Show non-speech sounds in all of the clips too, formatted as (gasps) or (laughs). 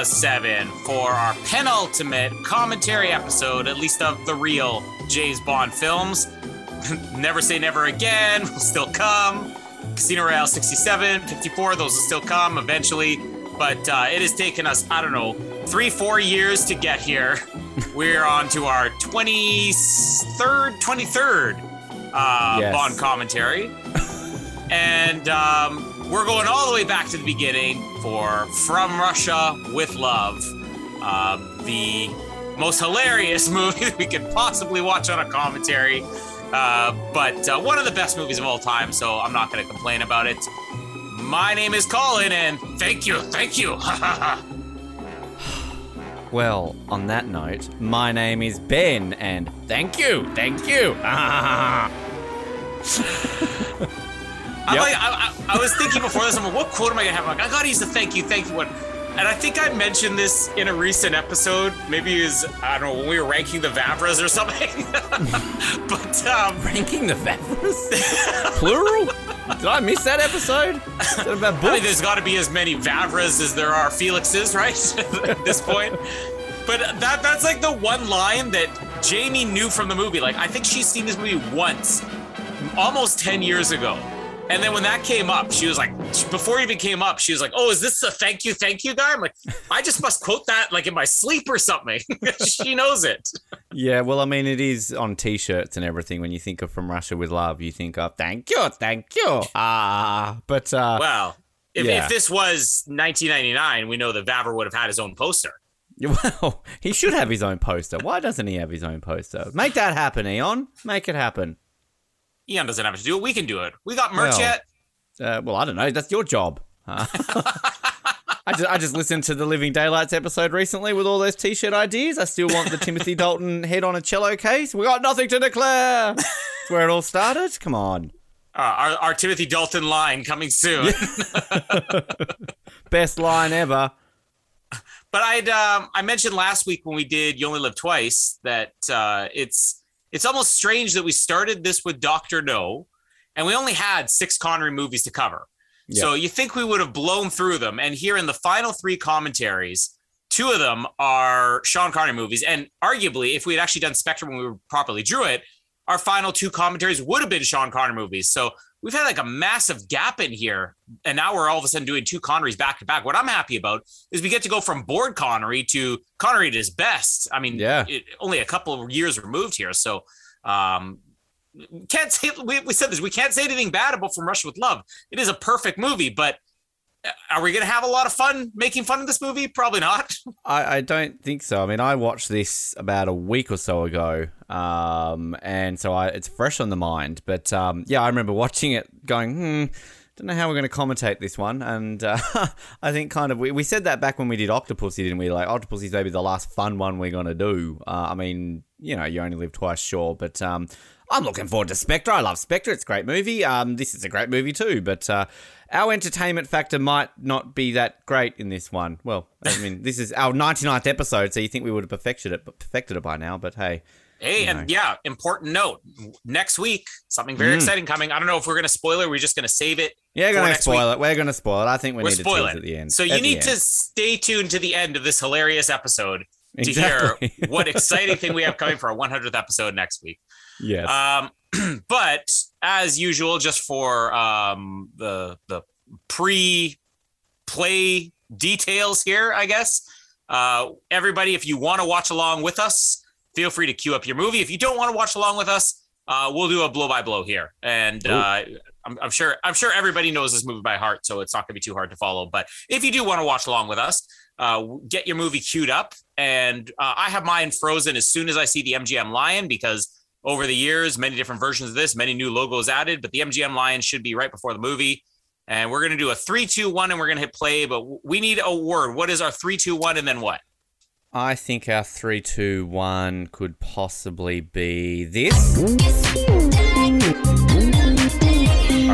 to 7 for our penultimate commentary episode, at least of the real James Bond films. (laughs) never Say Never Again will still come. Casino Royale 67, 54, those will still come eventually. But uh, it has taken us, I don't know, three, four years to get here. (laughs) We're on to our 23rd, 23rd uh, Yes. Bond commentary. (laughs) and um, we're going all the way back to the beginning for From Russia with Love, uh, the most hilarious (laughs) movie that we could possibly watch on a commentary. Uh, but uh, one of the best movies of all time, so I'm not going to complain about it. My name is Colin, and thank you, thank you. (laughs) Well, on that note, my name is Ben, and thank you, thank you. (laughs) I'm Yep. like, I, I, I was thinking before this, I'm like, what quote am I gonna have? I'm like, I gotta use the thank you, thank you one. And I think I mentioned this in a recent episode. Maybe it was, I don't know, when we were ranking the Vavras or something. (laughs) but um, Ranking the Vavras? Plural? Did I miss that episode? Is that about I mean, there's got to be as many Vavras as there are Felixes, right? (laughs) At this point. But that that's like the one line that Jamie knew from the movie. Like, I think she's seen this movie once, almost 10 years ago. And then when that came up, she was like, before it even came up, she was like, oh, is this a thank you, thank you guy? I'm like, I just must quote that like in my sleep or something. (laughs) she knows it. Yeah, well, I mean, it is on T-shirts and everything. When you think of "From Russia with Love," you think of "Thank you, thank you." Ah, but uh, Well, if, Yeah. if this was 1999, we know that Vavra would have had his own poster. (laughs) well, he should have his own poster. Why doesn't he have his own poster? Make that happen, Eon. Make it happen. Eon doesn't have to do it. We can do it. We got merch Well, yet. Uh, well, I don't know. That's your job. Huh? (laughs) I just I just listened to the Living Daylights episode recently with all those T-shirt ideas. I still want the (laughs) Timothy Dalton head on a cello case. We got nothing to declare. (laughs) That's where it all started. Come on, Uh, our, our Timothy Dalton line coming soon. best line ever. But I'd um, I mentioned last week when we did You Only Live Twice that uh, it's it's almost strange that we started this with Doctor No, and we only had six Connery movies to cover. So you think we would have blown through them? And here in the final three commentaries, two of them are Sean Connery movies, and arguably, if we had actually done Spectre when we properly drew it, our final two commentaries would have been Sean Connery movies. So we've had like a massive gap in here, and now we're all of a sudden doing two Connerys back to back. What I'm happy about is we get to go from bored Connery to Connery at his best. I mean, Yeah. it, only a couple of years removed here, so um, can't say we, we said this. We can't say anything bad about From Russia with Love. It is a perfect movie, but are we going to have a lot of fun making fun of this movie? Probably not. (laughs) I, I don't think so. I mean, I watched this about a week or so ago, um, and so I, it's fresh on the mind. But um, yeah, I remember (laughs) watching it, going, "Hmm, don't know how we're going to commentate this one." And uh, (laughs) I think kind of we, we said that back when we did Octopussy, didn't we? Like Octopussy is maybe the last fun one we're going to do. Uh, I mean, you know, you only live twice, sure, but um, I'm looking forward to Spectre. I love Spectre. It's a great movie. Um, this is a great movie too, but uh, our entertainment factor might not be that great in this one. Well, I (laughs) mean, this is our 99th episode, so you think we would have perfected it, perfected it by now? But hey, Hey, and know. yeah, important note. Next week, something very Mm. exciting coming. I don't know if we're going to spoil it. We're just going to save it. yeah, going to spoil it. We're going to spoil it. I think we We're need to spoiling tease at the end. So you need to stay tuned to the end of this hilarious episode to Exactly. hear what exciting thing we have coming for our (laughs) 100th episode next week. Yes. Um, (clears throat) but as usual, just for um, the the pre-play details here, I guess. Uh, everybody, if you want to watch along with us, feel free to queue up your movie. If you don't want to watch along with us, uh, we'll do a blow by blow here, and uh, I'm, I'm sure I'm sure everybody knows this movie by heart, so it's not going to be too hard to follow. But if you do want to watch along with us, uh, get your movie queued up, and uh, I have mine frozen as soon as I see the MGM Lion because over the years, many different versions of this, many new logos added, but the MGM Lion should be right before the movie. And we're going to do a three, two, one, and we're going to hit play. But we need a word. What is our three, two, one, and then what? I think our three, two, one could possibly be this. All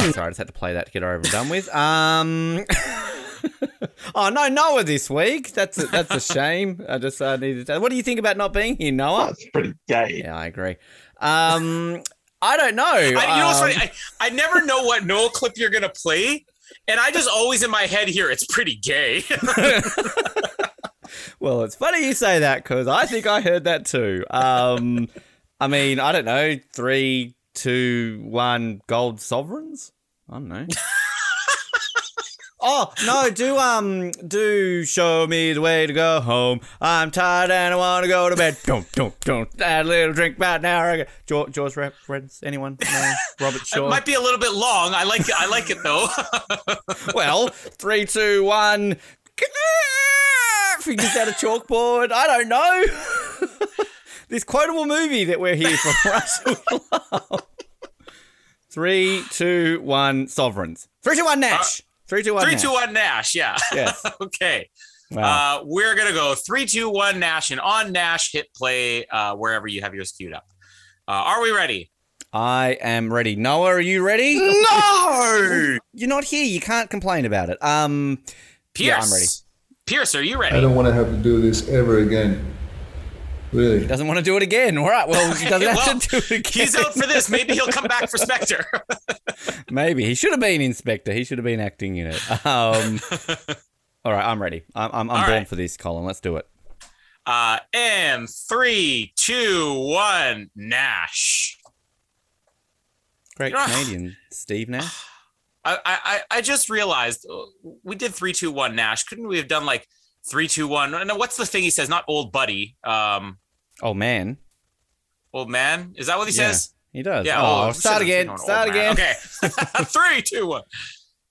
right, sorry, I just had to play that to get it over and done with. Um, (laughs) oh no, Noah this week. That's a, that's a (laughs) shame. I just uh, needed. To, what do you think about not being here, Noah? That's pretty gay. Yeah, I agree. Um, I don't know. I, you know what's Um, funny? I, I never know what Noel clip you're going to play. and I just always in my head here, it's pretty gay. (laughs) well, it's funny you say that because I think I heard that too. Um, I mean, I don't know, three, two, one, gold sovereigns. I don't know. Oh no! Do um do show me the way to go home. I'm tired and I want to go to bed. Don't don't don't. Add a little drink about an hour. ago. George, George reference? Anyone? No. (laughs) Robert Shaw. it might be a little bit long. I like it. I like it though. (laughs) well, three, two, one. Fingers out a chalkboard. I don't know. (laughs) this quotable movie that we're here for. Russell Love. Three, two, one. Sovereigns. Three, two, one. Nash. Three, two, one. Three, Nash. two, one. Nash. Yeah. Yes. (laughs) okay. Wow. Uh, we're gonna go three, two, one. Nash and on Nash hit play uh, wherever you have yours queued up. Uh, are we ready? I am ready. Noah, are you ready? (laughs) No. You're not here. You can't complain about it. Um, Pierce. Yeah, I'm ready. Pierce, are you ready? I don't want to have to do this ever again. Really. doesn't want to do it again. All right. Well, he doesn't Well, (laughs) have to do it again. He's out for this. Maybe he'll come back for Spectre. (laughs) Maybe he should have been Inspector. He should have been acting in it. Um, (laughs) all right. I'm ready. I'm I'm, I'm born right. for this, Colin. Let's do it. Uh, and three, two, one. Nash. Great You know- Canadian, Steve Nash. (sighs) I, I, I just realized uh, we did three, two, one. Nash. Couldn't we have done like three, two, one? No, what's the thing he says? Not old buddy. Um, Oh man, old man. Is that what he Yeah. says? he does. Yeah. Oh, old- start again. Start again. Okay. (laughs) (laughs) three, two, one.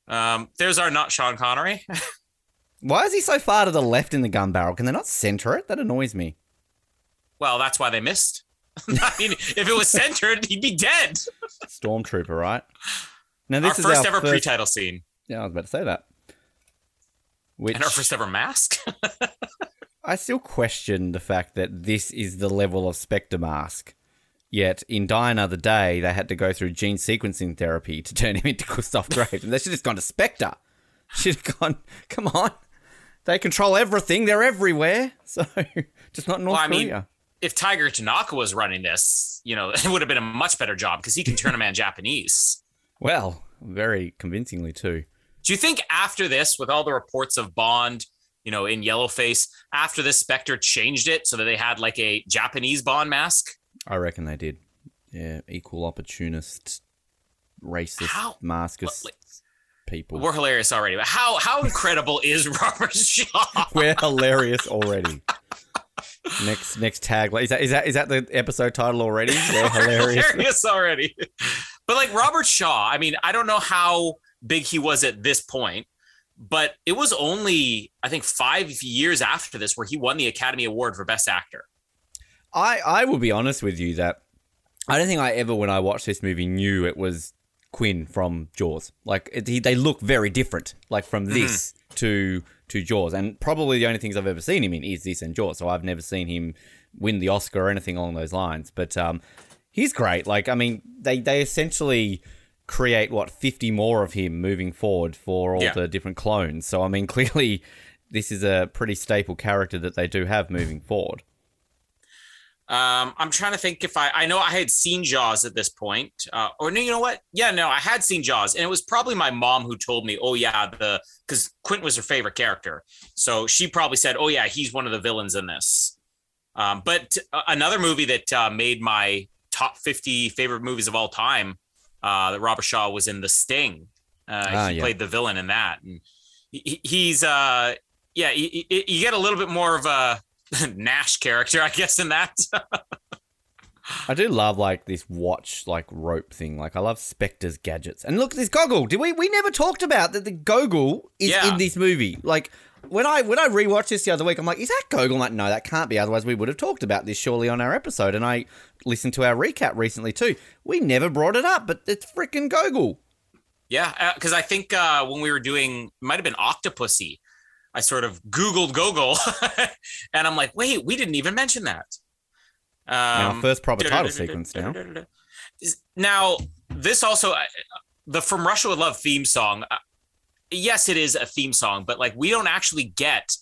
Um, there's our not Sean Connery. (laughs) Why is he so far to the left in the gun barrel? Can they not center it? That annoys me. well, that's why they missed. I mean, if it was centered, he'd be dead. Stormtrooper, right? Now Our this is first our ever first, pre-title scene Yeah, I was about to say that. Which and our first ever mask. (laughs) I still question the fact that this is the level of Spectre mask. Yet in Die Another Day, they had to go through gene sequencing therapy to turn him into Christoph Graves. And they should have just gone to Spectre. Should have gone, come on. They control everything. They're everywhere. So, (laughs) just not North Well, I mean, Korea. if Tiger Tanaka was running this, you know, (laughs) it would have been a much better job because he can turn a man Japanese. well, very convincingly, too. Do you think after this, with all the reports of Bond, you know, in Yellowface, after this, Spectre changed it so that they had like a Japanese Bond mask? I reckon they did. Yeah, equal opportunist, racist, How? maskist Like, people. we're hilarious already. But how how incredible is (laughs) Robert Shaw? (laughs) We're hilarious already. next next tag is that is that is that the episode title already? We're (laughs) hilarious. hilarious already. But like Robert Shaw, I mean, I don't know how big he was at this point, but it was only I think five years after this where he won the Academy Award for Best Actor. I I will be honest with you that I don't think I ever when I watched this movie knew it was Quint from Jaws. Like it, he, they look very different. Like from this to to Jaws, and probably the only things I've ever seen him in is this and Jaws. So I've never seen him win the Oscar or anything along those lines. But um, he's great. Like I mean, they they essentially create what 50 more of him moving forward for all Yeah. the different clones. So I mean, (laughs) clearly this is a pretty staple character that they do have moving forward. Um, I'm trying to think if I I know I had seen Jaws at this point, uh, or no, you know what? Yeah, no, I had seen Jaws, and it was probably my mom who told me, "Oh yeah, the because Quentin was her favorite character, so she probably said, "Oh yeah, he's one of the villains in this." Um, but uh, another movie that uh, made my top 50 favorite movies of all time, uh, that Robert Shaw was in The Sting. Uh, Ah, he yeah. played the villain in that, and he, he's uh, yeah, you get a little bit more of a (laughs) Nash character, I guess, in that. (laughs) I do love like this watch like rope thing. Like I love Spectre's gadgets. And look, this Gogol. Did we we never talked about that the Gogol is Yeah. in this movie. Like when I when I rewatched this the other week, I'm like, is that Gogol? I'm like, no, that can't be. Otherwise, we would have talked about this surely on our episode. And I listened to our recap recently too. We never brought it up, but it's freaking Gogol. Yeah, because I think uh, when we were doing, it might have been Octopussy, I sort of Googled Gogol, (laughs) and I'm like, wait, we didn't even mention that. Our Um, first proper title sequence now. Now, this also, uh, the From Russia with Love theme song, uh, yes, it is a theme song, but like we don't actually get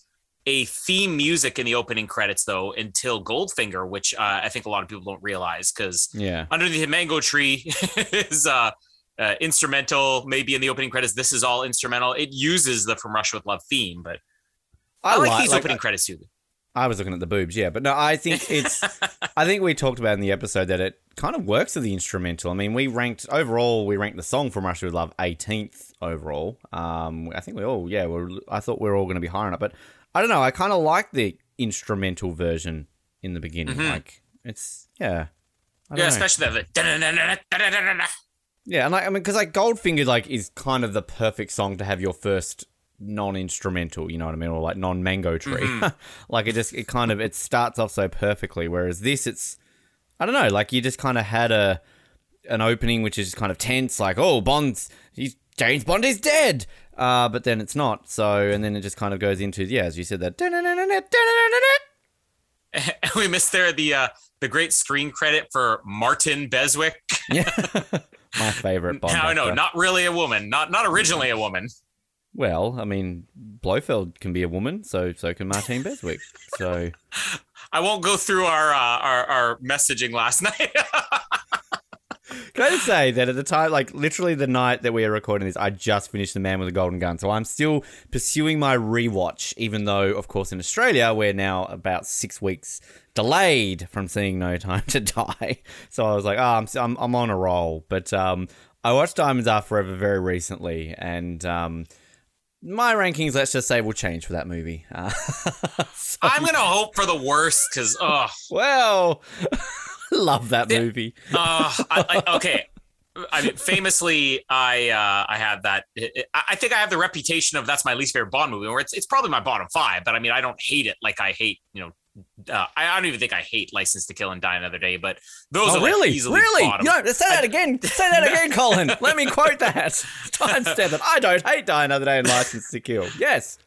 a theme music in the opening credits though until Goldfinger, which uh, I think a lot of people don't realize because Yeah. Underneath the Mango Tree (laughs) is uh, uh, instrumental, maybe in the opening credits. This is all instrumental. It uses the From Russia with Love theme, but I, like, these opening credits too. I was looking at the boobs, yeah, but no, I think it's. (laughs) I think we talked about in the episode that it kind of works with the instrumental. I mean, we ranked overall, we ranked the song from Russia with Love 18th overall. Um, I think we all, yeah, we're, I thought we were all going to be higher on it, but I don't know. I kind of like the instrumental version in the beginning. Mhm. Like it's yeah, Yeah, know. especially the. the yeah, and like I mean, because like Goldfinger like is kind of the perfect song to have your first non-instrumental. You know what I mean, or like non-mango tree. (laughs) like it just it kind of it starts off so perfectly, whereas this it's I don't know, like you just kind of had a an opening which is kind of tense, like oh Bond's he's James Bond is dead. Uh, but then it's not. So, and then it just kind of goes into, yeah, as you said, that. (laughs) we missed there the uh, the great screen credit for Martine Beswick. (laughs) Yeah. My favorite Bond. No, know, not really a woman, not not originally a woman. Well, I mean, Blofeld can be a woman, so so can Martine Beswick. So, (laughs) I won't go through our uh, our, our messaging last (laughs) night. can I just say that at the time, like literally the night that we are recording this, I just finished The Man with the Golden Gun. So I'm still pursuing my rewatch, even though, of course, in Australia, we're now about six weeks delayed from seeing No Time to Die. (laughs) So I was like, oh, I'm, I'm, I'm on a roll. But um, I watched Diamonds Are Forever very recently, and um, my rankings, let's just say, will change for that movie. Uh, (laughs) so- I'm gonna hope for the worst because oh well, (laughs) love that movie. Uh, I, I, okay. I mean, famously, I uh, I have that. I I think I have the reputation of that's my least favorite Bond movie, or it's it's probably my bottom five. But I mean, I don't hate it like I hate you know. Uh, I, I don't even think I hate License to Kill and Die Another Day, but those Oh, are like really? easily really? bottom. No, say that again. Say that (laughs) again, Colin. Let me quote that. (laughs) Timestamp it. I don't hate Die Another Day and License to Kill. Yes.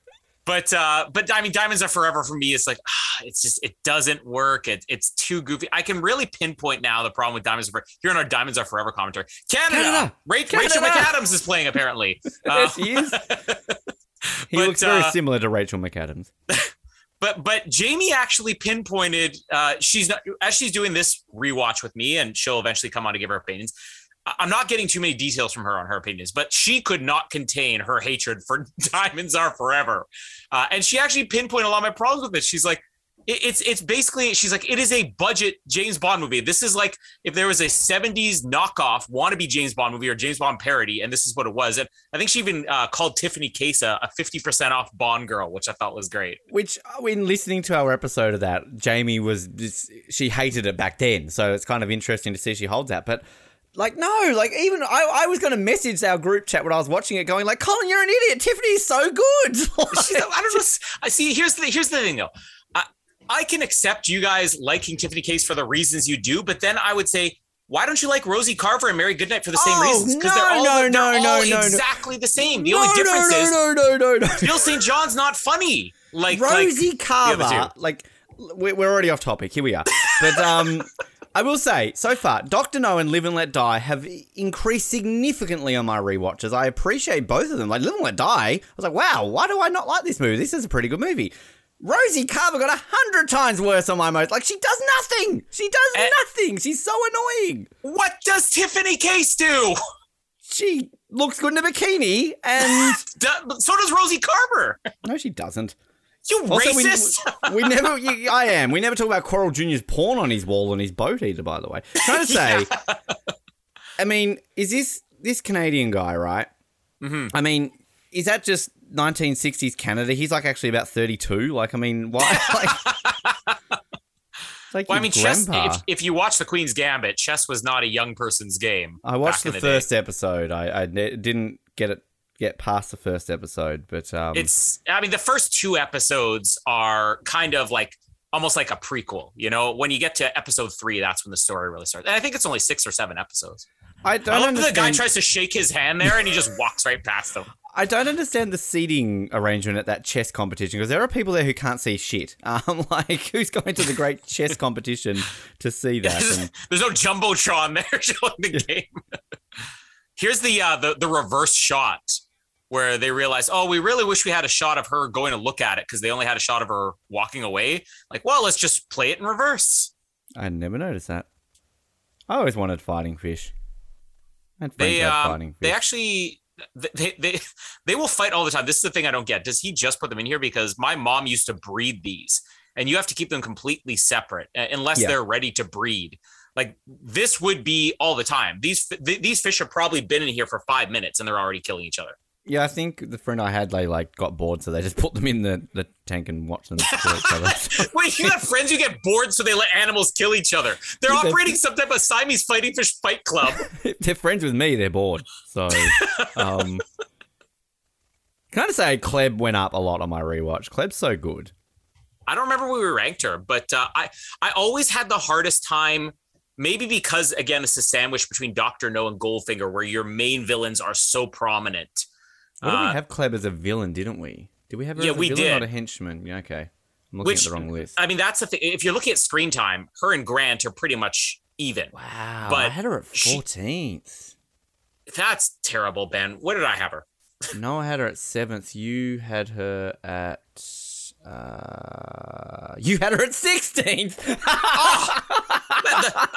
But uh, but I mean, Diamonds Are Forever for me. It's like ah, (sighs) it's just it doesn't work. It, it's too goofy. I can really pinpoint now the problem with Diamonds Are Forever. Here in our Diamonds Are Forever commentary, Canada. Canada! Ra- Rachel McAdams is playing apparently. (laughs) Uh, he is. He But, looks very uh, similar to Rachel McAdams. But but Jamie actually pinpointed. Uh, she's not as she's doing this rewatch with me, and she'll eventually come on to give her opinions. I'm not getting too many details from her on her opinions, but she could not contain her hatred for (laughs) Diamonds Are Forever, uh, and she actually pinpointed a lot of my problems with it. She's like, it- it's it's basically she's like it is a budget James Bond movie. This is like if there was a 70s knockoff wannabe James Bond movie or James Bond parody, and this is what it was. And I think she even uh, called Tiffany Case a, a 50% off Bond girl, which I thought was great. Which, when listening to our episode of that, Jamie was just, she hated it back then. So it's kind of interesting to see she holds that. But like, no, like even I, I was going to message our group chat when I was watching it, going like, Colin, you're an idiot. Tiffany's so good. (laughs) She's, I don't know. I see. Here's the here's the thing though. I, can accept you guys liking Tiffany Case for the reasons you do, but then I would say, why don't you like Rosie Carver and Mary Goodnight for the same Oh, reasons? Because they're all, no, they're no, all no, no, no. exactly the same. The no, only difference no, is no, no, no, no, no. Jill St. John's not funny. Like Rosie like, Carver, the other two. like we're we're already off topic. Here we are. But um, I will say, so far, Doctor No and Live and Let Die have increased significantly on my rewatches. I appreciate both of them. Like Live and Let Die, I was like, wow, why do I not like this movie? This is a pretty good movie. Rosie Carver got a hundred times worse on my most. Like she does nothing. She does Eh. nothing. She's so annoying. What does Tiffany Case do? She looks good in a bikini, and (laughs) so does Rosie Carver. no, she doesn't. You Also, we- racist. We, never. You, I am. We never talk about Coral Junior's porn on his wall and his boat either. By the way, trying to (laughs) say. I mean, is this this Canadian guy right? Mhm. I mean, is that just 1960s Canada? He's like actually about 32. Like, I mean, why? (laughs) Like, like Well, I mean, chess. grandpa. If, if you watch the Queen's Gambit, chess was not a young person's game. I watched back the, in day. first episode. I, I didn't get it get past the first episode, but um, It's. I mean, the first two episodes are kind of like almost like a prequel. You know, when you get to episode three, that's when the story really starts. And I think it's only six or seven episodes. I don't I love the guy tries to shake his hand there, and he just walks right past him. I don't understand the seating arrangement at that chess competition because there are people there who can't see shit. (laughs) Um, like who's going to the great chess (laughs) competition to see that? And, There's no jumbotron there (laughs) showing the game. Here's the uh, the the reverse shot where they realize, oh, we really wish we had a shot of her going to look at it because they only had a shot of her walking away. Like, well, let's just play it in reverse. I never noticed that. I always wanted fighting fish. And They um, fighting fish. they actually they, they they will fight all the time. This is the thing I don't get. Does he just put them in here because my mom used to breed these, and you have to keep them completely separate uh, unless Yeah. they're ready to breed. Like this would be all the time. These th- these fish have probably been in here for five minutes and they're already killing each other. Yeah, I think the friend I had, they like got bored, so they just (laughs) put them in the, the tank and watched them kill each other. (laughs) Wait, you got friends who get bored so they let animals kill each other. They're Yeah, operating some type of Siamese fighting fish fight club. If (laughs) they're friends with me, they're bored. So, um, can I just say, Klebb went up a lot on my rewatch. Klebb's so good. I don't remember where we ranked her, but uh, I I always had the hardest time. Maybe because again, it's a sandwich between Doctor No and Goldfinger, where your main villains are so prominent. Did Uh, we have Klebb as a villain, didn't we? Did we have her Yeah, as a we villain, did. not a henchman? Yeah, okay. I'm looking Which- at the wrong list. I mean, that's the thing. If you're looking at screen time, her and Grant are pretty much even. wow, but I had her at she- 14th. That's terrible, Ben. Where did I have her? (laughs) No, I had her at seventh. You had her at. Uh, you had her at 16th.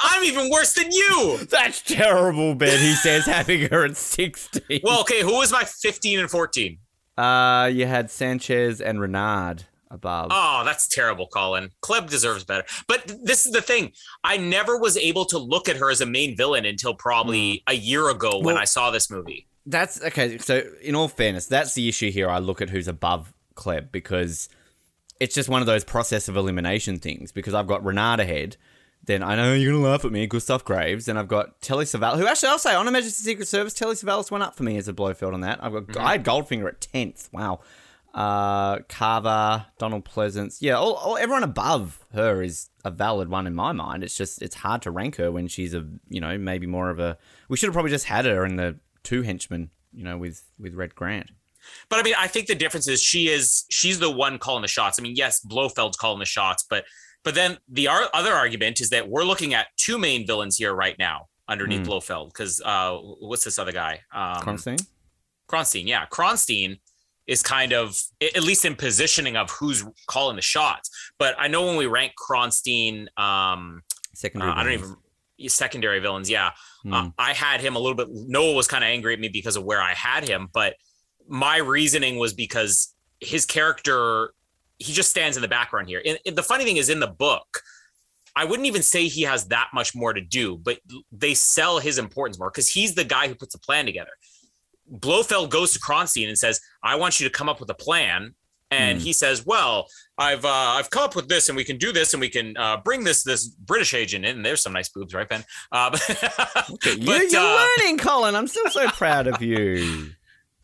I'm even worse than you. That's terrible, Ben. He says having her at 16. Well, okay. Who was my 15 and 14? Uh, you had Sanchez and Renard above. Oh, that's terrible, Colin. Klebb deserves better. But this is the thing. I never was able to look at her as a main villain until probably a year ago when I saw this movie. That's okay. So, in all fairness, that's the issue here. I look at who's above Klebb because it's just one of those process of elimination things. Because I've got Renard ahead, then I know you're gonna laugh at me, Gustav Graves, and I've got Telly Savalas, who actually I'll say on a Majesty Secret Service, Telly Savalas went up for me as a Blofeld on that. I've got I had Goldfinger at tenth. Wow. Uh, Carver, Donald Pleasence, yeah, all, all, everyone above her is a valid one in my mind. It's just it's hard to rank her when she's a you know maybe more of a. We should have probably just had her in the two henchmen, you know, with with Red Grant. But I mean, I think the difference is she is she's the one calling the shots. I mean, yes, Blofeld's calling the shots, but but then the ar- other argument is that we're looking at two main villains here right now underneath Hmm. Blofeld because uh, what's this other guy? Um, Kronstein? Kronstein, yeah, Kronstein is kind of at least in positioning of who's calling the shots. But I know when we rank Kronstein, um, secondary. uh, I don't even secondary villains. Yeah, Hmm. uh, I had him a little bit. Noah was kind of angry at me because of where I had him, but my reasoning was because his character he just stands in the background here. And, and the funny thing is, in the book, I wouldn't even say he has that much more to do, but they sell his importance more because he's the guy who puts the plan together. Blofeld goes to Kronstein and says, "I want you to come up with a plan." And Hmm. he says, "Well, I've uh, I've come up with this, and we can do this, and we can uh, bring this this British agent in. There's some nice boobs, right, Ben? Uh, Look at you. but, You're uh, learning, Colin. I'm still so (laughs) proud of you.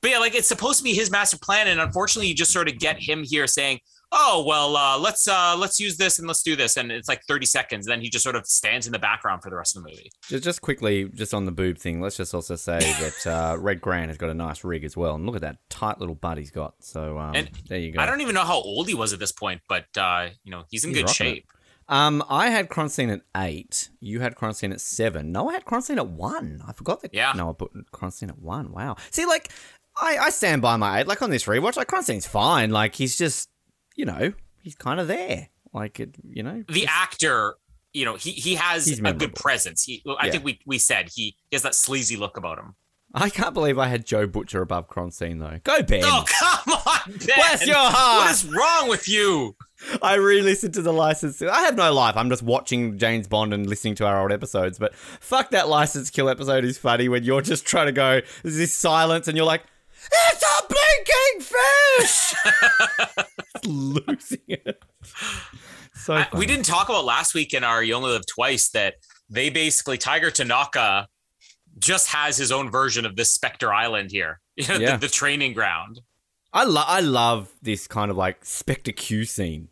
But yeah, like it's supposed to be his master plan, and unfortunately, you just sort of get him here saying, "Oh, well, uh, let's uh, let's use this and let's do this," and it's like thirty seconds. Then he just sort of stands in the background for the rest of the movie. Just, just quickly, just on the boob thing, let's just also say (laughs) that uh, Red Grant has got a nice rig as well. And look at that tight little butt he's got. So um, And there you go. I don't even know how old he was at this point, but uh, you know he's in He's good rocking it. shape. Um, I had Kronstein at eight. You had Kronstein at seven. No, I had Kronstein at one. I forgot that. Yeah. No, I put Kronstein at one. Wow. See, like, I, I stand by my eight. Like on this rewatch, like Kronstein's fine. Like he's just, you know, he's kind of there. Like it, you know. The actor, you know, he he has a good presence. He, I Yeah. think we we said he, he has that sleazy look about him. I can't believe I had Joe Butcher above Kronstein though. Go Ben. Oh come on, Ben! Bless your heart. What is wrong with you? I re-listened to the license. I have no life. I'm just watching James Bond and listening to our old episodes. But fuck that license kill episode is funny when you're just trying to go. There's this silence and you're like, "It's a blinking fish!" (laughs) Losing it. So I- we didn't talk about last week in our You Only Live Twice that they basically Tiger Tanaka just has his own version of this Spectre Island here, (laughs) Yeah. the, the training ground. I lo- I love this kind of like Spectre Q scene.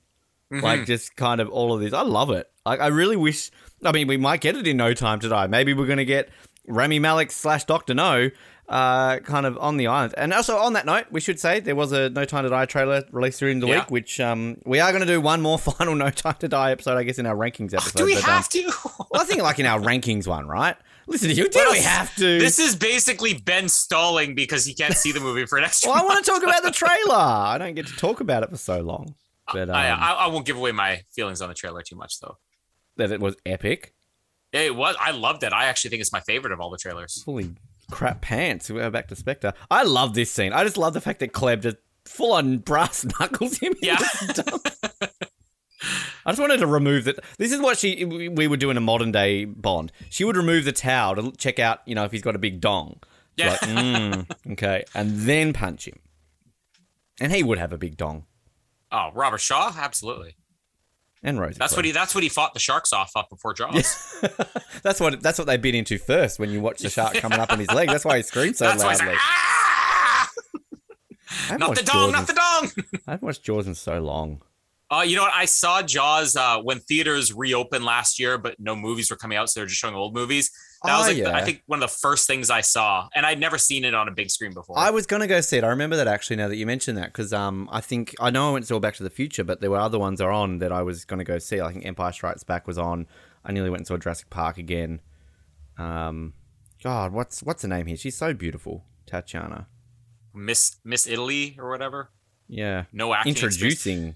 Mhm. Like just kind of all of this. I love it. Like I really wish. I mean, we might get it in No Time to Die. Maybe we're gonna get Rami Malek slash Doctor No, uh, kind of on the island. And also on that note, we should say there was a No Time to Die trailer released during the Yeah. week, which um we are gonna do one more (laughs) final No Time to Die episode, I guess, in our rankings episode. Do we but, um, have to? (laughs) well, I think like in our rankings one, right? Listen to you. Do What we have to? this is basically Ben stalling because he can't see the movie for an extra. well, I want to talk about the (laughs) trailer. I don't get to talk about it for so long. But um, I, I, I won't give away my feelings on the trailer too much, though. that it was epic. It was. I loved it. I actually think it's my favorite of all the trailers. fully crap pants. We go back to Spectre. I love this scene. I just love the fact that Klebb just full on brass (laughs) knuckles him. Yeah. I just wanted to remove that. This is what she we we would do in a modern day Bond. She would remove the towel to check out, you know, if he's got a big dong. Yeah. Like, mm, okay, and then punch him. And he would have a big dong. Oh, Robert Shaw, absolutely. And Rosie. That's what he. That's what he fought the sharks off up before Jaws. (laughs) That's what that's what they bit into first when you watch the shark coming up on his leg. That's why he screams so (laughs) that's loudly. like, ah! Haven't the dong, Jaws not the dong. I haven't watched Jaws in so long. Uh, you know what? I saw Jaws uh, when theaters reopened last year, but no movies were coming out, so they're just showing old movies. That was Oh, like the- I think one of the first things I saw, and I'd never seen it on a big screen before. I was gonna go see it. I remember that actually. Now that you mentioned that, because um, I think I know I went to all Back to the Future, but there were other ones are on that I was gonna go see. I think Empire Strikes Back was on. I nearly went and saw Jurassic Park again. Um, God, what's what's the name here? She's so beautiful, Tatiana. Miss Miss Italy or whatever. Yeah, No acting. experience.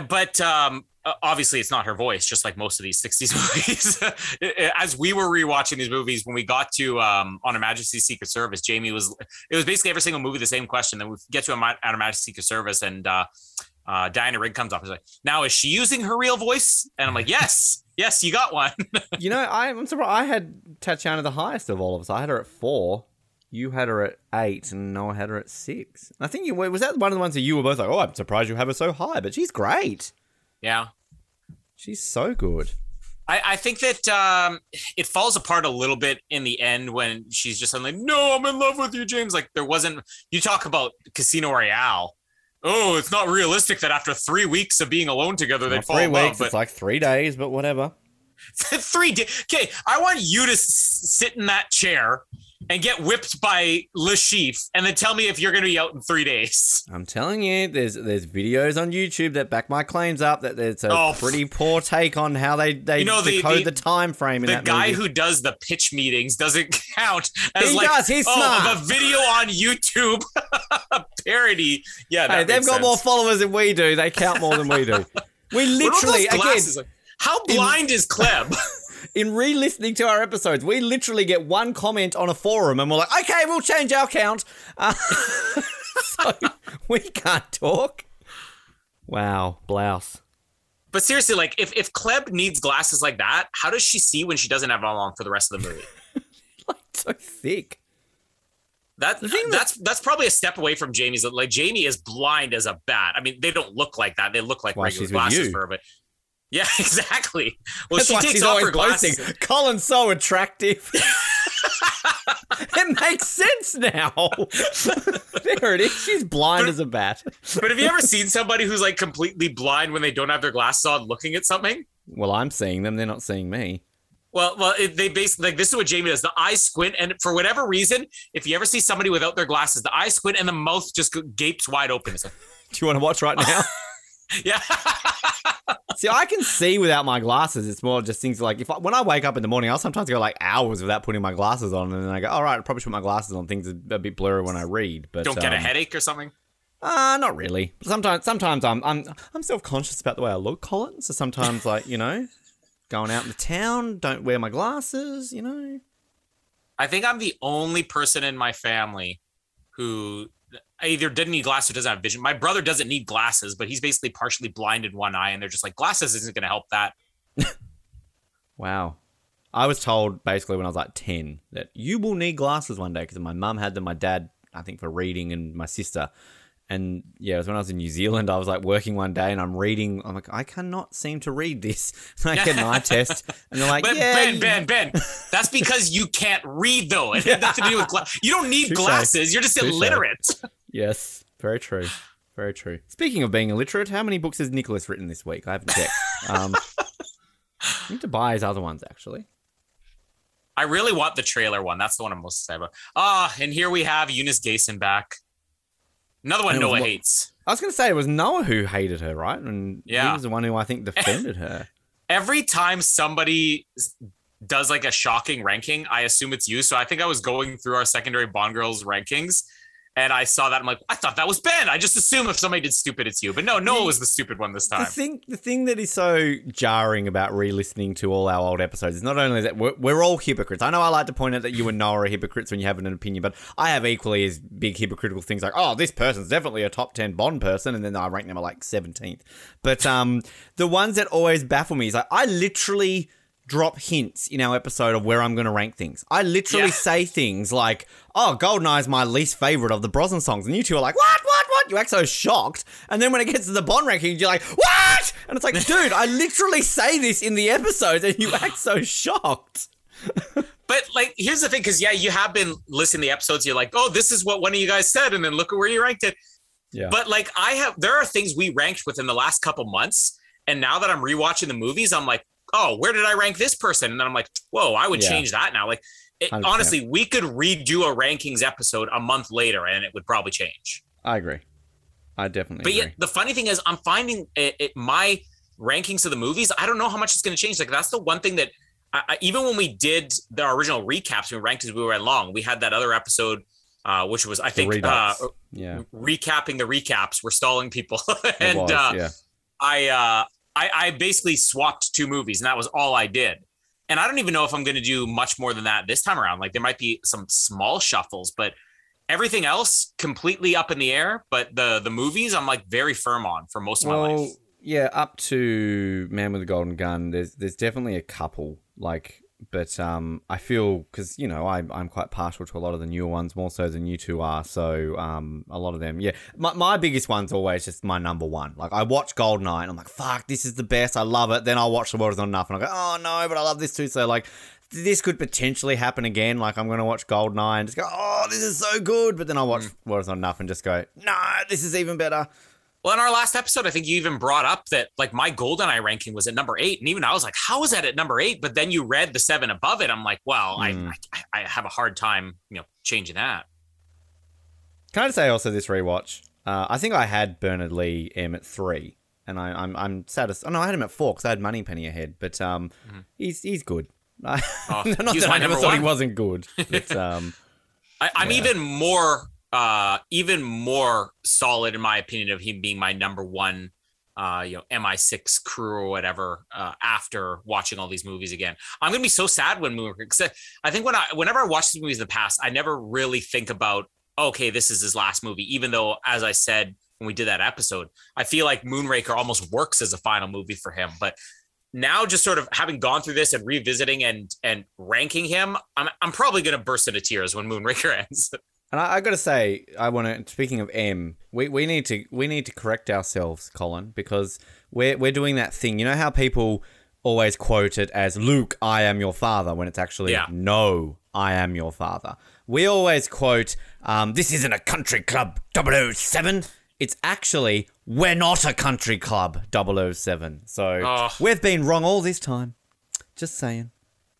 But um obviously it's not her voice just like most of these 60s (laughs) movies as we were rewatching these movies when we got to um on her majesty's secret service jamie was it was basically every single movie the same question then we get to on her majesty's secret service and uh uh, Diana Rigg comes up and like, now is she using her real voice? And I'm like, yes, yes, you got one. (laughs) You know, I'm surprised. I had Tatiana the highest of all of us. I had her at four. You had her at eight, and Noah had her at six. I think you was that one of the ones that you were both like, "Oh, I'm surprised you have her so high," but she's great. yeah. She's so good. I, I think that um, it falls apart a little bit in the end when she's just suddenly, no, I'm in love with you, James. Like there wasn't. You talk about Casino Royale. Oh, it's not realistic that after three weeks of being alone together, they'd fall in love. weeks. But It's like three days, but whatever. (laughs) three days. Okay, I want you to s- sit in that chair and get whipped by Chiffre, and then tell me if you're going to be out in three days. (laughs) I'm telling you, there's there's videos on YouTube that back my claims up that there's a Oh. pretty poor take on how they they You know, the- decode the, the- time frame in the that guy movie. who does the pitch meetings doesn't (laughs) count as He like does, he's oh, smart. a video on YouTube (laughs) parody. Yeah, hey, they've makes got sense. more followers than we do. They count more than we do. We What are those literally again like? How blind is Klebb? In re-listening to our episodes, we literally get one comment on a forum, and we're like, okay, we'll change our count. Uh, (laughs) so we can't talk. Wow, blouse. but seriously, like if if Klebb needs glasses like that, how does she see when she doesn't have them on for the rest of the movie? (laughs) Like so thick. That, that- that's that's probably a step away from Jamie's. Like Jamie is blind as a bat. I mean, they don't look like that. They look like regular glasses for her, but yeah, (laughs) exactly. Well, That's she takes she's off always her glasses. posting. Colin's so attractive. (laughs) it makes sense now. (laughs) there it is. She's blind as a bat. But have you ever seen somebody who's like completely blind when they don't have their glasses on, looking at something? Well, I'm seeing them. They're not seeing me. Well, well, it, they basically like this is what Jamie does. The eye squint, and for whatever reason, if you ever see somebody without their glasses, the eye squint and the mouth just gapes wide open. Like, Do you want to watch right now? Yeah, (laughs) See, I can see without my glasses. It's more just things like if I, when I wake up in the morning, I'll sometimes go like hours without putting my glasses on, and then I go, "All right, I probably should put my glasses on." Things are a bit blurry when I read, but don't get a um, headache or something. Uh, not really. Sometimes, sometimes I'm I'm I'm self conscious about the way I look, Colin. So sometimes, like you know, (laughs) going out in the town, don't wear my glasses. You know, I think I'm the only person in my family who either didn't need glasses or doesn't have vision. My brother doesn't need glasses, but he's basically partially blind in one eye, and they're just like glasses isn't going to help that. (laughs) wow. I was told basically when I was like ten that you will need glasses one day because my mum had them, my dad I think for reading, and my sister. And yeah, it was when I was in New Zealand. I was like working one day and I'm reading. I'm like, I cannot seem to read this. And I get an eye (laughs) test, and they're like, Yeah, Ben, you- Ben, Ben, that's because you can't read though. It had nothing to do with glasses. You don't need (laughs) Touche. glasses. You're just illiterate. Yes, very true. Very true. Speaking of being illiterate, how many books has Nicholas written this week? I haven't checked. Um, I need to buy his other ones actually. I really want the trailer one. That's the one I'm most excited about. Ah, and here we have Eunice Gayson back. Another one And it was Noah hates. I was going to say it was Noah who hated her, right? And Yeah. he was the one who I think defended her. (laughs) Every time somebody does like a shocking ranking, I assume it's you. So I think I was going through our secondary Bond Girls rankings, And I saw that. I'm like, I thought that was Ben. I just assume if somebody did stupid, it's you. But no, Noah was the stupid one this time. The thing, the thing that is so jarring about re-listening to all our old episodes is not only that we're, we're all hypocrites. I know I like to point out that you and Noah are hypocrites when you have an opinion, but I have equally as big hypocritical things like, oh, this person's definitely a top ten Bond person, and then I rank them at like seventeenth. But um, the ones that always baffle me is like I literally drop hints in our episode of where I'm going to rank things. I literally Yeah. say things like, "Oh, Goldeneye is my least favorite of the Brosnan songs," and you two are like, "What? What? What?" You act so shocked, and then when it gets to the Bond rankings, you're like, "What?" And it's like, dude, I literally say this in the episodes, and you act so shocked. But like, here's the thing, because yeah, you have been listening to the episodes. You're like, oh, this is what one of you guys said, and then look at where you ranked it. Yeah. But like, I have there are things we ranked within the last couple months, and now that I'm rewatching the movies, I'm like, oh, where did I rank this person? And then I'm like, whoa, I would Yeah. change that now. Like, it, honestly, we could redo a rankings episode a month later, and it would probably change. I agree. I definitely But agree. yet, the funny thing is, I'm finding it, it, my rankings of the movies. I don't know how much it's going to change. Like that's the one thing that I, I, even when we did the original recaps, we ranked as we went along. We had that other episode, uh, which was I think uh, yeah, recapping the recaps. We're stalling people, (laughs) and was, uh, yeah. I, uh, I I basically swapped two movies, and that was all I did. And I don't even know if I'm going to do much more than that this time around. Like there might be some small shuffles, but everything else completely up in the air. But the the movies, I'm like very firm on for most of my life. yeah, up to Man with a Golden Gun. There's there's definitely a couple like, but um, I feel because you know I I'm quite partial to a lot of the newer ones more so than you two are. So um, a lot of them, yeah. My my biggest one's always just my number one. Like I watch Goldeneye and I'm like, fuck, this is the best. I love it. Then I'll watch The World Is Not Enough and I go, oh no, but I love this too. So like. This could potentially happen again. Like I'm gonna watch Goldeneye and just go, "Oh, this is so good," but then I'll watch World Is Not Enough and just go, "No, this is even better." Well, in our last episode, I think you even brought up that like my GoldenEye ranking was at number eight, and even I was like, "How is that at number eight? But then you read the seven above it. I'm like, "Well, Hmm. I, I I have a hard time, you know, changing that." Can I just say also this rewatch? Uh, I think I had Bernard Lee M at three, and I, I'm I'm satisfied. Oh no, I had him at four because I had Money Penny ahead, but um, he's he's good. (laughs) Oh, Not that I never thought he wasn't good. But, (laughs) um, I, I'm Yeah. even more, uh, even more solid in my opinion of him being my number one, uh, you know, MI6 crew or whatever. Uh, after watching all these movies again, I'm gonna be so sad when Moonraker. Because I think when I, whenever I watch these movies in the past, I never really think about, okay, this is his last movie. Even though, as I said when we did that episode, I feel like Moonraker almost works as a final movie for him, but. Now, just sort of having gone through this and revisiting and and ranking him, I'm I'm probably gonna burst into tears when Moonraker (laughs) ends. And I, I got to say, I want to. Speaking of M, we, we need to we need to correct ourselves, Colin, because we're we're doing that thing. You know how people always quote it as Luke, I am your father, when it's actually Yeah. no, I am your father. We always quote, um, this isn't a country club 007. It's actually, we're not a country club 007. So Oh. we've been wrong all this time. Just saying.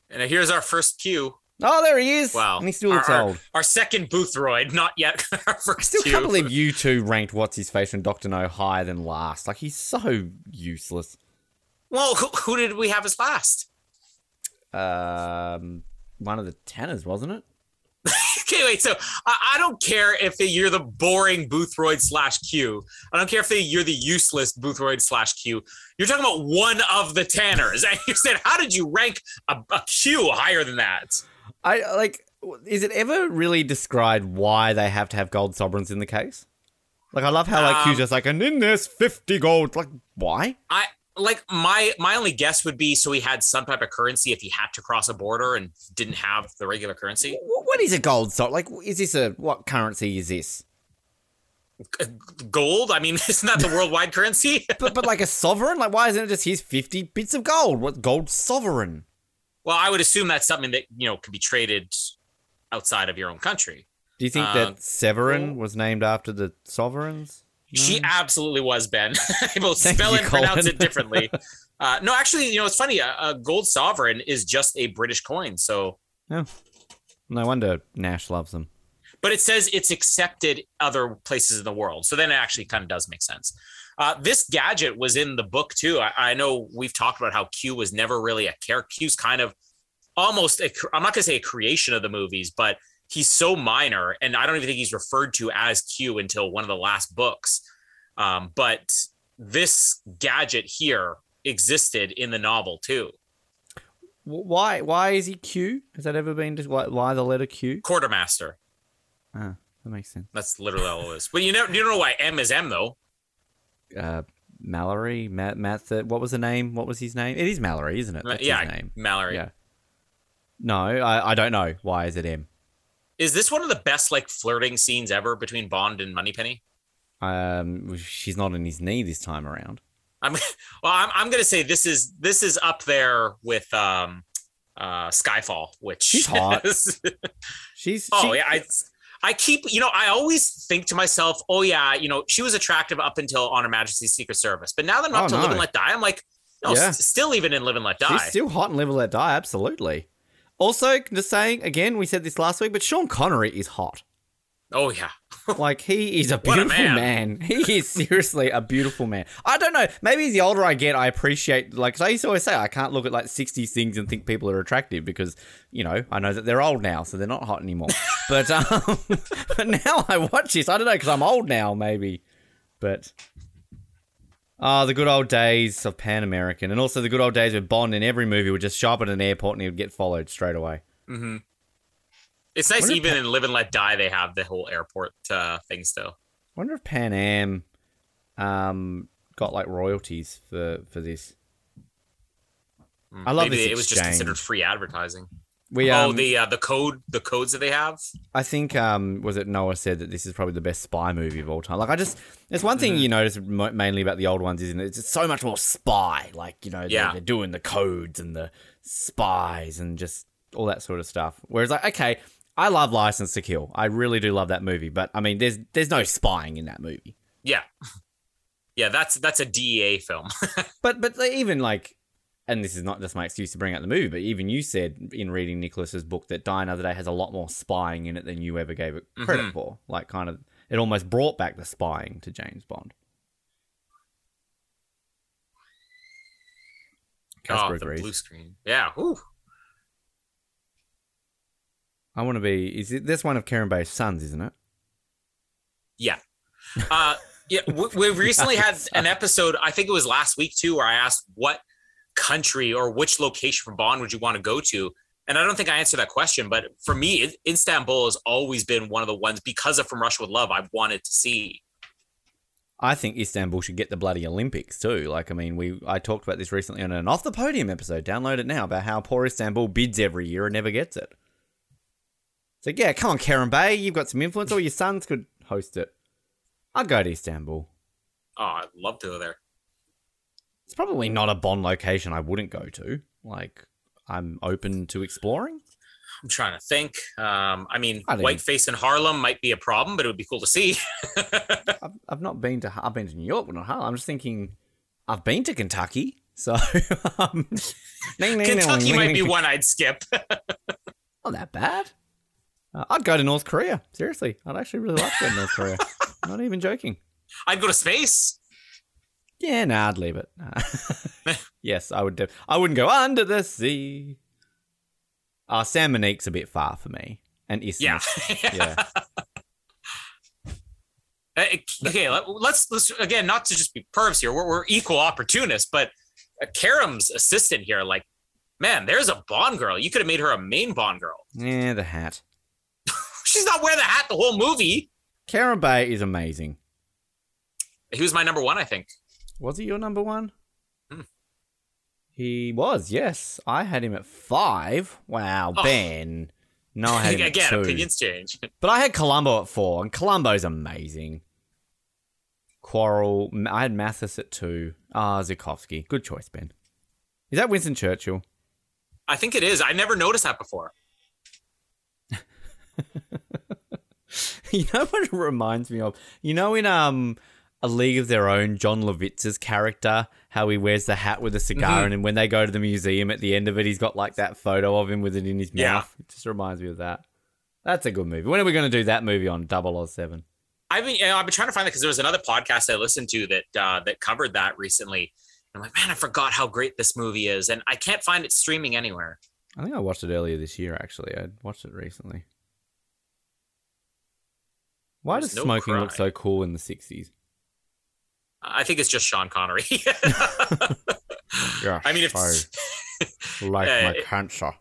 And here's our first Q. Oh, there he is. Wow. And he still our, looks our- old. Our second Boothroyd, not yet (laughs) our first I still Q. can't believe you two ranked What's His Face and Dr. No higher than last. Like, he's so useless. Well, who, who did we have as last? Um, one of the Tanners, wasn't it? (laughs) Okay, wait. So I, I don't care if you're the boring Boothroyd slash Q. I don't care if you're the useless Boothroyd slash Q. You're talking about one of the Tanners, (laughs) and you said, how did you rank a, a Q higher than that? I like. Is it ever really described why they have to have gold sovereigns in the case? Like, I love how like Um, just like, and in this fifty gold. Like, why? I like my my only guess would be so he had some type of currency if he had to cross a border and didn't have the regular currency. Wh- What is a gold so? Like, is this a what currency is this? Gold? I mean, (laughs) isn't that the worldwide currency? But but like a sovereign? Like, why isn't it just his fifty bits of gold? What gold sovereign? Well, I would assume that's something that you know could be traded outside of your own country. Do you think Uh, that Severin was named after the sovereigns? She absolutely was Ben. (laughs) Both Thank spell you, and pronounce it (laughs) differently. uh, no, actually, you know it's funny. A, a gold sovereign is just a British coin. So, Yeah. No wonder Nash loves them. but it says it's accepted other places in the world. So then it actually kind of does make sense. Uh, this gadget was in the book too. I, I know we've talked about how Q was never really a character. Q's kind of almost a, cr- I'm not going to say a creation of the movies, but he's so minor, and I don't even think he's referred to as Q until one of the last books. Um, but this gadget here existed in the novel too. Why? Why is he Q? Has that ever been just why, why the letter Q? Quartermaster. Ah, that makes sense. That's literally all it is. But you know, you don't know why M is M though. Uh, Mallory, Matt, Matt. The, what was the name? What was his name? It is Mallory, isn't it? That's yeah, his name. Mallory. Yeah. No, I, I don't know. Why is it M? Is this one of the best like flirting scenes ever between Bond and Moneypenny? Um, she's not on his knee this time around. I'm (laughs) well. I'm, I'm gonna say this is this is up there with um, uh, Skyfall, which She's hot. is- (laughs) She's oh she- yeah, I I keep you know I always think to myself, oh yeah, you know she was attractive up until On Her Majesty's Secret Service, but now that I'm oh, up Oh, to Live and. Let Die, I'm like, no, Yeah. s- still even in Live and Let Die. She's still hot and live and let die. Absolutely. Also, just saying again, we said this last week, but Sean Connery is hot. Oh yeah, (laughs) Like he is a What a beautiful man. man. (laughs) He is seriously a beautiful man. I don't know. Maybe the older I get, I appreciate like 'cause I used to always say I can't look at like '60s things and think people are attractive because you know I know that they're old now, so they're not hot anymore. (laughs) but um, but now I watch this. I don't know because I'm old now, maybe. But ah, the good old days of Pan American, and also the good old days where Bond in every movie would just show up at an airport and he would get followed straight away. hmm it's nice even in Live and Let Die they have the whole airport uh, thing still. wonder if Pan Am um, got like royalties for for this. I love Maybe this it was just considered free advertising. We oh, um, the uh, the code the codes that they have. I think um, was it Noah said that this is probably the best spy movie of all time. Like I just, it's one Mm-hmm. thing you notice mo- mainly about the old ones, isn't it? It's just so much more spy. Like you know, they're, Yeah. they're doing the codes and the spies and just all that sort of stuff. Whereas like, okay, I love License to Kill. I really do love that movie, but I mean, there's there's no spying in that movie. Yeah, (laughs) yeah, that's that's a DEA film. (laughs) But but even like, and this is not just my excuse to bring out the movie, but even you said in reading Nicholas's book that Die Another Day has a lot more spying in it than you ever gave it credit Mhm. for. Like, kind of, it almost brought back the spying to James Bond. Casper oh, the agrees. blue screen. Yeah. Ooh. I want to be. Is it this one of Kerim Bey's sons? Isn't it? Yeah. Uh, yeah. We, we (laughs) recently had an episode. I think it was last week too, where I asked what country or which location from Bond would you want to go to, and I don't think I answered that question. But for me, it, Istanbul has always been one of the ones because of From Russia with Love I've wanted to see. I think Istanbul should get the bloody Olympics too. Like, I mean, we I talked about this recently on an off the podium episode. Download it now about how poor Istanbul bids every year and never gets it. So yeah, come on, Kerim Bey, you've got some influence, or your sons could host it. I'd go to Istanbul. Oh, I'd love to go there. It's probably not a Bond location I wouldn't go to. Like, I'm open to exploring. I'm trying to think. Um, I mean, I whiteface in Harlem might be a problem, but it would be cool to see. (laughs) I've, I've not been to I've been to New York, but not Harlem. I'm just thinking I've been to Kentucky, so (laughs) um, Kentucky (laughs) might be one I'd skip. Not that bad. Uh, I'd go to North Korea. Seriously, I'd actually really like to go to North Korea. (laughs) Not even joking. I'd go to space. Yeah, nah, I'd leave it. Nah. (laughs) (laughs) yes, I would. Do- I wouldn't go under the sea. Uh, San Monique's a bit far for me, and Yeah. Isthmus. yeah. Uh, okay, let- let's let's again not to just be pervs here. We're, we're equal opportunists, but uh, Kerim's assistant here, like, man, there's a Bond girl. You could have made her a main Bond girl. Yeah, the hat. She's not wearing the hat the whole movie. Kerim Bey is amazing. He was my number one, I think. Was he your number one? Hmm. He was, yes. I had him at five. Wow, Oh. Ben. No, I had him (laughs) again, at two. opinions change. (laughs) But I had Columbo at four, and Columbo's amazing. Quarrel. I had Mathis at two. Ah, Zukovsky. Good choice, Ben. Is that Winston Churchill? I think it is. I never noticed that before. (laughs) You know what it reminds me of? You know in um A League of Their Own, Jon Lovitz's character, how he wears the hat with a cigar, Mhm. and then when they go to the museum at the end of it, he's got like that photo of him with it in his Yeah. mouth. It just reminds me of that. That's a good movie. When are we going to do that movie on 007? I've been, you know, I've been trying to find that because there was another podcast I listened to that uh, that covered that recently. I'm like, man, I forgot how great this movie is, and I can't find it streaming anywhere. I think I watched it earlier this year, actually. I watched it recently. Why does no smoking look so cool in the 60s? I think it's just Sean Connery. (laughs) Yeah, I mean, if so like Uh, my it- cancer.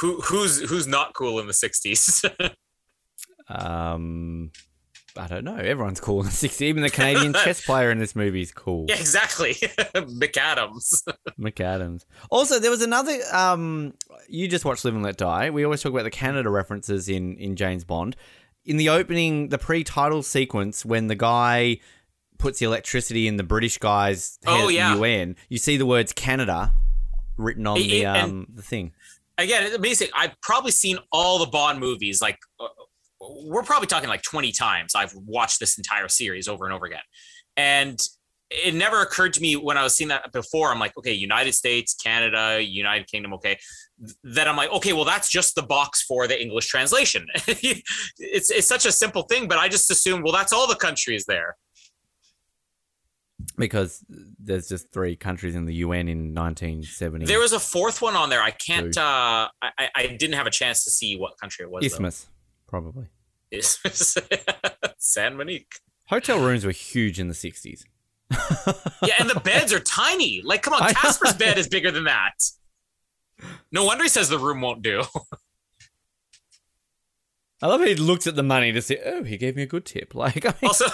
who who's who's not cool in the '60s? (laughs) Um, I don't know. Everyone's cool in the 60s. Even the Canadian (laughs) chess player in this movie is cool. yeah, exactly. McAdams. McAdams. Also, there was another. Um, you just watched Live and Let Die. We always talk about the Canada references in in James Bond. In the opening, the pre-title sequence, when the guy puts the electricity in the British guy's head Oh, yeah. UN, you see the words Canada written on It- the um the thing. Again, it's amazing. I've probably seen all the Bond movies. Like, uh, we're probably talking like 20 times. I've watched this entire series over and over again, and it never occurred to me when I was seeing that before. I'm like, okay, United States, Canada, United Kingdom, okay. Then I'm like, okay, well, that's just the box for the English translation. (laughs) it's it's such a simple thing, but I just assumed, well, that's all the countries there. because there's just three countries in the UN in 1970. There was a fourth one on there. I can't. Uh, I, I- didn't have a chance to see what country it was. though. Isthmus, probably. Isthmus. (laughs) San Monique. Hotel rooms were huge in the 60s. Yeah, and the beds are tiny. Like, come on, (laughs) Casper's bed is bigger than that. No wonder he says the room won't do. I love how he looks at the money to see, oh, he gave me a good tip. (laughs) Like, I mean, Also,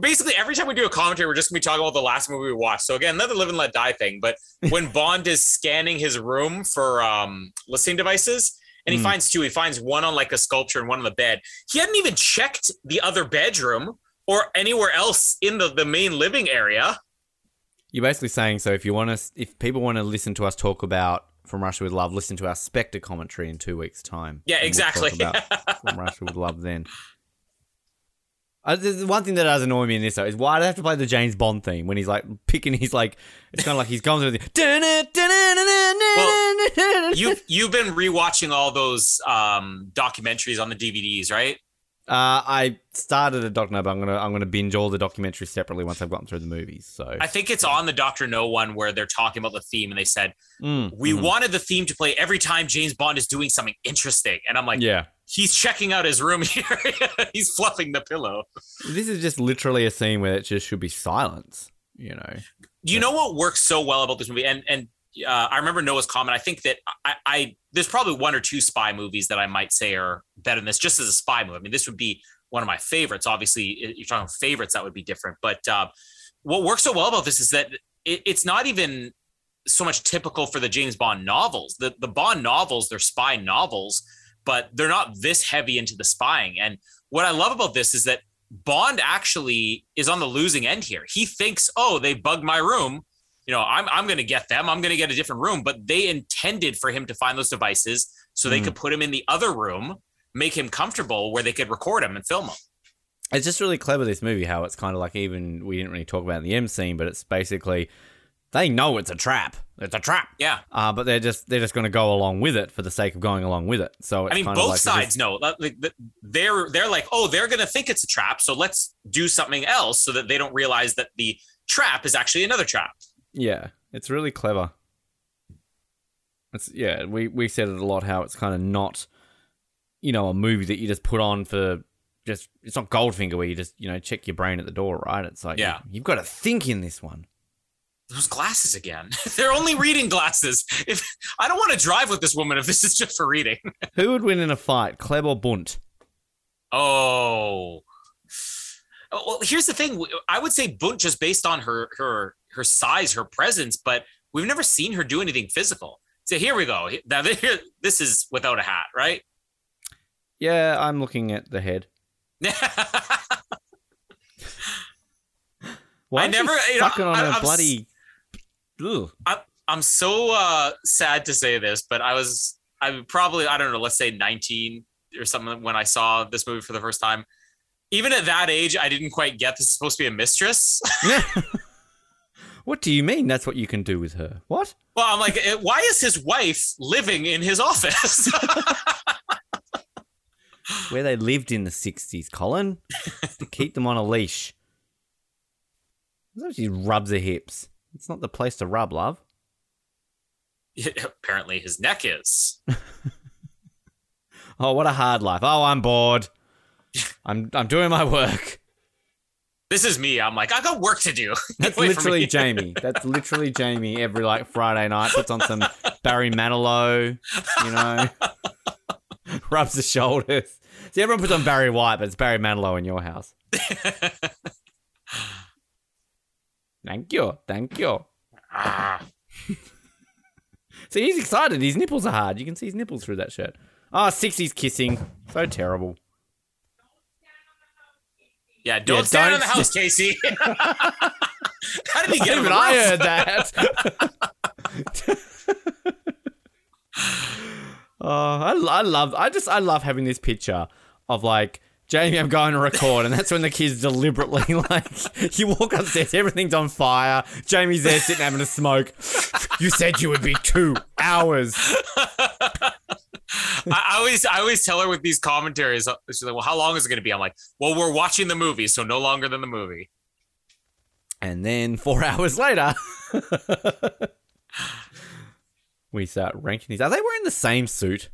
basically every time we do a commentary, we're just gonna be talking about the last movie we watched. So again, another live and let die thing. But (laughs) when Bond is scanning his room for um, listening devices, and he Mm. finds two, he finds one on like a sculpture and one on the bed. He hadn't even checked the other bedroom or anywhere else in the, the main living area. you're basically saying, so if you want to, if people want to listen to us talk about From Russia with Love, listen to our Spectre commentary in two weeks' time. Yeah, we'll exactly. about (laughs) From Russia with Love then. Uh, there's one thing that does annoy me in this though is why do they have to play the James Bond theme when he's like picking he's like it's kind of like he's gone through the you you've been rewatching all those um, documentaries (laughs) on the DVDs, right? Uh, I started a doc no, but I'm gonna I'm gonna binge all the documentaries separately once I've gotten through the movies. So I think it's on the Doctor No one where they're talking about the theme and they said Mm, we mhm. wanted the theme to play every time James Bond is doing something interesting, and I'm like, yeah, he's checking out his room (laughs) here. he's fluffing the pillow. this is just literally a scene where it just should be silence. You know, You know what works so well about this movie, and and uh, I remember Noah's comment. I think that I, I there's probably one or two spy movies that I might say are better than this, just as a spy movie. I mean, this would be one of my favorites. Obviously, you're talking favorites, that would be different. But uh, what works so well about this is that it, it's not even so much typical for the James Bond novels. The the Bond novels, they're spy novels, but they're not this heavy into the spying. And what I love about this is that Bond actually is on the losing end here. He thinks, "Oh, they bugged my room. You know, I'm I'm going to get them. I'm going to get a different room." But they intended for him to find those devices so they Mm. could put him in the other room, make him comfortable where they could record him and film him. it's just really clever this movie how it's kind of like even we didn't really talk about in the M scene, but it's basically they know it's a trap. It's a trap. Yeah. Uh, but they're just they're just going to go along with it for the sake of going along with it. So it's I mean, kind both of like sides know. Like, the- the- They're they're like, oh, they're gonna think it's a trap, so let's do something else so that they don't realize that the trap is actually another trap. Yeah, it's really clever. It's yeah, we we said it a lot how it's kind of not, you know, a movie that you just put on for just it's not Goldfinger where you just you know check your brain at the door, right? It's like Yeah. you, have got to think in this one. Those glasses again. (laughs) they're only reading glasses. If I don't want to drive with this woman if this is just for reading. (laughs) Who would win in a fight, Klebb or Bunt? Oh. Oh, Well, here's the thing. I would say Bunt just based on her her her size, her presence, but we've never seen her do anything physical. So here we go. Now (laughs) this is without a hat, right? Yeah, I'm looking at the head. (laughs) Why I never- you know, sucking on I- a I'm bloody. Ugh. I'm so uh, sad to say this, but I was I probably I don't know, let's say 19 or something when I saw this movie for the first time. Even at that age, I didn't quite get this is supposed to be a mistress. (laughs) what do you mean? That's what you can do with her? What? well, I'm like, eh, why is his wife living in his office? (laughs) Where they lived in the '60s, Colin, to keep them on a leash. She rubs her hips. It's not the place to rub, love. Apparently, his neck is. (laughs) Oh, what a hard life. Oh, I'm bored. (laughs) I'm I'm doing my work. This is me. I'm like, I got work to do. (laughs) That's literally. Jamie. That's literally Jamie. Every like Friday night, puts on some Barry Manilow. You know, (laughs) rubs the shoulders. See, everyone puts on Barry White, but it's Barry Manilow in your house. (laughs) Thank you, thank you. Ah. See, he's excited. His nipples are hard. You can see his nipples through that shirt. Oh, 60s kissing. So terrible. Yeah, don't Yeah, stand don't in the house, Casey. (laughs) How did he get Even I heard that. (laughs) oh, I, I love. I just I love having this picture of like Jamie. I'm going to record, and that's when the kids deliberately (laughs) like you walk upstairs, everything's on fire. Jamie's there sitting having a smoke. You said you would be two hours. I, always, I always tell her with these commentaries. She's like, "Well, how long is it going to be?" I'm like, "Well, we're watching the movie, so no longer than the movie." And then four (laughs) hours later, we start ranking these. Are they wearing the same suit?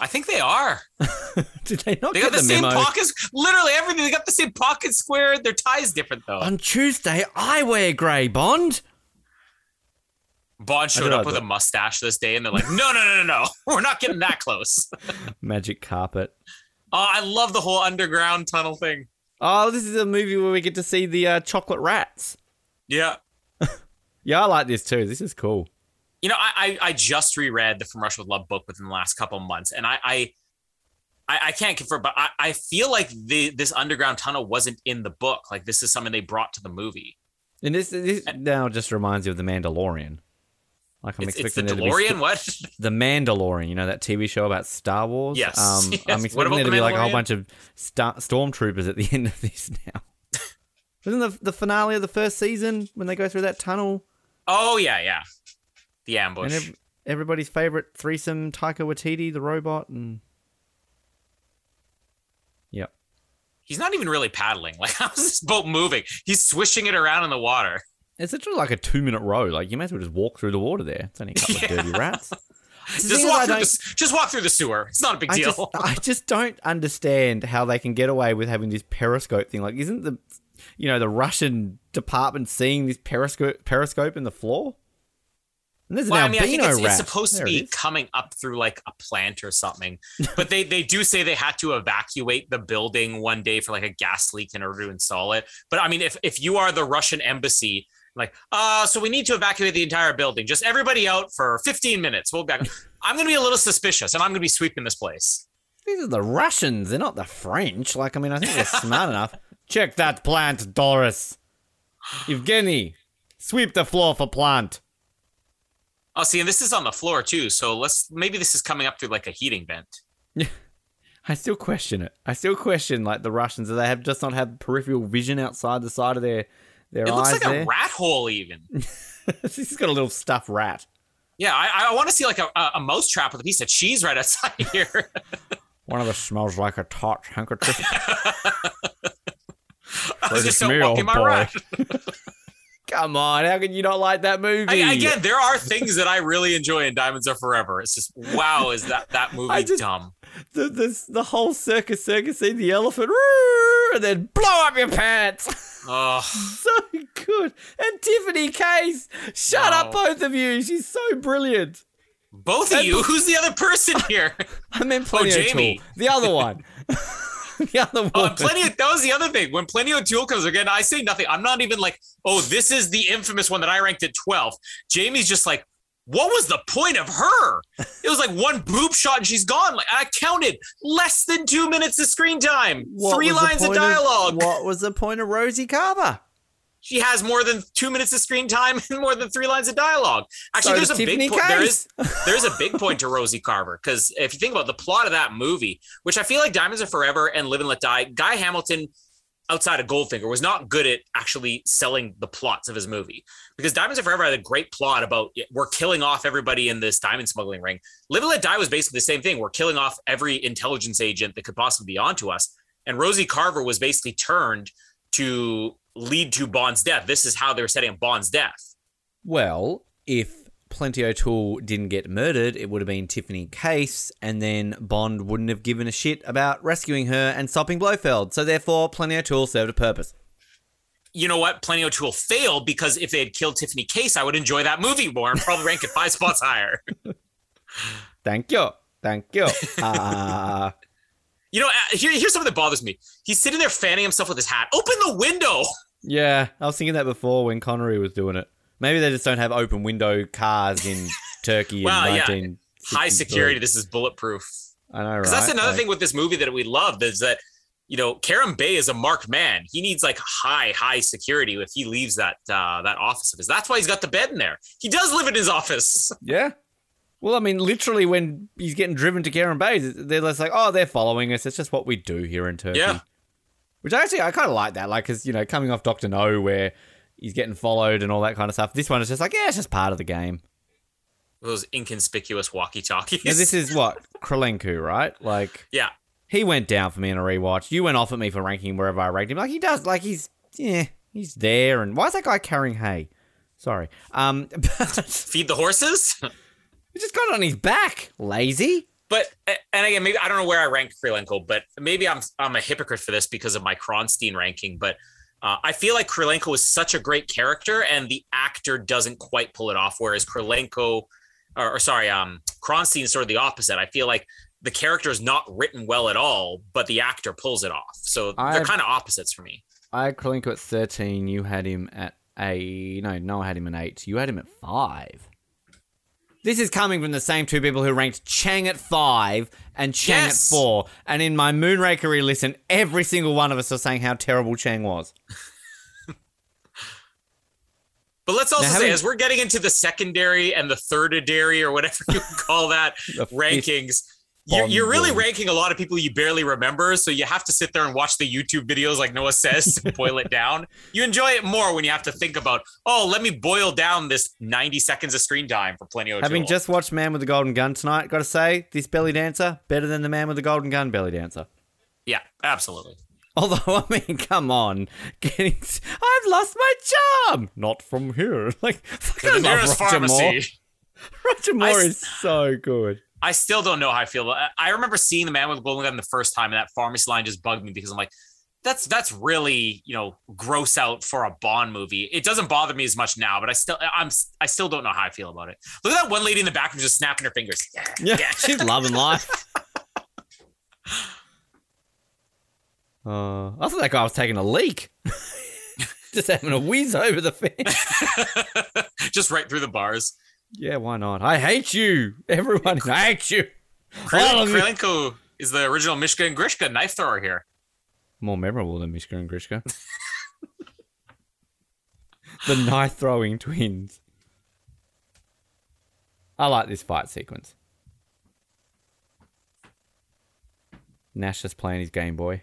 I think they are. (laughs) Did they not They get got the, the, same memo? pockets. Literally everything. They got the same pocket squared. Their tie's different though. On Tuesday, I wear grey Bond. Bond showed up with that. a mustache this day, and they're like, "No, no, no, no, no. (laughs) We're not getting that close." (laughs) Magic carpet. Oh, I love the whole underground tunnel thing. Oh, this is a movie where we get to see the uh, chocolate rats. Yeah. (laughs) Yeah, I like this too. This is cool. You know, I, I I just reread the From Russia with Love book within the last couple of months, and I I I, I can't confirm, but I, I feel like the this underground tunnel wasn't in the book. Like this is something they brought to the movie. And this, this now just reminds you of The Mandalorian. Like I'm It's, it's the expecting there to be DeLorean. what? (laughs) the Mandalorian, you know that TV show about Star Wars. Yes, Um, (laughs) yes. I'm expecting there to The be like a whole bunch of star- stormtroopers at the (laughs) end of this now. Wasn't the the finale of the first season when they go through that tunnel Oh yeah, yeah. The ambush. and ev- everybody's favorite threesome Taika Waititi, the robot, and yep. He's not even really paddling. Like how's this boat moving? He's swishing it around in the water. It's literally like a two minute row. Like you may as well just walk through the water there. It's only a couple of (laughs) dirty rats. Just walk through the just walk through the sewer. It's not a big I deal. just, I just don't understand how they can get away with having this periscope thing. Like, isn't the, you know, the Russian department seeing this periscope periscope in the floor? And there's well, an I mean, I think albino it's, it's supposed to There it be coming up through like a plant or something. (laughs) But they they do say they had to evacuate the building one day for like a gas leak in order to install it. But I mean, if if you are the Russian embassy, like, uh, so we need to evacuate the entire building. Just everybody out for 15 minutes. We'll be back. (laughs) I'm gonna be a little suspicious, and I'm gonna be sweeping this place. These are the Russians. They're not the French. Like, I mean, I think they're (laughs) smart enough. Check that plant, Doris. Evgeny, sweep the floor for plant. Oh, see, and this is on the floor too. So let's maybe this is coming up through like a heating vent. Yeah. (laughs) I still question it. I still question like the Russians. Do they have just not have peripheral vision outside the side of their their It looks like there? a rat hole, even. (laughs) He's got a little stuffed rat. Yeah, I, I want to see like a, a, mouse trap with a piece of cheese right outside (laughs) here. One of us smells like a tot handkerchief. (laughs) I was just British out meal, walking my rat. Come on, how can you not like that movie? I, again, there are things that I really enjoy in Diamonds Are Forever. It's just wow, is that that movie just- dumb? the, the, the whole circus circus scene, the elephant, and then blow up your pants. Oh, (laughs) so good. And Tiffany Case, shut up, both of you. She's so brilliant. both of you. (laughs) Who's the other person (laughs) here? I meant oh, Plenty Oh, Jamie. The other one. the other oh, one. Oh, plenty. Of, that was the other thing. When Plenty O'Toole comes again, I say nothing. I'm not even like, oh, this is the infamous one that I ranked at 12. Jamie's just like, what was the point of her? It was like one boob shot and she's gone. Like I counted less than two minutes of screen time, What three lines of dialogue. what was the point of Rosie Carver? she has more than two minutes of screen time and more than three lines of dialogue. Actually, So there's a Tiffany big point. there is there is a big point to Rosie Carver because if you think about the plot of that movie, which I feel like Diamonds Are Forever and Live and Let Die, Guy Hamilton, outside of Goldfinger, was not good at actually selling the plots of his movie because Diamonds Are Forever had a great plot about we're killing off everybody in this diamond smuggling ring. Live and Let Die was basically the same thing. We're killing off every intelligence agent that could possibly be onto us. And Rosie Carver was basically turned to lead to Bond's death. This is how they were setting up Bond's death. Well, if Plenty O'Toole didn't get murdered, it would have been Tiffany Case, and then Bond wouldn't have given a shit about rescuing her and stopping Blofeld. So therefore, Plenty O'Toole served a purpose. You know what? Plenty O'Toole failed because if they had killed Tiffany Case, I would enjoy that movie more and probably rank it five spots higher. (laughs) Thank you. Thank you. Uh, (laughs) You know, uh, here, here's something that bothers me. He's sitting there fanning himself with his hat. Open the window. yeah, I was thinking that before when Connery was doing it. Maybe they just don't have open window cars in (laughs) Turkey Well, in yeah. 19. High security. This is bulletproof. I know, right? Because that's another Like- thing with this movie that we loved is that, you know, Kerim Bey is a marked man. He needs like high, high security if he leaves that uh, that office of his. That's why he's got the bed in there. He does live in his office. (laughs) Yeah. Well, I mean, literally, when he's getting driven to Kerim Bey, they're just like, "Oh, they're following us. It's just what we do here in Turkey." Yeah. Which I actually, I kind of like that, like, because you know, coming off Doctor No, where he's getting followed and all that kind of stuff. This one is just like, yeah, it's just part of the game. Those inconspicuous walkie talkies. Now, this is what (laughs) Krilencu, right? Like, yeah. he went down for me in a rewatch. You went off at me for ranking wherever I ranked him. Like he does. Like he's yeah, he's there. And why is that guy carrying hay? Sorry. Um, (laughs) Feed the horses. (laughs) he just got on his back. Lazy. But and again, maybe I don't know where I rank Krilencu, but maybe I'm I'm a hypocrite for this because of my Kronsteen ranking. But uh, I feel like Krilencu is such a great character, and the actor doesn't quite pull it off. Whereas Krilencu, or, or sorry, um, Kronsteen is sort of the opposite. I feel like the character is not written well at all, but the actor pulls it off. So they're I've- kind of opposites for me. I had Krilencu at thirteen. You had him at a no, no, I had him at eight. You had him at five. This is coming from the same two people who ranked Chang at five and Chang Yes. at four. And in my Moonraker listen, every single one of us are saying how terrible Chang was. (laughs) But let's also Now, say, having- as we're getting into the secondary and the thirdary or whatever you (laughs) call that rankings, you're, you're really ranking a lot of people you barely remember. So you have to sit there and watch the YouTube videos, like Noah says, to (laughs) boil it down. You enjoy it more when you have to think about, oh, let me boil down this 90 seconds of screen time for Plenty of Having just watched Man with the Golden Gun tonight, gotta say, this belly dancer, better than the Man with the Golden Gun belly dancer. yeah, absolutely. Although, (laughs) I mean, come on. Getting, I've lost my charm! Not from here. (laughs) Like, fuck, I the love nearest Roger Moore. pharmacy. Roger Moore I is so good. I still don't know how I feel. I- I remember seeing the man with the golden gun the first time, and that pharmacy line just bugged me because I'm like, that's that's really you know gross out for a Bond movie. It doesn't bother me as much now, but I still I'm I still don't know how I feel about it. Look at that one lady in the back who's just snapping her fingers. Yeah, (laughs) Yeah, she's loving life. (laughs) Uh, I thought that guy was taking a leak. (laughs) Just having a whiz over the fence. just right through the bars. Yeah, why not? I hate you. Everyone hates you. All of you. Krilencu is the original Mishka and Grishka knife thrower here. More memorable than Mishka and Grishka. (laughs) the knife throwing twins. I like this fight sequence. Nash just playing his Game Boy.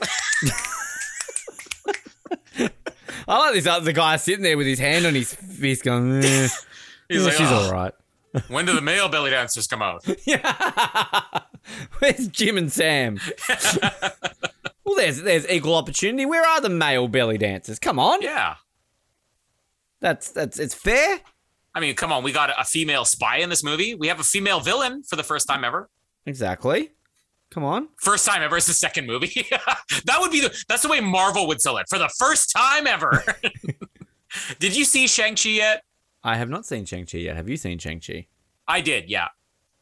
(laughs) I like this other guy sitting there with his hand on his fist going, eh, He's yeah, like, she's "Oh, all right. (laughs) when do the male belly dancers come out? Yeah. (laughs) Where's Jim and Sam? (laughs) well, there's there's equal opportunity. Where are the male belly dancers? Come on. yeah. That's that's it's fair. I mean, come on, we got a female spy in this movie. We have a female villain for the first time ever. Exactly. Come on. First time ever. It's the second movie. (laughs) that would be the. That's the way Marvel would sell it for the first time ever. (laughs) did you see Shang Chi yet? I have not seen Shang-Chi yet. Have you seen Shang-Chi? I did. Yeah.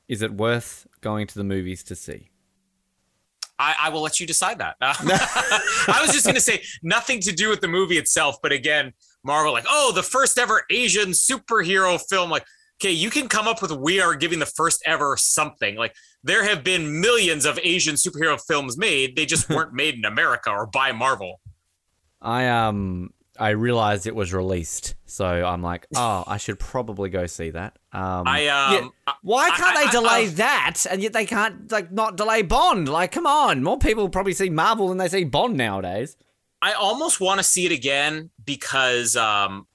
Is it worth going to the movies to see? I, I will let you decide that. (laughs) I was just going to say nothing to do with the movie itself, but again, Marvel like, oh, the first ever Asian superhero film. Like, okay, you can come up with we are giving the first ever something. Like, there have been millions of Asian superhero films made. They just (laughs) weren't made in America or by Marvel. I um I realized it was released, so I'm like, (laughs) oh, I should probably go see that. Um, I um, I- Why can't I- they delay I- that, and yet they can't like not delay Bond? Like, come on, more people probably see Marvel than they see Bond nowadays. I almost want to see it again because um,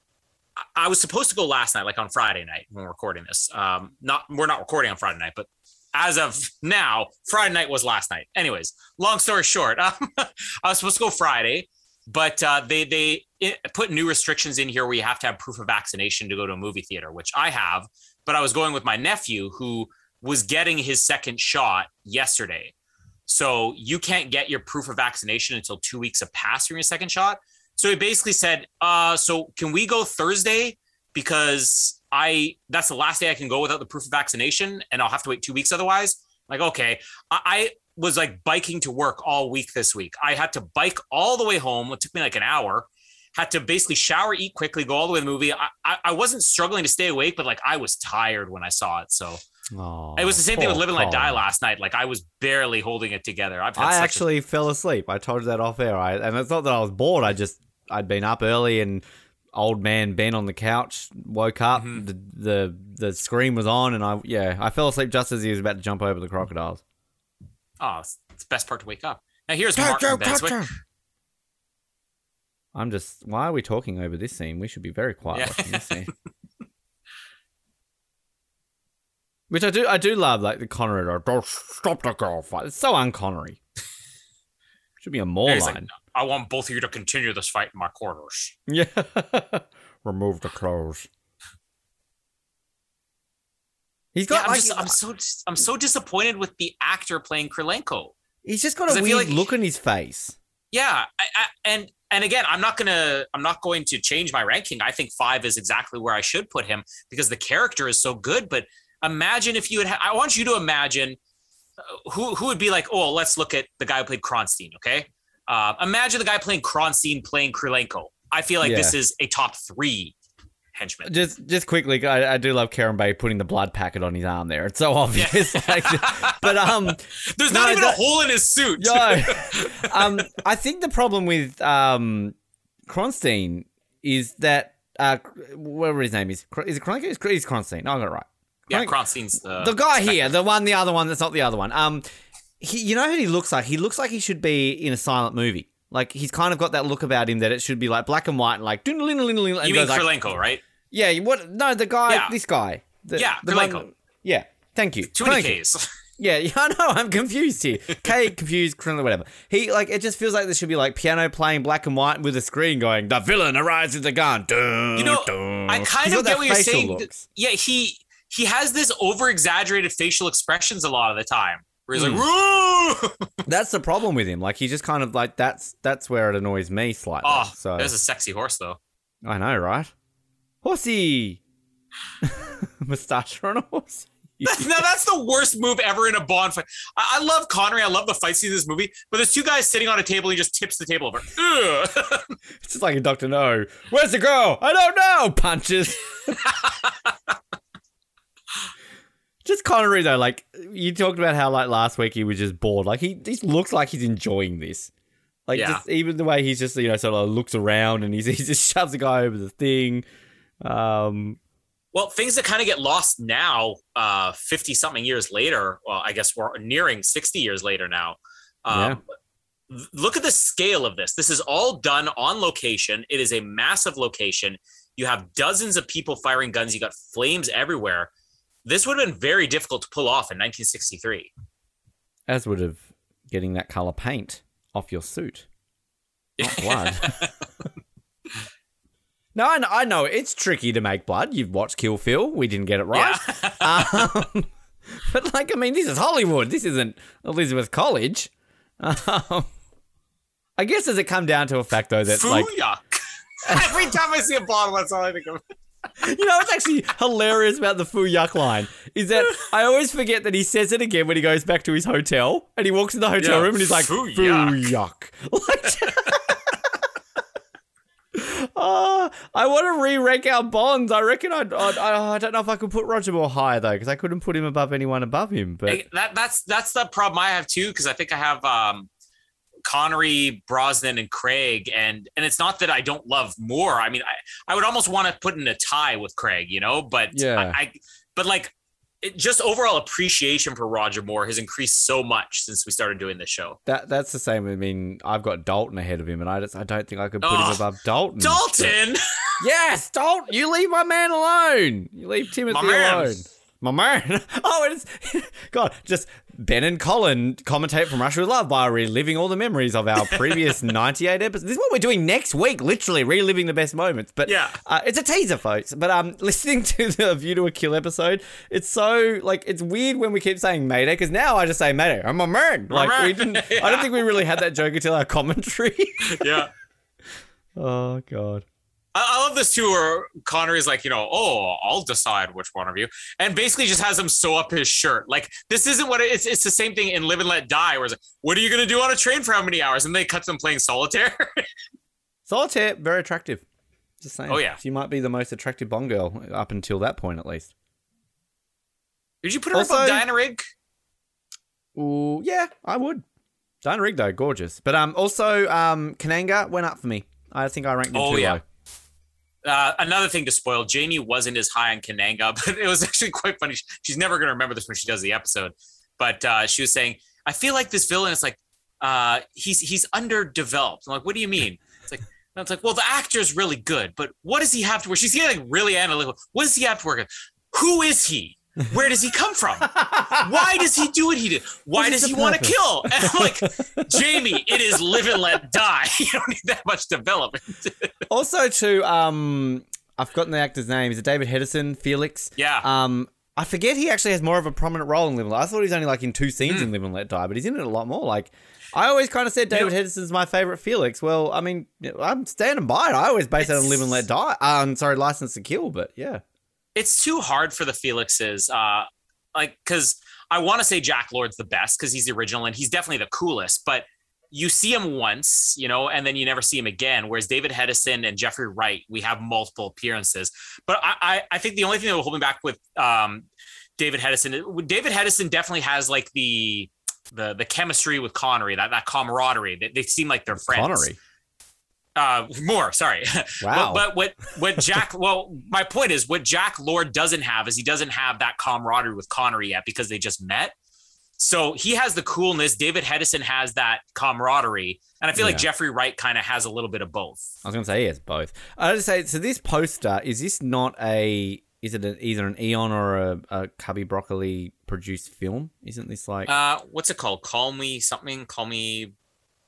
I- was supposed to go last night, like on Friday night when we're recording this. Um, not we're not recording on Friday night, but as of now, Friday night was last night. Anyways, long story short, (laughs) um, I was supposed to go Friday, But uh, they they put new restrictions in here where you have to have proof of vaccination to go to a movie theater, which I have. But I was going with my nephew who was getting his second shot yesterday. So you can't get your proof of vaccination until two weeks have passed from your second shot. So he basically said, uh, so can we go Thursday? Because I that's the last day I can go without the proof of vaccination, and I'll have to wait two weeks otherwise. Like, okay. I, I was like biking to work all week this week. I had to bike all the way home. It took me like an hour. Had to basically shower, eat quickly, go all the way to the movie. I, I, I wasn't struggling to stay awake, but like I was tired when I saw it. So Oh, it was the same thing with poor Live and Let Die last night. Like I was barely holding it together. I've had I such a- actually fell asleep. I told you that off air. I, and it's not that I was bored. I just I'd been up early and old man Ben on the couch woke up. Mhm. The, the the screen was on, and I yeah I fell asleep just as he was about to jump over the crocodiles. oh, it's, it's the best part to wake up. Now here's Martine Beswick. I'm just. Why are we talking over this scene? We should be very quiet Yeah. watching this scene. (laughs) Which I do, I do love, like the Connery. or, Don't stop the girl fight. It's so unconnery. (laughs) Should be a more He's like, line. I want both of you to continue this fight in my quarters. Yeah. (laughs) Remove the clothes. He's got I'm, like just, I'm so I'm so disappointed with the actor playing Krilencu. he's just got a weird like- look on his face. Yeah, I, I, and and again, I'm not gonna I'm not going to change my ranking. I think five is exactly where I should put him because the character is so good. But imagine if you had. I want you to imagine uh, who who would be like. Oh, let's look at the guy who played Kronsteen. Okay, uh, imagine the guy playing Kronsteen playing Krilencu. I feel like Yeah. this is a top three henchman. Just just quickly, I, I do love Kerim Bey putting the blood packet on his arm there. It's so obvious. (laughs) Like, but um (laughs) There's No, not even that- a hole in his suit. Yo, (laughs) um, I think the problem with um, Kronsteen is that uh, whatever his name is, is it Kronsteen? Is is Kronsteen? No, I got it right. Yeah, Kronsteen's the, the guy here, the one, the other one that's not the other one. Um, he, you know who he looks like? He looks like he should be in a silent movie. Like he's kind of got that look about him that it should be like black and white and like. You mean Krilencu, right? Yeah, what? No, the guy, Yeah. this guy. The, Yeah, the one- yeah, thank you. Too many. K's. (laughs) Yeah, yeah, (laughs) I know. I'm confused here. K (laughs) confused, Krillin, whatever. He like it just feels like there should be like piano playing black and white with a screen going. The villain arrives with a gun. Dun, You know, dun." I kind He's of get what you're saying. looks. Yeah, he he has this over exaggerated facial expressions a lot of the time. Where he's Hmm. like, "Woo!" (laughs) That's the problem with him. Like he just kind of like that's that's where it annoys me slightly. oh, so there's a sexy horse though. I know, right? Horsey, (laughs) mustache on a horse. (laughs) now that's the worst move ever in a Bond fight. I, I love Connery. I love the fight scene in this movie. But there's two guys sitting on a table. And He just tips the table over. It's just like a Doctor No. Where's the girl? I don't know. Punches. Just Connery though, like you talked about how like last week he was just bored. Like he just looks like he's enjoying this. Like Yeah. just even the way he's just you know sort of looks around and he's, (laughs) he just shoves the guy over the thing. Um, well, things that kind of get lost now, uh, 50 something years later. Well, I guess we're nearing 60 years later now. Um, Look at the scale of this. This is all done on location. It is a massive location. You have dozens of people firing guns. You got flames everywhere. This would have been very difficult to pull off in 1963. as would have getting that color paint off your suit. Not (laughs) blood. no, I know, I know it's tricky to make blood. You've watched Kill Phil. We didn't get it right. Yeah. Um, (laughs) but like, I mean, this is Hollywood. This isn't Elizabeth College. Um, I guess does it come down to a fact though that Foo like yuck. (laughs) Every time I see a bottle, that's all I think of. You know what's actually hilarious about the foo yuck line is that I always forget that he says it again when he goes back to his hotel and he walks in the hotel Yeah, room and he's like "Foo foo yuck." (laughs) Like, oh, (laughs) I want to re-rank our bonds. I reckon I'd, I'd, I I don't know if I could put Roger Moore higher though because I couldn't put him above anyone above him. But that that's that's the problem I have too because I think I have um, Connery, Brosnan, and Craig, and and it's not that I don't love Moore. I mean, I I would almost want to put in a tie with Craig, you know, but Yeah. I, I but like it, just overall appreciation for Roger Moore has increased so much since we started doing this show. that that's the same. I mean, I've got Dalton ahead of him, and I just I don't think I could put him Oh, above Dalton. Dalton, (laughs) Yes, Dalton, you leave my man alone. You leave Timothy alone. My man. (laughs) Oh, it is. (laughs) God, just Ben and Colin commentate from Russia with Love by reliving all the memories of our previous (laughs) 98 episodes. This is what we're doing next week, literally reliving the best moments. But Yeah. uh, it's a teaser, folks. But um, (laughs) listening to the View to a Kill episode, it's so like it's weird when we keep saying Mayday because now I just say Mayday. I'm a man. Like man. we didn't. (laughs) I don't think we really had that joke until our commentary. yeah. oh god. I, I love this too, where Connor is like, you know, oh, I'll decide which one of you, and basically just has him sew up his shirt. Like this isn't what it, it's. It's the same thing in Live and Let Die, where it's like, what are you gonna do on a train for how many hours? And they cut them playing solitaire. (laughs) Solitaire, very attractive. Just saying. Oh, yeah. She might be the most attractive Bond girl up until that point, at least. Did you put her Also- above Diana Rigg? Ooh, yeah, I would. Diana Rigg though, gorgeous. But um, also um, Kananga went up for me. I think I ranked him Oh, too yeah. low. Uh, another thing to spoil, Jamie wasn't as high on Kananga, (laughs) but it was actually quite funny. She's never going to remember this when she does the episode, but uh, she was saying, "I feel like this villain is like uh, he's he's underdeveloped." I'm like, "What do you mean?" It's like. and it's like, well, the actor's really good, but what does he have to work? She's getting really analytical. What does he have to work? on? Who is he? Where does he come from? Why does he do what he did? Why does he want to kill? And I'm like, Jamie, it is live and let die. (laughs) You don't need that much development. (laughs) Also, to um, I've forgotten the actor's name. Is it David Hedison? Felix. Yeah. Um, I forget he actually has more of a prominent role in Live and Let. I thought he was only like in two scenes Hmm. in Live and Let Die, but he's in it a lot more. Like, I always kind of said You know- David Hedison's my favorite Felix. Well, I mean, I'm standing by it. I always base it on Live and Let Die. Um, sorry, License to Kill, but yeah. It's too hard for the Felixes. Uh, like, because I want to say Jack Lord's the best because he's the original and he's definitely the coolest. But you see him once, you know, and then you never see him again. Whereas David Hedison and Jeffrey Wright, we have multiple appearances. But I, I, I think the only thing that will hold me back with um, David Hedison, David Hedison definitely has like the the the chemistry with Connery, that that camaraderie. They, they seem like they're friends. Connery. Uh, more, sorry. (laughs) Wow. But, but what what Jack? (laughs) well, my point is what Jack Lord doesn't have is he doesn't have that camaraderie with Connery yet because they just met. So he has the coolness. David Hedison has that camaraderie, and I feel like Jeffrey Wright kind of has a little bit of both. I was going to say he has both. I was going to say, so this poster, is this not a, is it a, either an Eon or a, a Cubby Broccoli produced film? Isn't this like, Uh, what's it called? Call me something. Call me.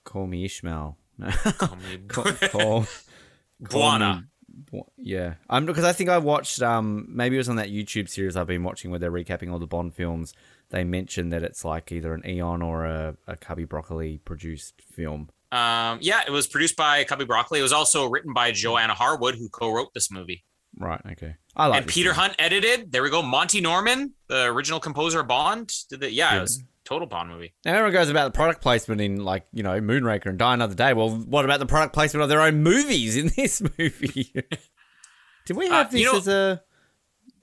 Call Me Ishmael? No. Call (laughs) me. call, call, (laughs) Bwana. Bu- Yeah, um, because I think I watched um maybe it was on that YouTube series I've been watching where they're recapping all the Bond films. They mentioned that it's like either an Eon or a, a Cubby Broccoli produced film. Um, yeah, it was produced by Cubby Broccoli. It was also written by Johanna Harwood, who co-wrote this movie. Right. Okay. I like and Peter. Hunt edited. There we go. Monty Norman, the original composer of Bond, did the yeah, Yeah. it was total Bond movie. Now everyone goes about the product placement in like you know Moonraker and Die Another Day. Well, what about the product placement of their own movies in (laughs) this movie? (laughs) Did we have Uh, this you know- as a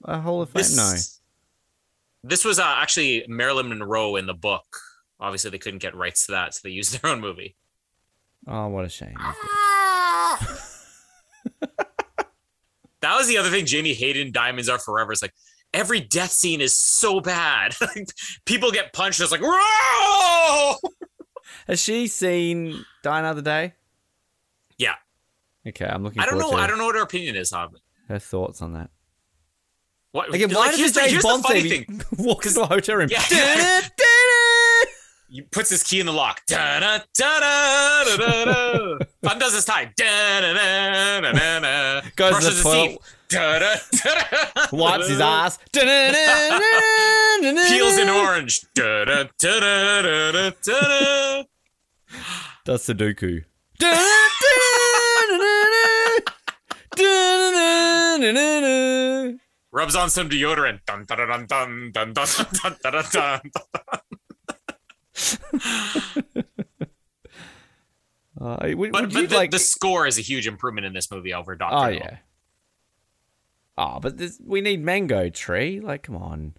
a Hall of Fame? This, no. This was uh, actually Marilyn Monroe in the book. Obviously, they couldn't get rights to that, so they used their own movie. Oh, what a shame. (laughs) That was the other thing Jamie Hayden, Diamonds Are Forever. It's like every death scene is so bad. (laughs) People get punched. It's like, whoa! (laughs) Has she seen Die Another Day? Yeah. Okay, I'm looking. I don't know. to I don't know what her opinion is on it. her thoughts on that. What, Again, why here's does the James Bond the funny thing. (laughs) walk into a hotel room? Yeah. He puts his key in the lock. Fun (laughs) does his tie. Goes to Brushes the his toilet. da-da. Wipes his ass. Peels an orange. Does Sudoku. Rubs on some deodorant. Dun, dun, dun, dun, dun, dun, dun, dun, dun, dun, dun. (laughs) Uh, would, But, would but the, like? the score is a huge improvement in this movie over Doctor. oh No. yeah. Oh, but this, we need Mango Tree. Like, come on.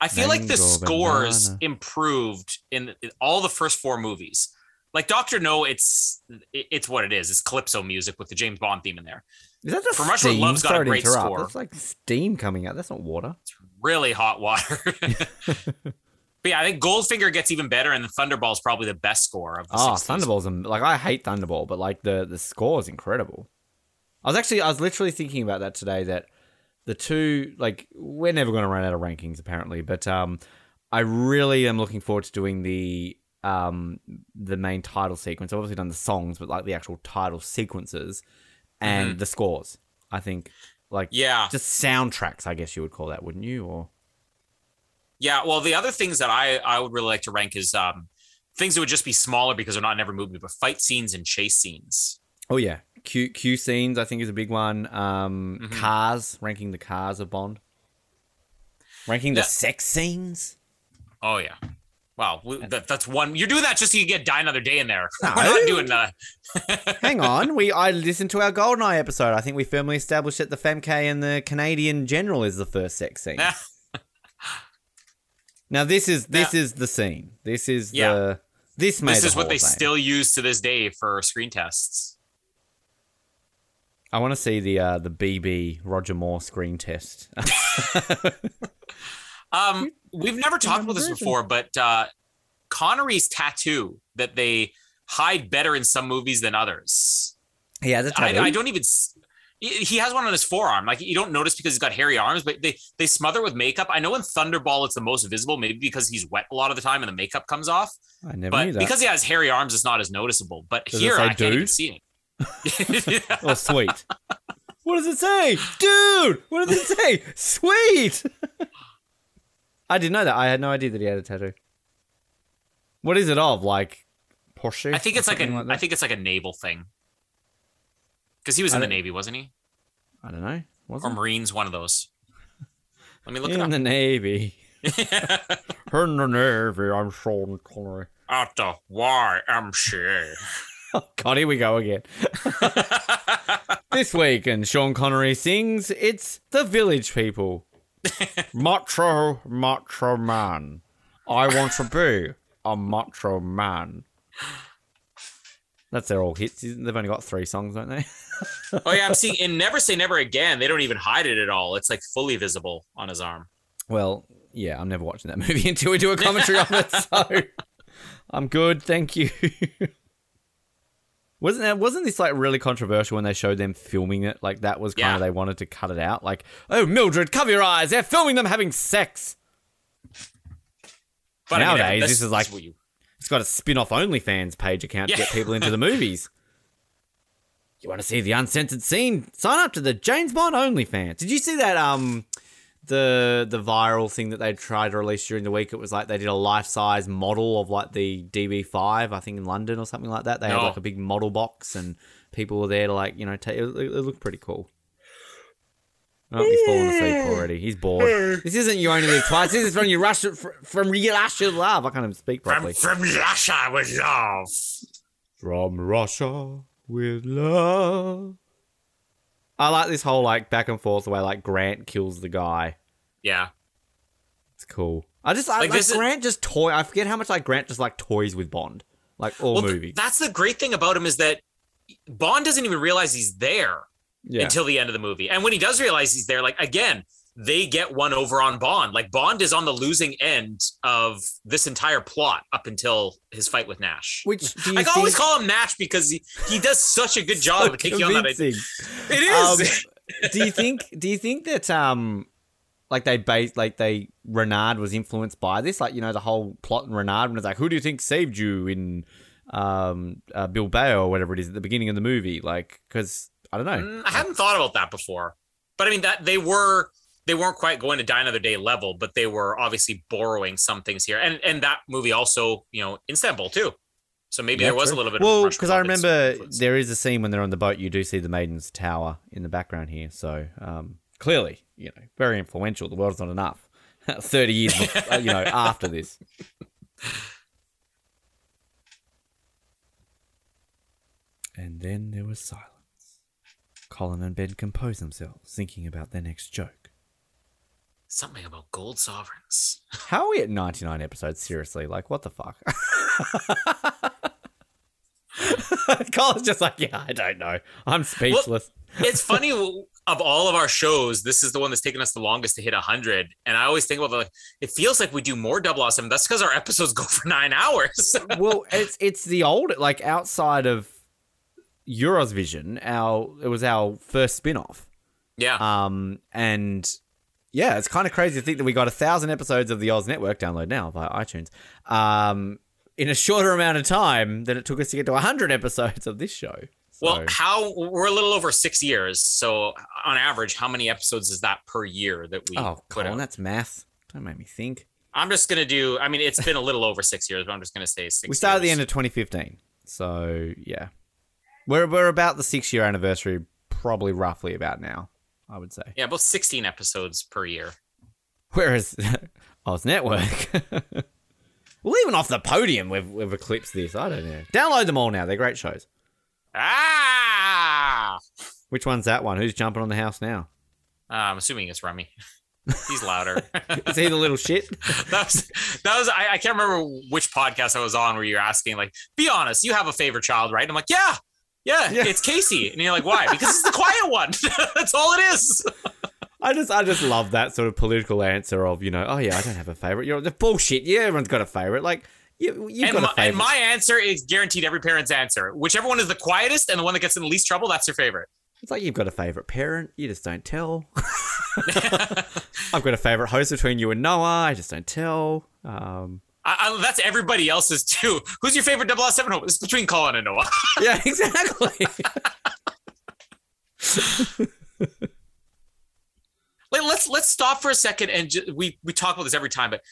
I feel like the Mango scores banana. improved in, in all the first four movies. Like Doctor No, it's it- it's what it is. It's calypso music with the James Bond theme in there. Is that Russia with steam? Love's got Sorry to great score. That's like steam coming out. That's not water. It's really hot water. (laughs) (laughs) but yeah, I think Goldfinger gets even better, and the Thunderball is probably the best score of the Oh, 60s. Thunderball's like I hate Thunderball, but like the the score is incredible. I was actually I was literally thinking about that today. That the two like we're never going to run out of rankings apparently, but um, I really am looking forward to doing the um the main title sequence. I've obviously done the songs, but like the actual title sequences and the scores. I think like Yeah. just soundtracks. I guess you would call that, wouldn't you? Or Yeah, well, the other things that I I would really like to rank is um things that would just be smaller because they're not in every movie, but fight scenes and chase scenes. oh yeah, Q Q scenes. I think is a big one. Um, Mhm. cars, ranking the cars of Bond, ranking the Yeah. sex scenes. Oh yeah. Wow, that, that's one. You're doing that just so you get die another day in there. No. (laughs) We're not doing that. (laughs) Hang on, we I listened to our Goldeneye episode. I think we firmly established that the Famke and the Canadian General is the first sex scene. (laughs) Now this is this is the scene. This is Yeah. the this made this the is what they Fame. still use to this day for screen tests. I want to see the uh, the BB Roger Moore screen test. (laughs) Um, we've never talked about this before, but uh, Connery's tattoo that they hide better in some movies than others. Yeah, a I, tattoo. I don't even. He has one on his forearm. Like you don't notice because he's got hairy arms, but they they smother with makeup. I know in Thunderball it's the most visible, maybe because he's wet a lot of the time and the makeup comes off. I never knew But that. because he has hairy arms, it's not as noticeable. But Does here I can't even see it. (laughs) (laughs) oh, sweet. what does it say, dude? What does it say? Sweet. (laughs) I didn't know that. I had no idea that he had a tattoo. What is it of? Like Porsche? I think it's like a. something I think it's like a naval thing. Because he was in the Navy, wasn't he? I don't know. Was Or it? Marines, one of those. Let me look in the Navy. (laughs) In the Navy, I'm Sean Connery. At the YMCA. (laughs) Oh, God, here we go again. (laughs) This week, and Sean Connery sings, it's the Village People. macho, macho man. I want to be a macho man. That's their all hits. They've only got three songs, don't they? (laughs) oh yeah, I'm seeing in Never Say Never Again. They don't even hide it at all. It's like fully visible on his arm. Well, yeah, I'm never watching that (laughs) movie until we do a commentary on it, so (laughs) I'm good, thank you. Wasn't that wasn't this like really controversial when they showed them filming it? Like that was kind Yeah. of they wanted to cut it out. Like, oh Mildred, cover your eyes, they're filming them having sex. But I mean, Nowadays, this is like- that's what you- It's got a spin-off OnlyFans page account to get people into the (laughs) movies. You want to see the uncensored scene? Sign up to the James Bond OnlyFans. Did you see that um the the viral thing that they tried to release during the week? It was like they did a life-size model of like the DB5, I think in London or something like that. They had like a big model box and people were there to like, you know, take it, it looked pretty cool. Oh, he's fallen asleep already. He's bored. This isn't you only live twice. This is from your rush from you Russia love. I can't even speak from properly. from Russia with love. From Russia with love. I like this whole like back and forth the way like Grant kills the guy. Yeah, It's cool. I just I, Like, like, this is- Grant just toy. I forget how much like Grant just like toys with Bond, like all well, th- movies. that's the great thing about him is that Bond doesn't even realize he's there yeah, until the end of the movie, and when he does realize he's there, like again, they get one over on Bond. Like Bond is on the losing end of this entire plot up until his fight with Nash. which do you I think always call him Nash because he, he does such a good job so of taking on that. idea. It is. Um, do you think? Do you think that um, like they base like they Renard was influenced by this? Like you know the whole plot in Renard when it's like, who do you think saved you in um uh, Bilbao or whatever it is at the beginning of the movie? Like because I don't know. Mm, I hadn't thought about that before, but I mean that they were they weren't quite going to Die Another Day level, but they were obviously borrowing some things here, and and that movie also you know Istanbul too. So maybe Yeah, there was true. a little bit. Well, of because I remember influence. there is a scene when they're on the boat. You do see the Maiden's Tower in the background here. So um, clearly, you know, very influential. The world's not enough. (laughs) Thirty years, bef- uh, (laughs) you know, after this. And then there was silence. Colin and Ben compose themselves, thinking about their next joke. something about gold sovereigns. (laughs) How are we at 99 episodes? Seriously, like, what the fuck? (laughs) Colin's just like, yeah, I don't know. I'm speechless. it's funny of all of our shows, this is the one that's taken us the longest to hit 100. And I always think about the, like, it feels like we do more double awesome. That's because our episodes go for nine hours. (laughs) well, it's it's the old like outside of Euros Vision, our it was our first spin-off. yeah. Um and yeah, it's kind of crazy to think that we got a thousand episodes of the Oz Network download now via iTunes. Um, in a shorter amount of time than it took us to get to 100 episodes of this show. Well, how we're a little over six years. So on average, how many episodes is that per year that we oh, put Colin, out? that's math. Don't make me think. I'm just gonna do. I mean, it's been a little over six years, but I'm just gonna say six. We started at the end of 2015, so yeah, we're we're about the six year anniversary, probably roughly about now. I would say. Yeah, about 16 episodes per year. Whereas (laughs) Oz Network, (laughs) well, even off the podium, we've we've eclipsed this. I don't know. Download them all now. They're great shows. Ah, Which one's that one? Who's jumping on the house now? Uh, I'm assuming it's Rummy. (laughs) He's louder. Is he the little shit? that was that was I, I can't remember which podcast I was on where you're asking like, be honest, you have a favorite child, right? And I'm like, yeah, yeah, Yeah. it's Casey, and you're like, why? Because it's the quiet one. (laughs) That's all it is. I just I just love that sort of political answer of you know oh yeah I don't have a favorite. You're the bullshit. Yeah, everyone's got a favorite. Like you you've And got my, a favorite. and my answer is guaranteed every parent's answer. Whichever one is the quietest and the one that gets in the least trouble, that's your favorite. It's like you've got a favorite parent. You just don't tell. (laughs) (laughs) I've got a favorite host between you and Noah. I just don't tell. Um, I, I, that's everybody else's too. (laughs) Who's your favorite 007 hope? It's between Colin and Noah. (laughs) yeah, exactly. (laughs) Let, let's let's stop for a second and ju- we we talk about this every time, but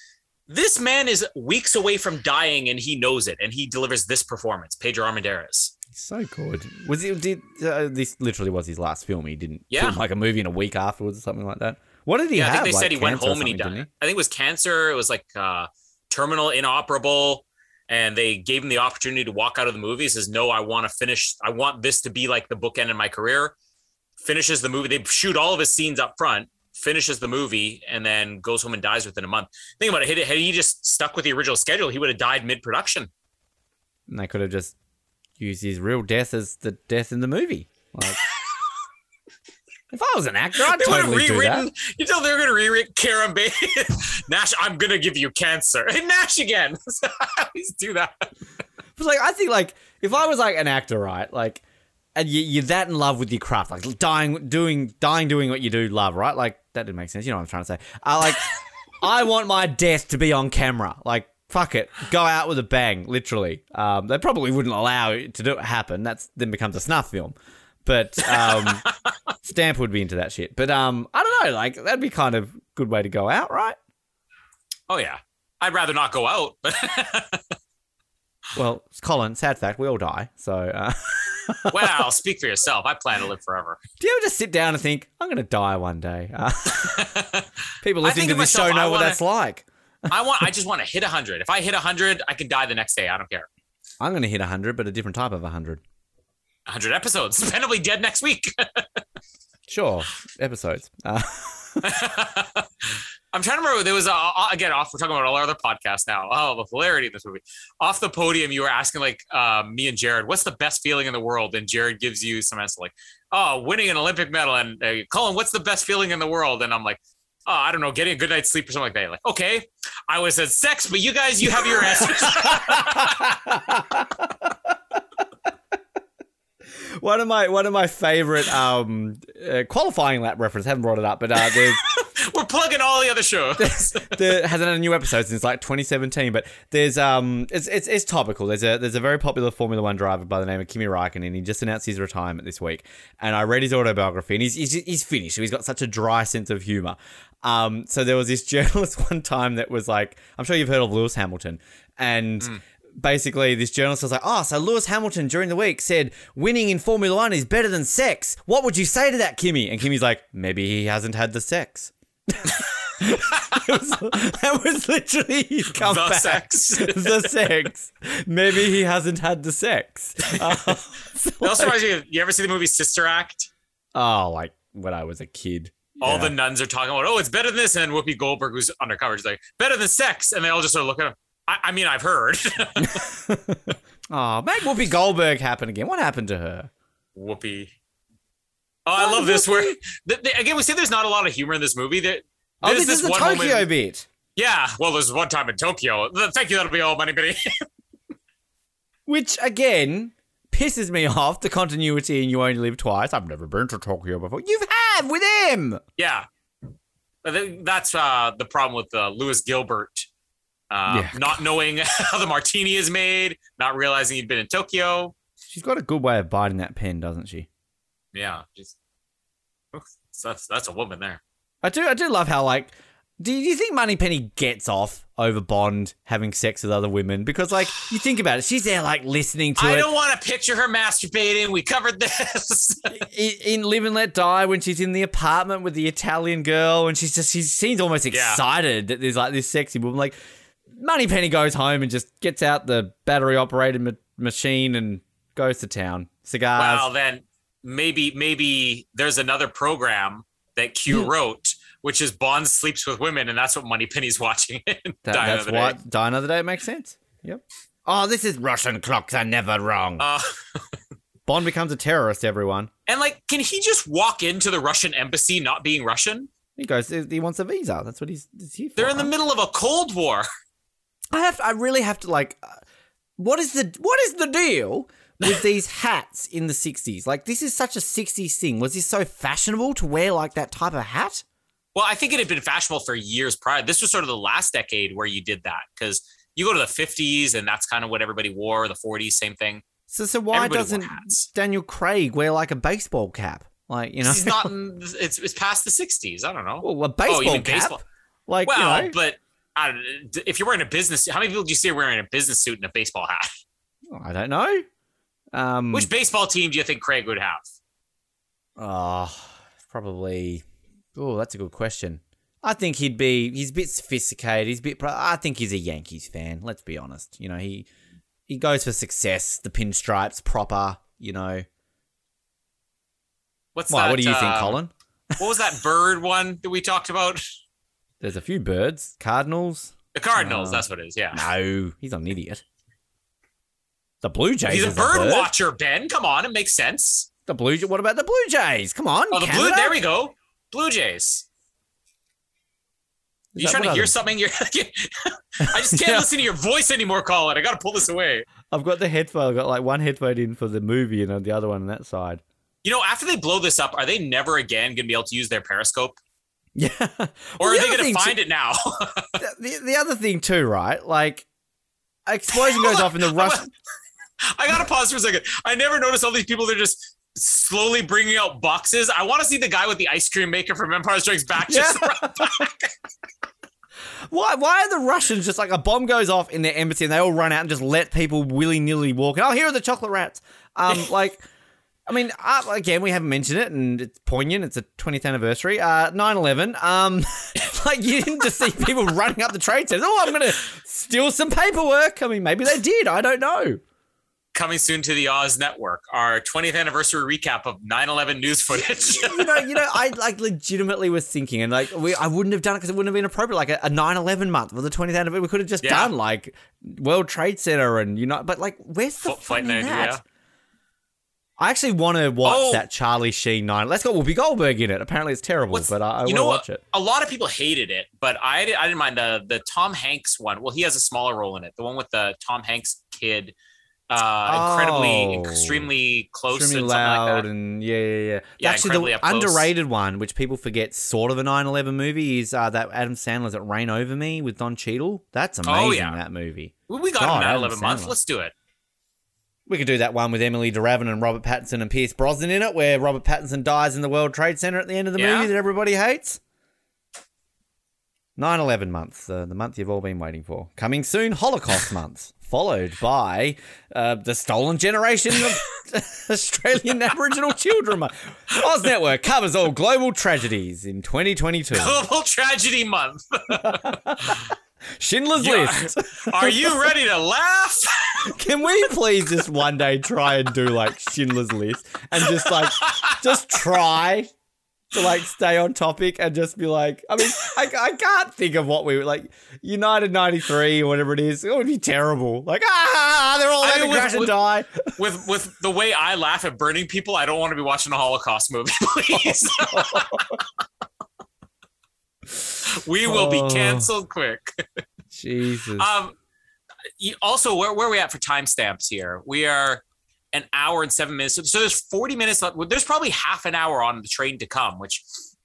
this man is weeks away from dying and he knows it, and he delivers this performance. Pedro Armendariz. so good. Was it? Did uh, this literally was his last film? He didn't Yeah. film like a movie in a week afterwards or something like that. What did he Yeah, I have? think they Like said he went home and he died. didn't I think it was cancer. It was like uh, terminal inoperable. And they gave him the opportunity to walk out of the movie. He says, No, I want to finish. I want this to be like the bookend in my career. Finishes the movie. They shoot all of his scenes up front, finishes the movie, and then goes home and dies within a month. Think about it. Had, he just stuck with the original schedule, he would have died mid production. And they could have just used his real death as the death in the movie. Like, if I was an actor, I'd They would have totally do that. You know, they're going to rewrite Kerim Bey. (laughs) Nash, I'm going to give you cancer. (laughs) Hey, Nash again. (laughs) I always do that. But like, I think like if I was like an actor, right, like, and you, you're that in love with your craft, like dying, doing, dying, doing what you do, love, right? Like that didn't make sense. You know what I'm trying to say? Uh, like, I want my death to be on camera. Like, fuck it, go out with a bang, literally. Um, they probably wouldn't allow it to do it happen. That's then becomes a snuff film. But um, (laughs) Stamp would be into that shit. But um, I don't know, like that'd be kind of good way to go out, right? Oh, yeah. I'd rather not go out. But (laughs) Well, Colin, sad fact, we all die. So, uh, (laughs) well, speak for yourself. I plan to live forever. do you ever just sit down and think, I'm going to die one day? Uh, people listening to this show know what wanna- that's like. I want. I just want to hit 100. If I hit 100, I can die the next day. I don't care. I'm going to hit 100, but a different type of 100. 100 episodes. (laughs) Ben will be dead next week. (laughs) Sure, episodes. Uh, (laughs) I'm trying to remember. There was a, again off. We're talking about all our other podcasts now. Oh, the hilarity in this movie. Off the podium, you were asking like uh, me and Jared, "What's the best feeling in the world?" And Jared gives you some answer like, "Oh, winning an Olympic medal." And uh, Colin, "What's the best feeling in the world?" And I'm like, "Oh, I don't know, getting a good night's sleep or something like that." Like, okay, I was at sex, but you guys, you have your answers. One of my one of my favorite um, uh, qualifying lap reference. Haven't brought it up, but uh, there's (laughs) We're plugging all the other shows. there hasn't had a new episode since like 2017. But there's um, it's, it's it's topical. There's a there's a very popular Formula One driver by the name of Kimi Raikkonen. And he just announced his retirement this week, and I read his autobiography, and he's he's, he's finished. So he's got such a dry sense of humor. Um, so there was this (laughs) journalist one time that was like, I'm sure you've heard of Lewis Hamilton, and. Basically, this journalist was like, "Oh, so Lewis Hamilton during the week said winning in Formula One is better than sex. What would you say to that, Kimi?" And Kimi's like, "Maybe he hasn't had the sex." Was- (laughs) that was literally his comeback. the sex. (laughs) the sex. Maybe he hasn't had the sex. Uh, (laughs) so That also like- reminds me you ever see the movie Sister Act? oh, like when I was a kid. All Yeah. the nuns are talking about, oh, it's better than this. And Whoopi Goldberg, who's undercover, is like, better than sex. And they all just sort of look at him. I, I mean, I've heard. (laughs) Oh, make Whoopi Goldberg happen again. What happened to her? Whoopi. Oh, I love this. Where (laughs) th- th- again, we say there's not a lot of humor in this movie. There, Oh, there's this, is the Tokyo moment- bit. Yeah, well, there's one time in Tokyo. Thank you. That'll be all, Moneypenny. (laughs) Which again pisses me off. The continuity and You Only Live Twice. I've never been to Tokyo before. You have with him. yeah, that's uh, the problem with uh, Lewis Gilbert. Uh, Yeah. Not knowing (laughs) how the martini is made, not realizing he'd been in Tokyo. She's got a good way of biting that pen, doesn't she? Yeah, just that's that's a woman there. I do. I do love how like. Do you think Moneypenny gets off over Bond having sex with other women? Because like you think about it, she's there like listening to I it don't want to picture her masturbating. We covered this. (laughs) in, in Live and Let Die when she's in the apartment with the Italian girl and she's just she seems almost Yeah. excited that there's like this sexy woman. Like Moneypenny goes home and just gets out the battery operated ma- machine and goes to town. Cigars. well, then maybe maybe there's another program that Hmm. Q wrote, which is Bond sleeps with women, and that's what Moneypenny's (laughs) watching. in That- Die that's Day. Die Another Day makes sense. Yep. Oh, this is Russian clocks are never wrong. Uh, (laughs) Bond becomes a terrorist, everyone. and like, can he just walk into the Russian embassy not being Russian? He goes, he wants a visa. That's what he's, he's here for. They're in the middle of a Cold War. I have, I really have to like, uh, what is the, what is the deal with these hats in the '60s? Like, this is such a '60s thing. Was this so fashionable to wear like that type of hat? Well, I think it had been fashionable for years prior. This was sort of the last decade where you did that because you go to the 50s and that's kind of what everybody wore. The 40s, same thing. So, so why Everybody doesn't. Daniel Craig wear like a baseball cap? Like, you know, It's not. (laughs) It's it's past the 60s. I don't know. well, a baseball oh, cap. baseball? Like, Well, you know, but I don't, if you're wearing a business, how many people do you see wearing a business suit and a baseball hat? I don't know. Um, Which baseball team do you think Craig would have? Oh, probably. Oh, that's a good question. I think he'd be. He's a bit sophisticated. He's a bit. I think he's a Yankees fan. Let's be honest. You know, he he goes for success. The pinstripes, proper. You know. What's Why? that? What do you think, uh, Colin? What was that (laughs) bird one that we talked about? There's a few birds. Cardinals. The Cardinals. Uh, that's what it is. Yeah. No, he's not an idiot. The Blue Jays. He's a bird, bird watcher, Ben. Come on, it makes sense. The Blue. What about the Blue Jays? Come on. Oh, the blue. There we go. Blue Jays. Is You trying to hear they? something? You're. (laughs) I just can't (laughs) Yeah. listen to your voice anymore, Colin. I got to pull this away. I've got the headphone. I've got like one headphone in for the movie and the other one on that side. You know, after they blow this up, are they never again going to be able to use their Periscope, Yeah. (laughs) or Well, are the they going to too- find it now? (laughs) the, the, the other thing too, right? Like, explosion goes off in the (laughs) rush. I gotta pause for a second. I never noticed all these people. They're just slowly bringing out boxes. I want to see the guy with the ice cream maker from Empire Strikes Back. Just Why? Why are the Russians just like a bomb goes off in their embassy and they all run out and just let people willy nilly walk? in? Oh, here are the chocolate rats. Um, like, I mean, uh, again, we haven't mentioned it, and it's poignant. It's a 20th anniversary. Uh, 9/11. Um, (laughs) like you didn't just see people (laughs) running up the trade center. Oh, I'm gonna steal some paperwork. I mean, maybe they did. I don't know. coming soon to the Oz Network. Our 20th anniversary recap of 9/11 news footage. (laughs) you know, you know, I like legitimately was thinking, and like we, I wouldn't have done it because it wouldn't have been appropriate. Like a, a 9/11 month for the 20th anniversary, we could have just Yeah. done like World Trade Center and you know, but like, where's the F- fun fighting in that? I actually want to watch Oh. that Charlie Sheen nine. Let's got Whoopi Goldberg in it. Apparently, it's terrible, What's- but I, I want to watch it. A lot of people hated it, but I, I didn't mind the the Tom Hanks one. Well, he has a smaller role in it. The one with the Tom Hanks kid, uh, incredibly, Oh. extremely close, Extremely and loud like that. and yeah, yeah, yeah. Yeah, Actually, the underrated one, which people forget, sort of a 9/11 movie, is uh, that Adam Sandler's "It Reign Over Me" with Don Cheadle. That's amazing. Oh, yeah. That movie. We- got God, an 9/11 month. Let's do it. We could do that one with Emilie de Ravin and Robert Pattinson and Pierce Brosnan in it, where Robert Pattinson dies in the World Trade Center at the end of the Yeah. movie that everybody hates. 9 11 month, uh, the month you've all been waiting for. Coming soon, Holocaust (laughs) month, followed by uh, the stolen generation of (laughs) Australian Aboriginal children. month. Oz Network covers all global tragedies in 2022. Global Tragedy Month. (laughs) Schindler's Yeah. List. (laughs) Are you ready to laugh? (laughs) Can we please just one day try and do like Schindler's List and just like just try to like stay on topic and just be like, I mean, I, I can't think of what we were like United 93 or whatever it is. It would be terrible. Like, ah, they're all I going mean, to with- crash and with- die. with with the way I laugh at burning people, I don't want to be watching a Holocaust movie, (laughs) please. We will be Oh. canceled quick. (laughs) Jesus. Um, also, where, where are we at for timestamps here? We are an hour and seven minutes. So, there's 40 minutes left. There's probably half an hour on the train to come, which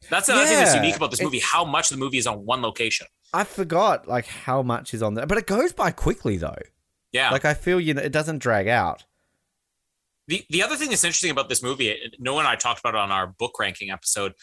That's another thing that's unique about this movie. How much the movie is on one location. I forgot like how much is on there, but it goes by quickly though. Yeah. Like I feel you know it doesn't drag out. The the other thing that's interesting about this movie, Noah and I talked about it on our book ranking episode.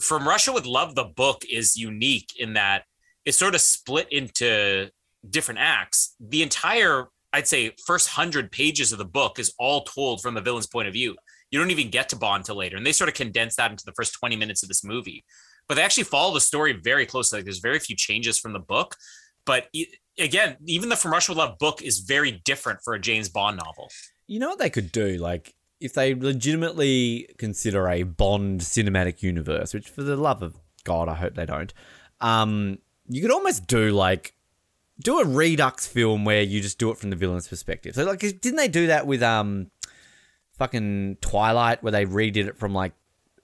From Russia with Love, the book is unique in that it's sort of split into different acts. The entire, I'd say, first hundred pages of the book is all told from the villain's point of view. You don't even get to Bond till later, and they sort of condense that into the first twenty minutes of this movie. But they actually follow the story very closely. Like there's very few changes from the book, but e- again, even the From Russia with Love book is very different for a James Bond novel. You know what they could do? Like, if they legitimately consider a Bond cinematic universe, which for the love of God, I hope they don't, um, you could almost do like do a redux film where you just do it from the villain's perspective. So like didn't they do that with um fucking Twilight where they redid it from like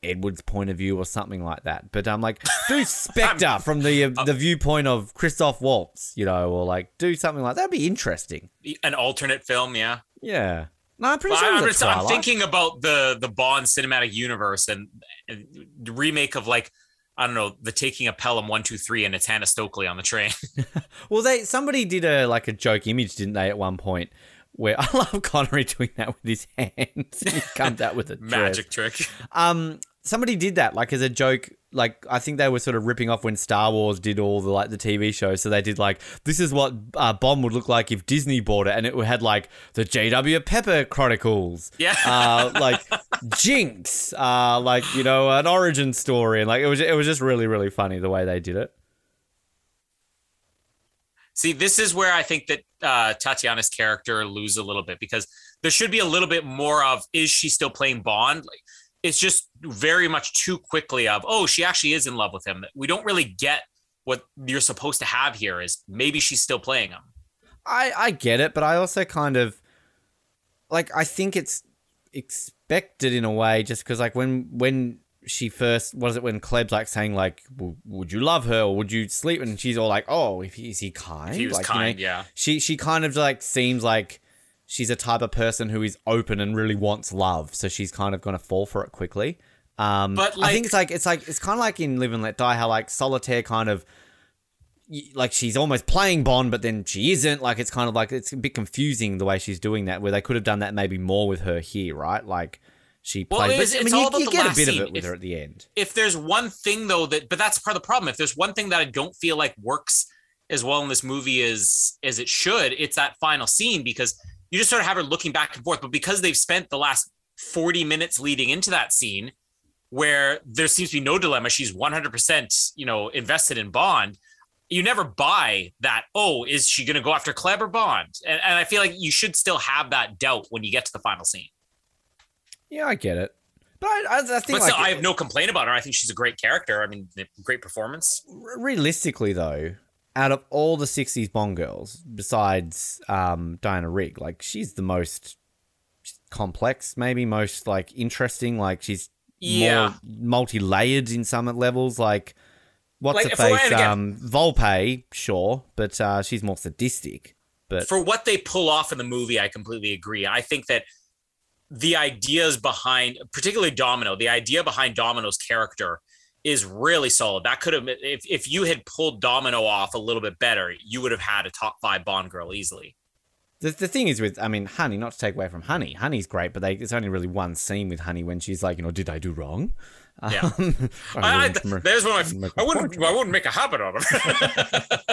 Edward's point of view or something like that. But I'm um like do (laughs) Spectre from the uh, the viewpoint of Christoph Waltz, you know, or like do something like that'd be interesting. An alternate film, yeah. Yeah. No, I'm pretty Well, sure I'm, just- I'm thinking about the the Bond cinematic universe and, and the remake of like I don't know the Taking of Pelham one two three and it's Hannah Stokely on the train. (laughs) (laughs) Well, they somebody did a like a joke image, didn't they, at one point? Where (laughs) I love Connery doing that with his hands. he comes out with a. Magic trick. Um, somebody did that like as a joke. Like I think they were sort of ripping off when Star Wars did all the like the TV shows. So they did like this is what uh, Bond would look like if Disney bought it, and it had like the J.W. Pepper Chronicles. Yeah. Uh, like Jinx. Uh, like you know an origin story, and like it was it was just really really funny the way they did it. See, this is where I think that uh, Tatiana's character loses a little bit because there should be a little bit more of is she still playing Bond? Like, it's just very much too quickly of oh she actually is in love with him. We don't really get what you're supposed to have here is maybe she's still playing him. I I get it, but I also kind of like I think it's expected in a way just because like when when she first was it when Klebb's like saying like would you love her or would you sleep and she's all like oh if he, is he kind He was like, you know, kind, yeah. she she kind of like seems like she's a type of person who is open and really wants love so she's kind of gonna fall for it quickly um But, I think it's like it's like it's kind of like in Live and Let Die how like Solitaire kind of like she's almost playing Bond, but then she isn't. Like it's kind of like it's a bit confusing the way she's doing that. Where they could have done that maybe more with her here, right? Like she Well, played. it's- but, I mean, all you, about you the get a bit of it with If- her at the end. if there's one thing though that but that's part of the problem if there's one thing that i don't feel like works as well in this movie as as it should it's that final scene because you just sort of have her looking back and forth but because they've spent the last 40 minutes leading into that scene where there seems to be no dilemma she's 100% you know invested in bond you never buy that oh is she going to go after clever bond? And, and i feel like you should still have that doubt when you get to the final scene. Yeah, I get it. But I, I, think but like still, i have no complaint about her. I think she's a great character. I mean great performance. Realistically though, out of all the '60s Bond girls, besides um, Diana Rigg, like she's the most complex, maybe most like interesting. Like she's Yeah. more multi-layered in some levels. Like what's Like, her face? Um, Volpe, sure, but uh, she's more sadistic. But for what they pull off in the movie, I completely agree. I think that the ideas behind, particularly Domino, the idea behind Domino's character is really solid. That could have, if, if you had pulled Domino off a little bit better, you would have had a top five Bond girl easily. the, the thing is with, I mean, Honey. Not to take away from Honey. Honey's great, but they, it's only really one scene with Honey when she's like, you know, did I do wrong? Yeah. (laughs) Um, I, I, really there's one of my, make I a wouldn't, I wouldn't make a habit of it. (laughs)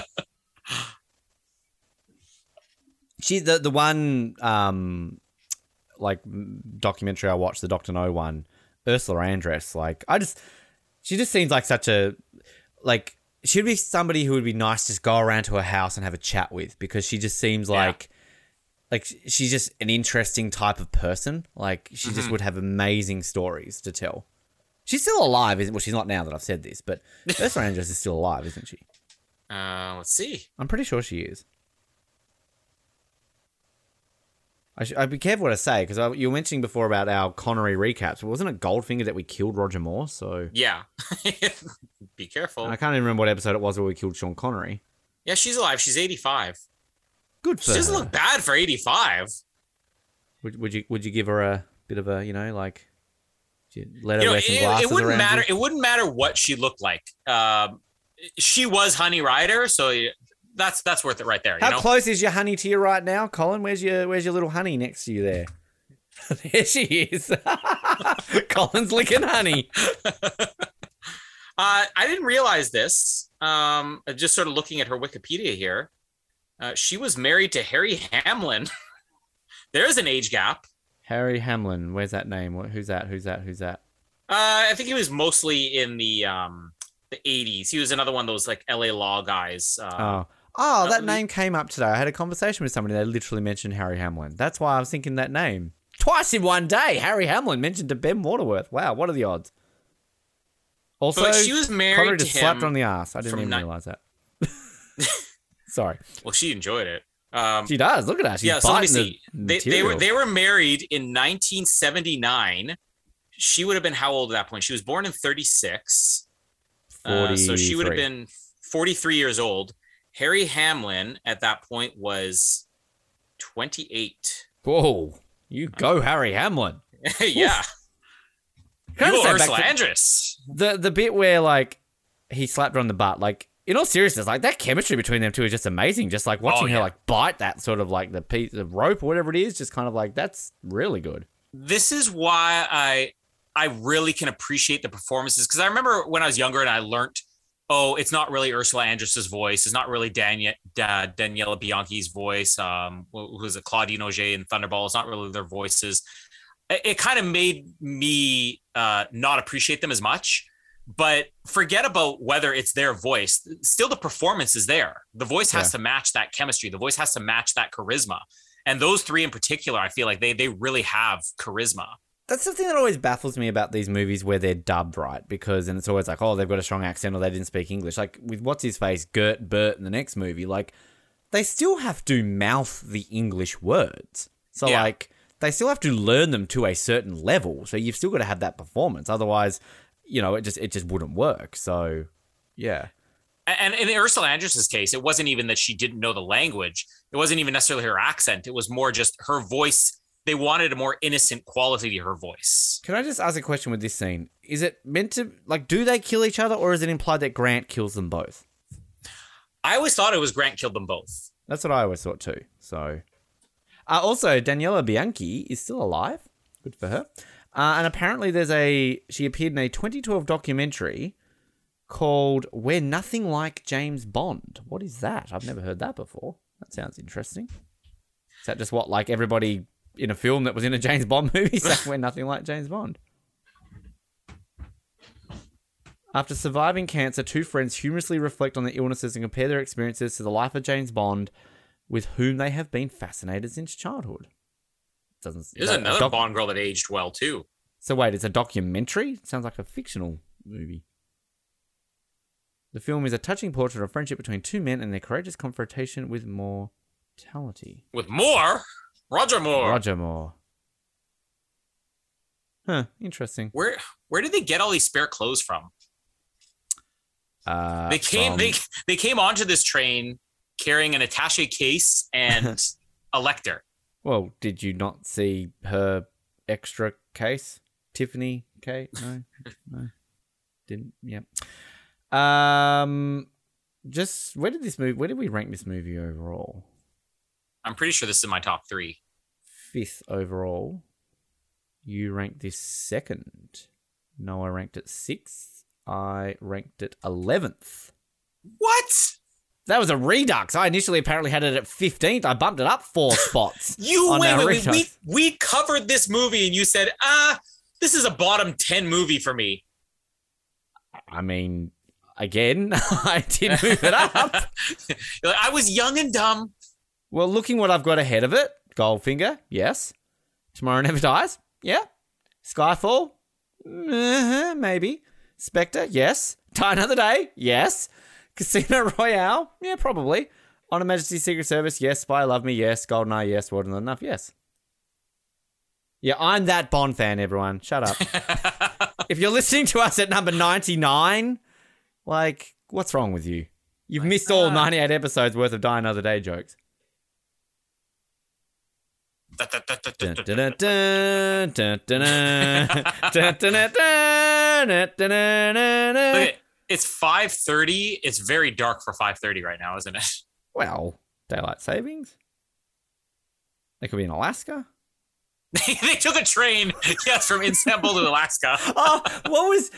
she the the one um like documentary I watched, the Doctor No one, Ursula Andress. Like I just, she just seems like such a like she'd be somebody who would be nice to just go around to her house and have a chat with because she just seems Yeah. like like she's just an interesting type of person. Like she Mm-hmm. just would have amazing stories to tell. She's still alive, isn't? Well, she's not now that I've said this, but (laughs) Ursula Andress is still alive, isn't she? uh, let's see. I'm pretty sure she is. I sh- I'd be careful what I say because you were mentioning before about our Connery recaps. Wasn't it Goldfinger that we killed Roger Moore? So Yeah. (laughs) Be careful. and I can't even remember what episode it was where we killed Sean Connery. Yeah, she's alive. She's 85. Good for She doesn't her. look bad for 85. Would, would you would you give her a bit of a you know like let her You know, wear some it, glasses it wouldn't matter. you? It wouldn't matter what she looked like. Um, she was Honey Ryder, so that's that's worth it right there. You How know, close is your honey to you right now, Colin? Where's your Where's your little honey next to you there? (laughs) there she is. (laughs) Colin's licking honey. (laughs) Uh, I didn't realize this. Um, just sort of looking at her Wikipedia here, uh, she was married to Harry Hamlin. There's an age gap. Harry Hamlin. Where's that name? Who's that? Who's that? Who's that? Uh, I think he was mostly in the um, the 80s. He was another one of those like LA Law guys. Uh, Oh. Oh, that name came up today. I had a conversation with somebody. They literally mentioned Harry Hamlin. That's why I was thinking that name. Twice in one day, Harry Hamlin mentioned to Ben Waterworth. Wow, what are the odds? Also, but she was married Connery to just slapped her on the ass. I didn't even ni- realize that. (laughs) Sorry. Well, she enjoyed it. Um, She does. Look at her. She's yeah, so let me biting the. They, they were they were married in 1979. She would have been how old at that point? She was born in 36. Uh, so she would have been 43 years old. Harry Hamlin at that point was 28. Whoa. You go, Harry Hamlin. (laughs) yeah. I You just say are back Ursula Andress. the the bit where like he slapped her on the butt, like in all seriousness, like that chemistry between them two is just amazing. Just like watching oh, her Oh, yeah. like bite that sort of like the piece of rope or whatever it is, just kind of like that's really good. This is why I I really can appreciate the performances because I remember when I was younger and I learned, oh, it's not really Ursula Andress's voice. It's not really Danielle da, Daniela Bianchi's voice. Um, who who's a Claudine Auger and Thunderball. It's not really their voices. It, it kind of made me uh, not appreciate them as much. But forget about whether it's their voice. Still, the performance is there. The voice has Yeah. to match that chemistry. The voice has to match that charisma. And those three in particular, I feel like they they really have charisma. That's the thing that always baffles me about these movies where they're dubbed right, because and it's always like, oh, they've got a strong accent or they didn't speak English. Like with what's his face, Gert Burt in the next movie, like they still have to mouth the English words. So Yeah. like they still have to learn them to a certain level. So you've still got to have that performance. Otherwise, you know, it just it just wouldn't work. So yeah. And in Ursula Andress's case, it wasn't even that she didn't know the language. It wasn't even necessarily her accent. It was more just her voice. They wanted a more innocent quality to her voice. Can I just ask a question with this scene? Is it meant to like do they kill each other or is it implied that Grant kills them both? I always thought it was Grant killed them both. That's what I always thought too. So, uh, also Daniela Bianchi is still alive. Good for her. Uh, and apparently, there's a she appeared in a 2012 documentary called "We're Nothing Like James Bond." What is that? I've never heard that before. That sounds interesting. Is that just what like everybody in a film that was in a James Bond (laughs) movie (laughs) saying we're nothing like James Bond? After surviving cancer, two friends humorously reflect on their illnesses and compare their experiences to the life of James Bond, with whom they have been fascinated since childhood. Doesn't There's that- another doc- Bond girl that aged well too. So wait, it's a documentary? Sounds like a fictional movie. The film is a touching portrait of friendship between two men and their courageous confrontation with mortality. With more, Roger Moore. Roger Moore. Huh, interesting. Where where did they get all these spare clothes from? Uh, They came from- they they came onto this train carrying an attaché case and (laughs) a lector. Well, did you not see her extra case? Tiffany Case? No. no. Didn't. Yep. Um just where did this movie where did we rank this movie overall? I'm pretty sure this is in my top three. Fifth overall. You ranked this second. Noah ranked it sixth. I ranked it eleventh. What? That was a redux. I initially apparently had it at fifteenth. I bumped it up four (laughs) spots. You wait, wait. We we covered this movie and you said, ah, this is a bottom ten movie for me. I mean, again, (laughs) I did move it up. (laughs) I was young and dumb. Well, looking what I've got ahead of it, Goldfinger, yes. Tomorrow Never Dies, yeah. Skyfall, uh maybe. Spectre, yes. Die Another Day, yes. Casino Royale, yeah, probably. On Her Majesty's Secret Service, yes. Spy Love Me, yes. GoldenEye, yes. Not Enough, yes. Yeah, I'm that Bond fan, everyone. Shut up. (laughs) if you're listening to us at number 99, like, what's wrong with you? You've missed all ah. 98 episodes worth of Die Another Day jokes. Dun. Look at- It's 5:30. It's very dark for 5:30 right now, isn't it? Well, daylight savings. They could be in Alaska. they took a train, yes, from Istanbul to Alaska. oh, what was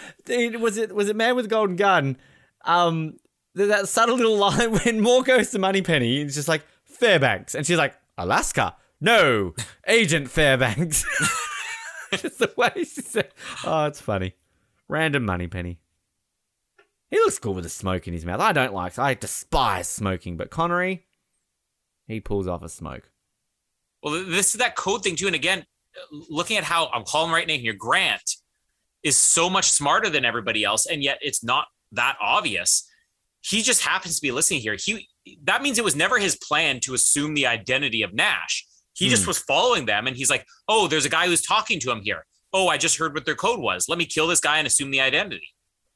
was it? Was it Man with a Golden Gun? Um, there's that subtle little line when Moore goes to Moneypenny, it's just like Fairbanks, and she's like Alaska. No, Agent Fairbanks. (laughs) just the way she said. Oh, it's funny. Random Moneypenny. He looks cool with a smoke in his mouth. I don't like. I despise smoking, but Connery, he pulls off a smoke. Well, this is that code thing too. And again, looking at how I'm calling right now here, Grant is so much smarter than everybody else, and yet it's not that obvious. He just happens to be listening here. He that means it was never his plan to assume the identity of Nash. He just Hmm. was following them, and he's like, "Oh, there's a guy who's talking to him here. Oh, I just heard what their code was. Let me kill this guy and assume the identity."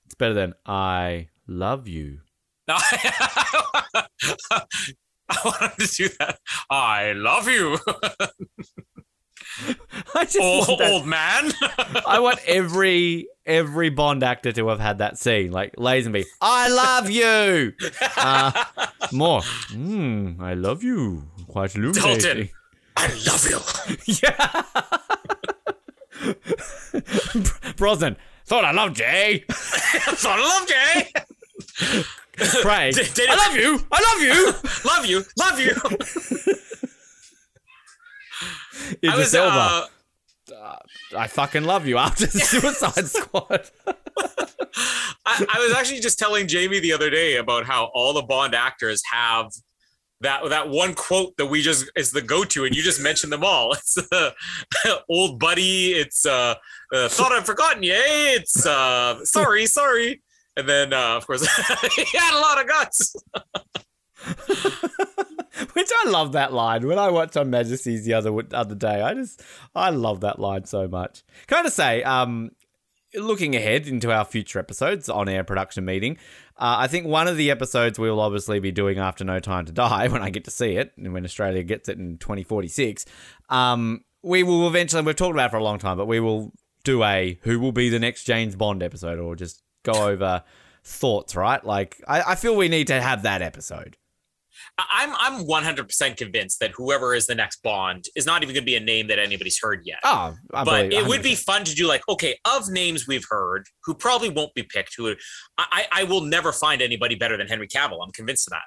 It's better than I love you. (laughs) I want to do that. I love you, (laughs) I just old, want old man. (laughs) I want every every Bond actor to have had that scene, like Lazenby. I love you. Uh, more. Mm, I love you. Quite illuminating. I love you. Yeah. (laughs) Brosnan. Thought I loved Jay. Eh? (laughs) thought I loved Jay. Eh? Craig. D- Daniel- I love you. I love you. (laughs) Love you. Love you. I was Elba. Uh, uh, I fucking love you after the Suicide Squad. I, I was actually just telling Jamie the other day about how all the Bond actors have that that one quote that we just is the go-to, and you just mentioned them all. (laughs) It's uh, old buddy. It's uh, uh, thought I'd forgotten you. eh? It's uh, sorry, sorry. And then uh, of course (laughs) he had a lot of guts. (laughs) Which I love that line. When I watched on Majesties the other other day, I just I love that line so much. Can I just say, um, looking ahead into our future episodes on air production meeting, uh, I think one of the episodes we will obviously be doing after No Time to Die (laughs) when I get to see it and when Australia gets it in 2046. Um, we will eventually. We've talked about for a long time, but we will do a who will be the next James Bond episode, or just go over (laughs) thoughts. Right? Like I, I feel we need to have that episode. I'm I'm 100% convinced that whoever is the next Bond is not even going to be a name that anybody's heard yet. Oh, I but it would be fun to do like okay of names we've heard who probably won't be picked who I I will never find anybody better than henry cavill i'm convinced of that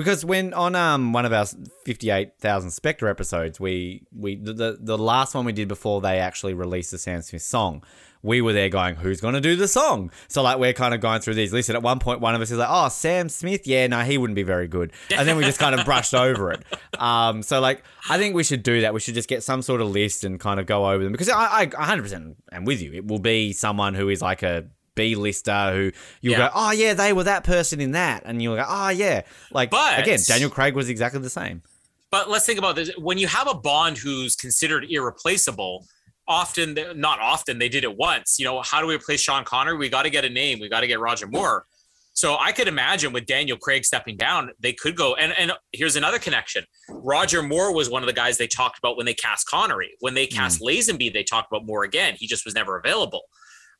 because when on um one of our fifty-eight thousand Spectre episodes, we we the, the last one we did before they actually released the Sam Smith song, we were there going, who's going to do the song? So like we're kind of going through these lists, and at one point one of us is like, oh Sam Smith, yeah, no, he wouldn't be very good, and then we just kind of brushed over it. Um, so like I think we should do that. We should just get some sort of list and kind of go over them because I I 100 percent am with you. It will be someone who is like a B-lister who you'll Yeah. go, oh yeah, they were that person in that, and you'll go, oh yeah, like But- again, Daniel Craig was exactly the same. but let's think about this. When you have a bond who's considered irreplaceable often not often they did it once. You know how do we replace sean Connery? we got to get a name. We got to get roger moore. So i could imagine with daniel craig stepping down they could go and and here's another connection. Roger moore was one of the guys they talked about when they cast connery. When they cast mm. lazenby they talked about moore again. He just was never available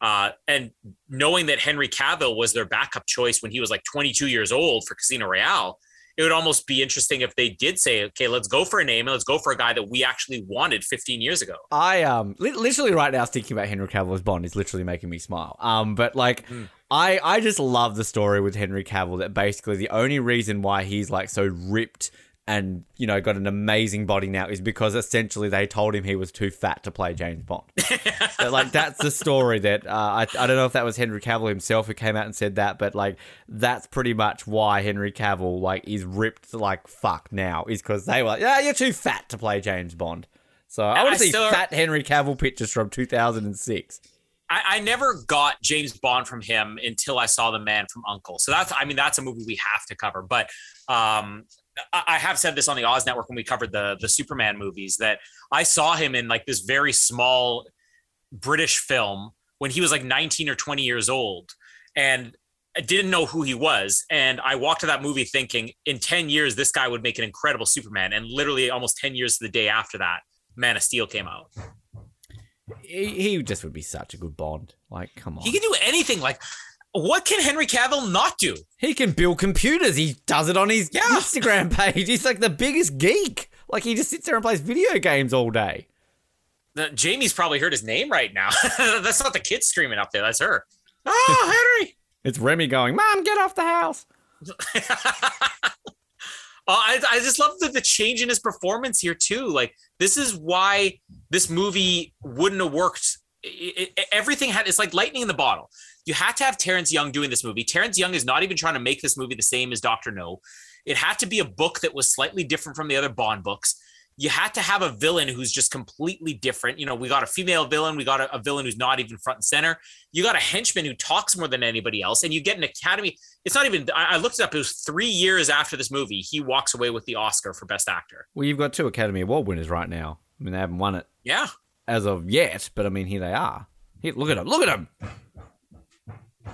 uh, and knowing that henry cavill was their backup choice when he was like 22 years old for casino royale it would almost be interesting if they did say, okay, let's go for a name and let's go for a guy that we actually wanted 15 years ago. I um li- literally right now thinking about Henry Cavill as Bond is literally making me smile. Um, but like, I I just love the story with Henry Cavill that basically the only reason why he's like so ripped and you know got an amazing body now is because essentially they told him he was too fat to play James Bond. (laughs) So, like that's the story that uh, I I don't know if that was Henry Cavill himself who came out and said that, but like that's pretty much why Henry Cavill like is ripped like fuck now is because they were like, yeah you're too fat to play James Bond. So I want to see still- fat Henry Cavill pictures from 2006. I, I never got James Bond from him until I saw The Man from Uncle. So that's, I mean, that's a movie we have to cover. But um, I, I have said this on the Oz Network when we covered the the Superman movies that I saw him in like this very small British film when he was like 19 or 20 years old, and I didn't know who he was. And I walked to that movie thinking, in 10 years, this guy would make an incredible Superman. And literally, almost 10 years to the day after that, Man of Steel came out. He, he just would be such a good Bond. Like, come on. He can do anything. Like, what can Henry Cavill not do? He can build computers. He does it on his Yeah. Instagram (laughs) page. He's like the biggest geek. Like he just sits there and plays video games all day. The, Jamie's probably heard his name right now. (laughs) That's not the kid screaming up there. That's her. Oh, (laughs) Henry. It's Remy going, "Mom, get off the house." Oh, I, I just love the, the change in his performance here too. Like this is why this movie wouldn't have worked. It- it- everything had it's like lightning in the bottle. You had to have Terrence Young doing this movie. Terrence Young is not even trying to make this movie the same as Doctor No. It had to be a book that was slightly different from the other Bond books. You had to have a villain who's just completely different. You know, we got a female villain, we got a, a villain who's not even front and center. You got a henchman who talks more than anybody else, and you get an Academy it's not even I I looked it up. It was three years after this movie. He walks away with the Oscar for Best Actor. Well, you've got two Academy Award winners right now. I mean, they haven't won it Yeah. as of yet, but I mean, here they are. Here, look at them. Look at them.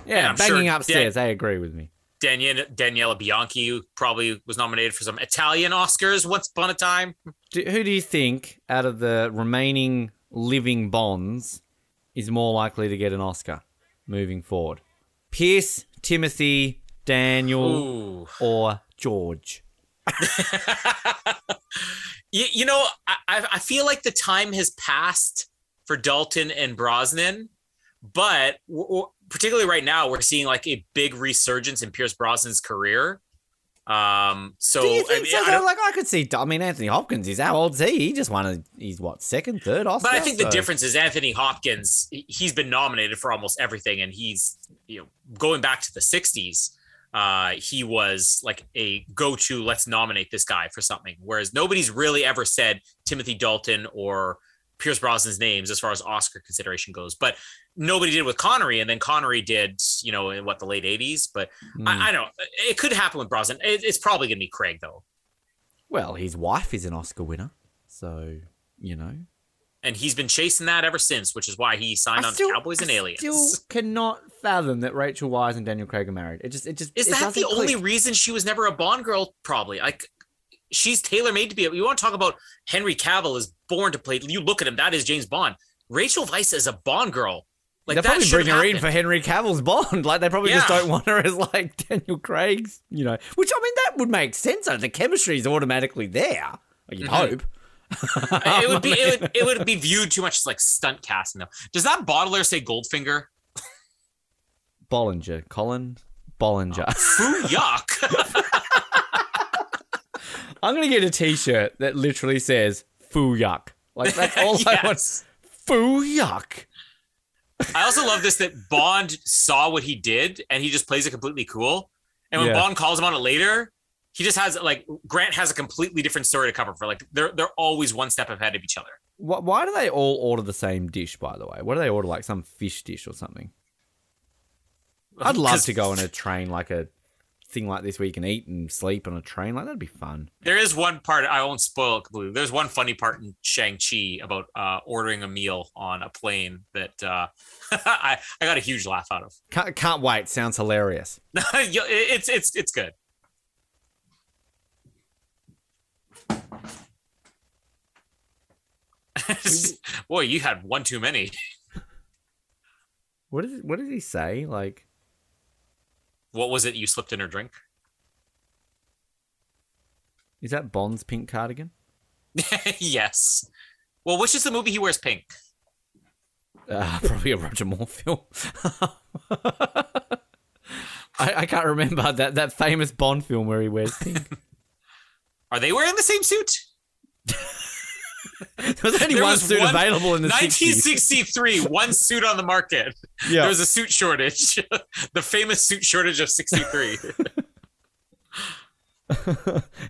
Yeah, I'm banging sure upstairs. They agree with me. Danielle Daniela Bianchi who probably was nominated for some Italian Oscars once upon a time. Do, who do you think out of the remaining living Bonds is more likely to get an Oscar moving forward? Pierce, Timothy, Daniel, Ooh. or George? (laughs) You, you know, I, I I feel like the time has passed for Dalton and Brosnan, but w- w- particularly right now, we're seeing like a big resurgence in Pierce Brosnan's career. Um, so do you I think mean, so? I Like I could see. I mean, Anthony Hopkins is how old is he? He just won a. He's what second, third Oscar. But I think the difference is Anthony Hopkins. he- He's been nominated for almost everything, and he's you know going back to the '60s. Uh, he was like a go-to. Let's nominate this guy for something. Whereas nobody's really ever said Timothy Dalton or Pierce Brosnan's names as far as Oscar consideration goes. But nobody did with Connery, and then Connery did, you know, in what the late '80s. But Hmm. I, I don't. It could happen with Brosnan. It, it's probably going to be Craig though. Well, his wife is an Oscar winner, so you know. And he's been chasing that ever since, which is why he signed on to Cowboys and I Aliens. Still cannot fathom that Rachel Weisz and Daniel Craig are married. It just, it just Is it that the doesn't only reason she was never a Bond girl? Probably. Like she's tailor made to be. You want to talk about Henry Cavill is born to play. You look at him. That is James Bond. Rachel Weisz is a Bond girl. Like they that probably should bring have her in for Henry Cavill's Bond. (laughs) Like they probably just don't want her as like (laughs) Daniel Craig's. You know, which I mean that would make sense. The chemistry is automatically there. You'd Mhm. hope. it would be it would, (laughs) it would be viewed too much as like stunt casting though. Does that bottler say Goldfinger? Bollinger, Colin Bollinger. Foo yuck. I'm gonna get a T-shirt that literally says "Foo yuck." Like that's (laughs) all I want. yes. Foo yuck. I also love this that Bond saw what he did and he just plays it completely cool. And when Yeah. Bond calls him on it later, he just has like Grant has a completely different story to cover for. Like they're they're always one step ahead of each other. Why, why do they all order the same dish? By the way, what do they order? Like some fish dish or something? I'd love (laughs) to go on a train like a thing like this where you can eat and sleep on a train. Like that'd be fun. There is one part I won't spoil it completely. There's one funny part in Shang Chi about uh, ordering a meal on a plane that uh, (laughs) I I got a huge laugh out of. Can't, can't wait. Sounds hilarious. (laughs) It's it's it's good. (laughs) Boy, you had one too many. What is what did he say? Like What was it you slipped in her drink? is that Bond's pink cardigan? (laughs) yes. Well, which is the movie he wears pink? Uh, (laughs) probably a Roger Moore film. (laughs) I, I can't remember that that famous Bond film where he wears pink. Are they wearing the same suit? (laughs) There was only There one was suit one- available in the 60s. 1963, one suit on the market. (laughs) Yeah. There was a suit shortage. (laughs) the famous suit shortage of 63.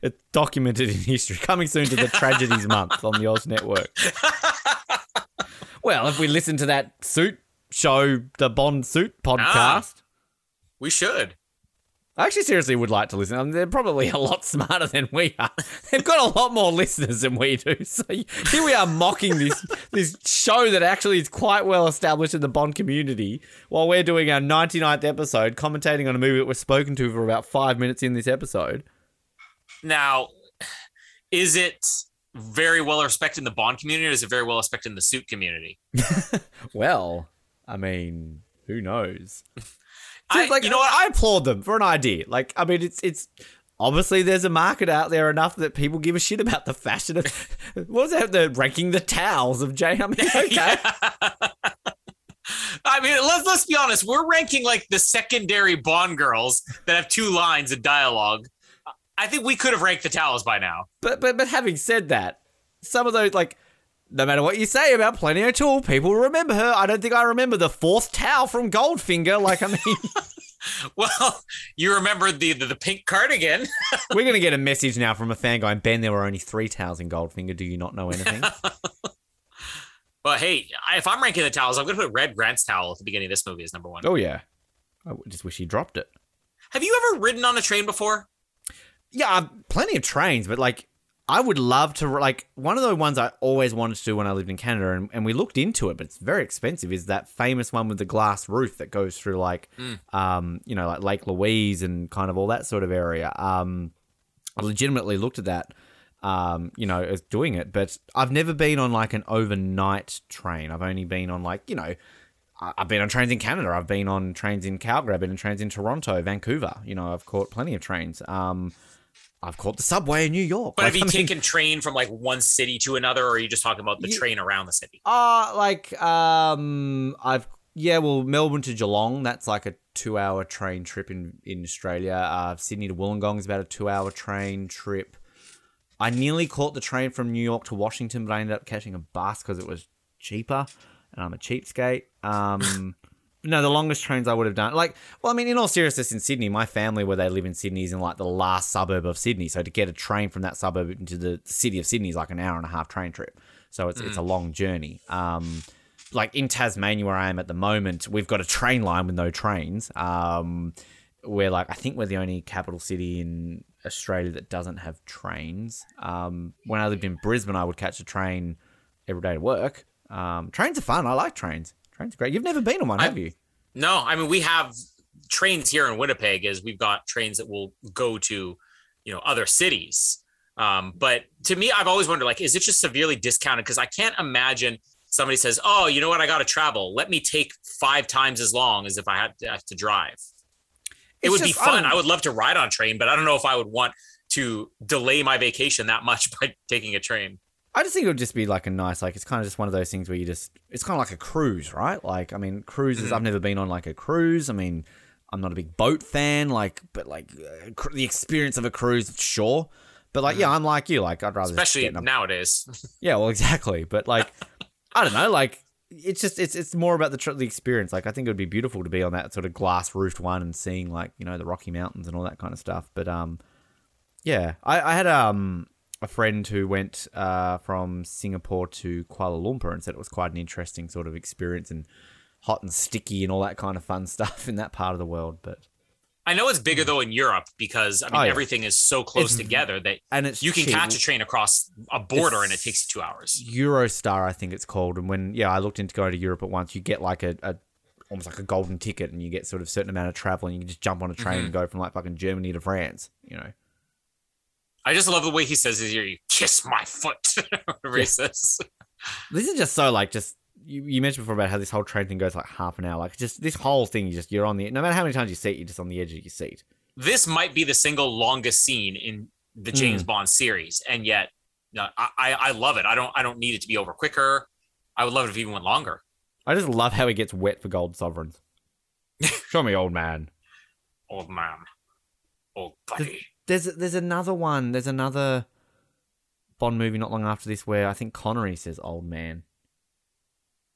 it's documented in history. Coming soon to the Tragedies Month on the Oz Network. well, if we listen to that suit show, the Bond Suit podcast, Ah. we should. I actually seriously would like to listen. I mean, they're probably a lot smarter than we are. (laughs) They've got a lot more listeners than we do. (laughs) So here we are mocking this (laughs) this show that actually is quite well established in the Bond community, while we're doing our 99th episode, commentating on a movie that we're spoken to for about five minutes in this episode. Now, is it very well respected in the Bond community, or is it very well respected in the suit community? Well, I mean, who knows? I, like, you know what? I applaud them for an idea. Like, I mean, it's it's obviously there's a market out there enough that people give a shit about the fashion of (laughs) what was that? The ranking the towels of Jane. I mean, (laughs) okay, I mean, let's let's be honest. We're ranking like the secondary Bond girls that have two lines of dialogue. I think we could have ranked the towels by now. but but but having said that, some of those like. No matter what you say about Plenty O'Toole, people remember her. I don't think I remember the fourth towel from Goldfinger. Like, I mean, (laughs) Well, you remember the the, the pink cardigan. (laughs) we're going to get a message now from a fan going, Ben, there were only three towels in Goldfinger. Do you not know anything? (laughs) But hey, if I'm ranking the towels, I'm going to put Red Grant's towel at the beginning of this movie as number one. oh, yeah. I just wish he dropped it. Have you ever ridden on a train before? Yeah, plenty of trains, but like I would love to like one of the ones I always wanted to do when I lived in Canada, and, and we looked into it, but it's very expensive. Is that famous one with the glass roof that goes through like, um, you know, like Lake Louise and kind of all that sort of area. Um, I legitimately looked at that, um, you know, as doing it, but I've never been on like an overnight train. I've only been on like you know. I've been on trains in Canada. I've been on trains in Calgary. I've been on trains in Toronto, Vancouver. You know, I've caught plenty of trains. Um, I've caught the subway in New York. But Like, have you I mean, taken train from like one city to another, or are you just talking about the Ye- train around the city? Uh like um I've yeah, well Melbourne to Geelong, that's like a two hour train trip in, in Australia. Uh Sydney to Wollongong is about a two hour train trip. I nearly caught the train from New York to Washington, but I ended up catching a bus because it was cheaper and I'm a cheapskate. Um (laughs) no, the longest trains I would have done. Like, well, I mean, in all seriousness, in Sydney, my family where they live in Sydney is in like the last suburb of Sydney. So to get a train from that suburb into the city of Sydney is like an hour and a half train trip. So it's it's a long journey. Um, like in Tasmania where I am at the moment, we've got a train line with no trains. Um, we're like I think we're the only capital city in Australia that doesn't have trains. Um, when I lived in Brisbane, I would catch a train every day to work. Um, trains are fun. I like trains. Trains great. You've never been on one, I- have you? No, I mean we have trains here in Winnipeg, as we've got trains that will go to, you know, other cities. Um, but to me, I've always wondered, like, is it just severely discounted? Because I can't imagine somebody says, "Oh, you know what? I got to travel. Let me take five times as long as if I had to, have to drive." It It's would be just- I fun. don't- I would love to ride on a train, but I don't know if I would want to delay my vacation that much (laughs) by taking a train. I just think it would just be like a nice, like it's kind of just one of those things where you just, it's kind of like a cruise, right? Like, I mean, cruises. I've never been on like a cruise. I mean, I'm not a big boat fan, like, but like uh, cr- the experience of a cruise, sure. But like, yeah, I'm like you. Like, I'd rather just Especially get in a nowadays. (laughs) Yeah, well, exactly. But like, I don't know. Like, it's just it's it's more about the tr- the experience. Like, I think it would be beautiful to be on that sort of glass roofed one and seeing like you know the Rocky Mountains and all that kind of stuff. But um, yeah, I, I had um a friend who went uh from Singapore to Kuala Lumpur and said it was quite an interesting sort of experience and hot and sticky and all that kind of fun (laughs) stuff in that part of the world. But I know it's bigger though in Europe because I mean Oh, yeah. everything is so close It's- together that and it's you can cheap. catch a train across a border and it takes you two hours. Eurostar, I think it's called. And when yeah, I looked into going to Europe at once, you get like a, a almost like a golden ticket, and you get sort of certain amount of travel, and you can just jump on a train and go from like fucking Germany to France. You know, I just love the way he says it here. You kiss my foot. Whatever he says. this is just so like just. You, you mentioned before about how this whole train thing goes like half an hour. Like just this whole thing, you just you're on the no matter how many times you see it, you're just on the edge of your seat. This might be the single longest scene in the hmm. James Bond series, and yet no, I, I I love it. I don't I don't need it to be over quicker. I would love it if it even went longer. I just love how he gets wet for gold sovereigns. (laughs) Show me, old man. Old man, old buddy. There's there's another one. There's another Bond movie not long after this where I think Connery says "old man."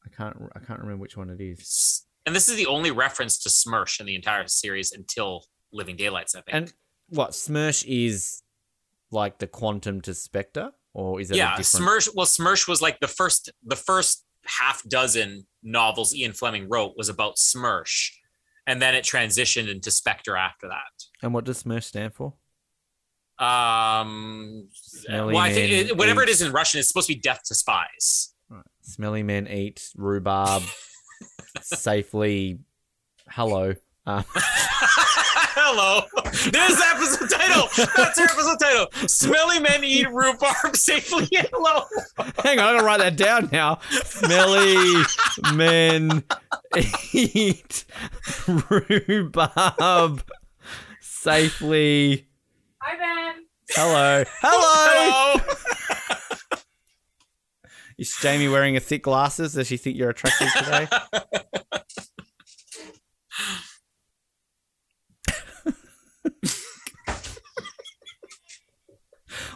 I can't I can't remember which one it is. And this is the only reference to SMERSH in the entire series until Living Daylights. I think. And what SMERSH is like the quantum to Spectre, or is it yeah, a different? SMERSH. Well, SMERSH was like the first, the first half dozen novels Ian Fleming wrote was about SMERSH, and then it transitioned into Spectre after that. and what does SMERSH stand for? Um, Smelly well, I think it, whatever it eat- is in Russian, it's supposed to be death to spies. Smelly men eat rhubarb (laughs) safely. Hello. Uh, (laughs) Hello. There's the episode title. That's our episode title. Smelly men eat rhubarb safely Hello. Hang on, I'm gonna write that down now. Smelly men eat rhubarb safely. Hi, Ben. Hello. Hello. Hello. Is Jamie wearing a thick glasses? Does she think you're attractive today?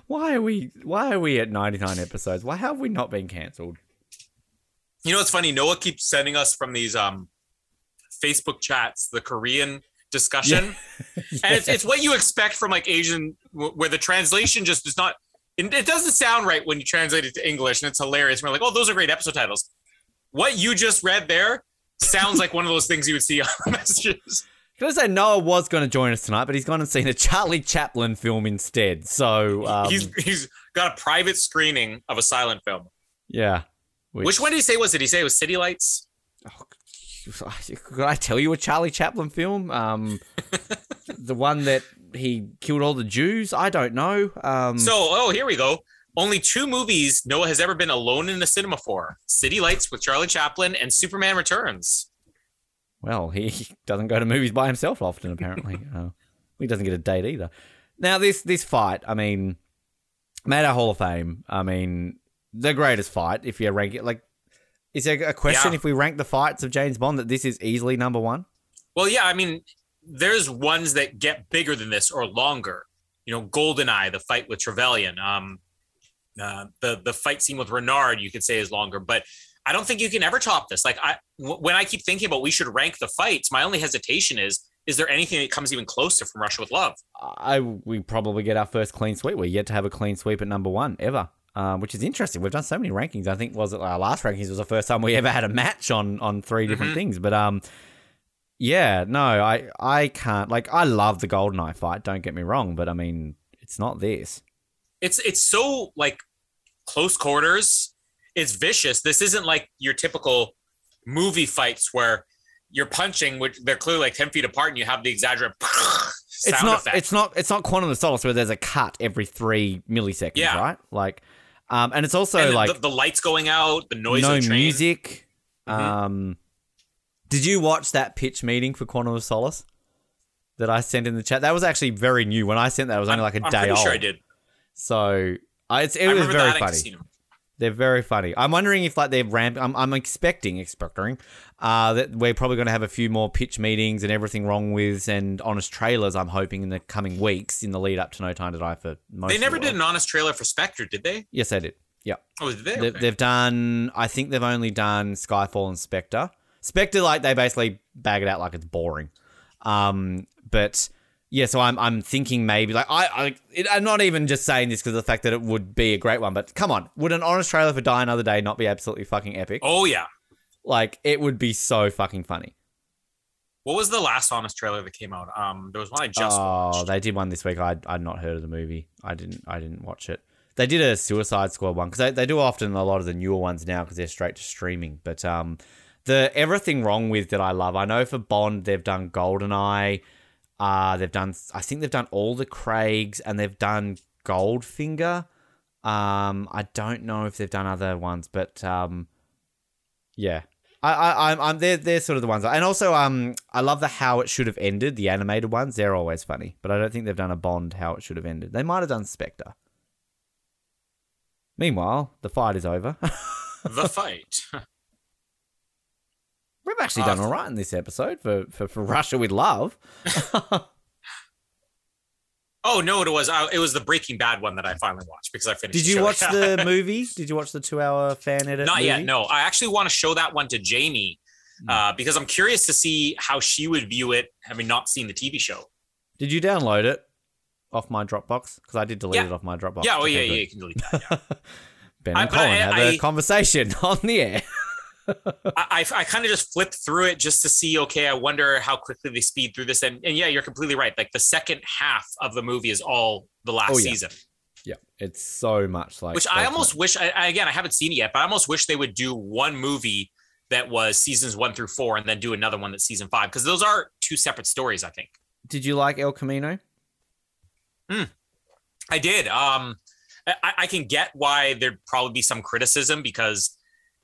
why are we why are we at 99 episodes? Why have we not been cancelled? You know what's funny? Noah keeps sending us from these um Facebook chats the Korean discussion, (laughs) and it's, it's what you expect from like Asian, where the translation just does not. It, it doesn't sound right when you translate it to English, and it's hilarious. We're like, oh, those are great episode titles. What you just read there sounds like one of those things you would see on (laughs) messages. Can I say Noah was going to join us tonight, but he's gone and seen a Charlie Chaplin film instead. So um, he's he's got a private screening of a silent film. yeah. Which, one did he say was it? Did he say it was City Lights? (laughs) Could I tell you a Charlie Chaplin film? Um, (laughs) the one that he killed all the Jews. I don't know. Um, So, oh, here we go. Only two movies Noah has ever been alone in the cinema for: City Lights with Charlie Chaplin and Superman Returns. well, he (laughs) doesn't go to movies by himself often. Apparently, uh, he doesn't get a date either. Now, this this fight, I mean, made our Hall of Fame. I mean, the greatest fight. If you rank it, like, is there a question Yeah. if we rank the fights of James Bond that this is easily number one? Well, yeah, I mean, there's ones that get bigger than this or longer. You know, Goldeneye, the fight with Trevelyan, um, uh, the the fight scene with Renard, you could say is longer, but I don't think you can ever top this. Like, I w- when I keep thinking about we should rank the fights, my only hesitation is: is there anything that comes even closer from Russia with Love? I we probably get our first clean sweep. We're yet to have a clean sweep at number one ever, um, which is interesting. We've done so many rankings. I think was it our last rankings was the first time we ever had a match on on 3 different Mhm. things. But um, yeah, no, I I can't like I love the Goldeneye fight. Don't get me wrong, but I mean it's not this. it's it's so like close quarters. It's vicious. This isn't like your typical movie fights where you're punching, which they're clearly like ten feet apart, and you have the exaggerated (laughs) sound It's not. effect. It's not. It's not Quantum of Solace where there's a cut every three milliseconds, Yeah. right? Like, um, and it's also and like the, the lights going out, the noise no of the train. music. Mhm. Um, did you watch that pitch meeting for Quantum of Solace that I sent in the chat? That was actually very new. When I sent that, it was only I'm, like a I'm day pretty old. sure I did. So I, it's, it I was very funny. They're very funny. I'm wondering if like they're ramp. I'm, I'm expecting, expecting, uh, that we're probably going to have a few more pitch meetings and everything wrong with and honest trailers. I'm hoping in the coming weeks in the lead up to No Time to Die for most. They never the did an honest trailer for Spectre, did they? Yes, they did. Yeah. Oh, did they? They. They've done. I think they've only done Skyfall and Spectre. Spectre, like they basically bag it out like it's boring. Um, but yeah, so I'm I'm thinking maybe like I, I it, I'm not even just saying this because of the fact that it would be a great one. But come on, would an honest trailer for Die Another Day not be absolutely fucking epic? Oh yeah. Like it would be so fucking funny. What was the last honest trailer that came out? Um, there was one I just oh, watched. they did one this week. I I'd not heard of the movie. I didn't I didn't watch it. They did a Suicide Squad one because they, they do often a lot of the newer ones now because they're straight to streaming. But um, the everything wrong with that I love. I know for Bond they've done Goldeneye. Uh, they've done I think they've done all the Craigs and they've done Goldfinger. Um, I don't know if they've done other ones, but um, yeah. I, I, I'm, I'm, they're, they're sort of the ones, and also, um, I love the how it should have ended. The animated ones, they're always funny, but I don't think they've done a Bond how it should have ended. They might have done Spectre. Meanwhile, the fight is over. (laughs) the fight. (laughs) We've actually done all right in this episode for, for, for Russia with love. (laughs) Oh no, it was uh, it was the Breaking Bad one that I finally watched because I finished. Did you show. watch the (laughs) movie? Did you watch the two-hour fan edit? Not yet. No, I actually want to show that one to Jamie Hmm. uh, because I'm curious to see how she would view it, having not seen the TV show. Did you download it off my Dropbox? Because I did delete Yeah. it off my Dropbox. yeah, oh Okay, yeah, good. yeah, you can delete that. Yeah. (laughs) Ben I- and Colin I- have I- a conversation on the air. (laughs) I, I, kind of just flipped through it just to see. Okay, I wonder how quickly they speed through this. And, and yeah, you're completely right. Like the second half of the movie is all the last Oh, yeah. season, Yeah, it's so much like. which I almost wish. I, I, again, I haven't seen it yet, but I almost wish they would do one movie that was seasons one through four, and then do another one that's season five because those are two separate stories. I think. Did you like El Camino? I did. Um, I, I can get why there'd probably be some criticism because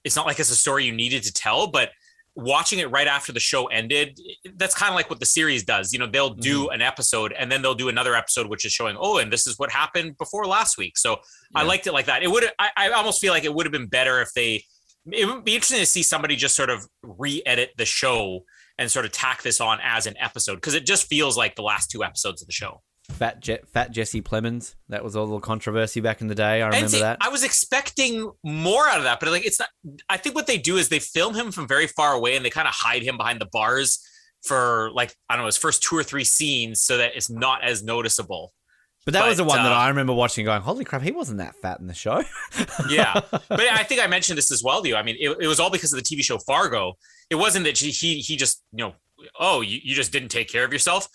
it's not like it's a story you needed to tell, but watching it right after the show ended, that's kind of like what the series does. You know, they'll do mm-hmm. an episode and then they'll do another episode, which is showing, oh, and this is what happened before last week. So I liked it like that. It would, I, I almost feel like it would have been better if they, it would be interesting to see somebody just sort of re-edit the show and sort of tack this on as an episode because it just feels like the last two episodes of the show. Fat Je- Fat Jesse Plemons. That was a little controversy back in the day. I remember see, that. I was expecting more out of that, but like it's not. I think what they do is they film him from very far away and they kind of hide him behind the bars for like I don't know his first two or three scenes so that it's not as noticeable. but that was the but, one that uh, I remember watching, going, "Holy crap, he wasn't that fat in the show." (laughs) Yeah, but I think I mentioned this as well to you. I mean, it, it was all because of the TV show Fargo. It wasn't that he he, he just you know oh you, you just didn't take care of yourself.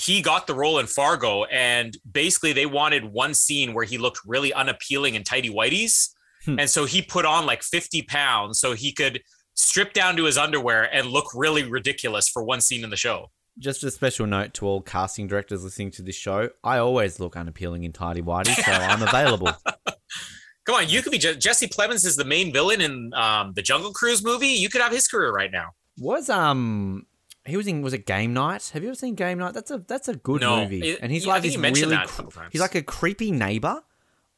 He got the role in Fargo, and basically they wanted one scene where he looked really unappealing in tidy whities, Hmm. and so he put on like fifty pounds so he could strip down to his underwear and look really ridiculous for one scene in the show. Just a special note to all casting directors listening to this show: I always look unappealing in tidy whities, so I'm available. (laughs) Come on, you could be Je- Jesse Plemons is the main villain in um, the Jungle Cruise movie. You could have his career right now. Was um. He was in was it Game Night? Have you ever seen Game Night? That's a that's a good No. movie. And he's yeah, like this really that a cr- couple times. he's like a creepy neighbor,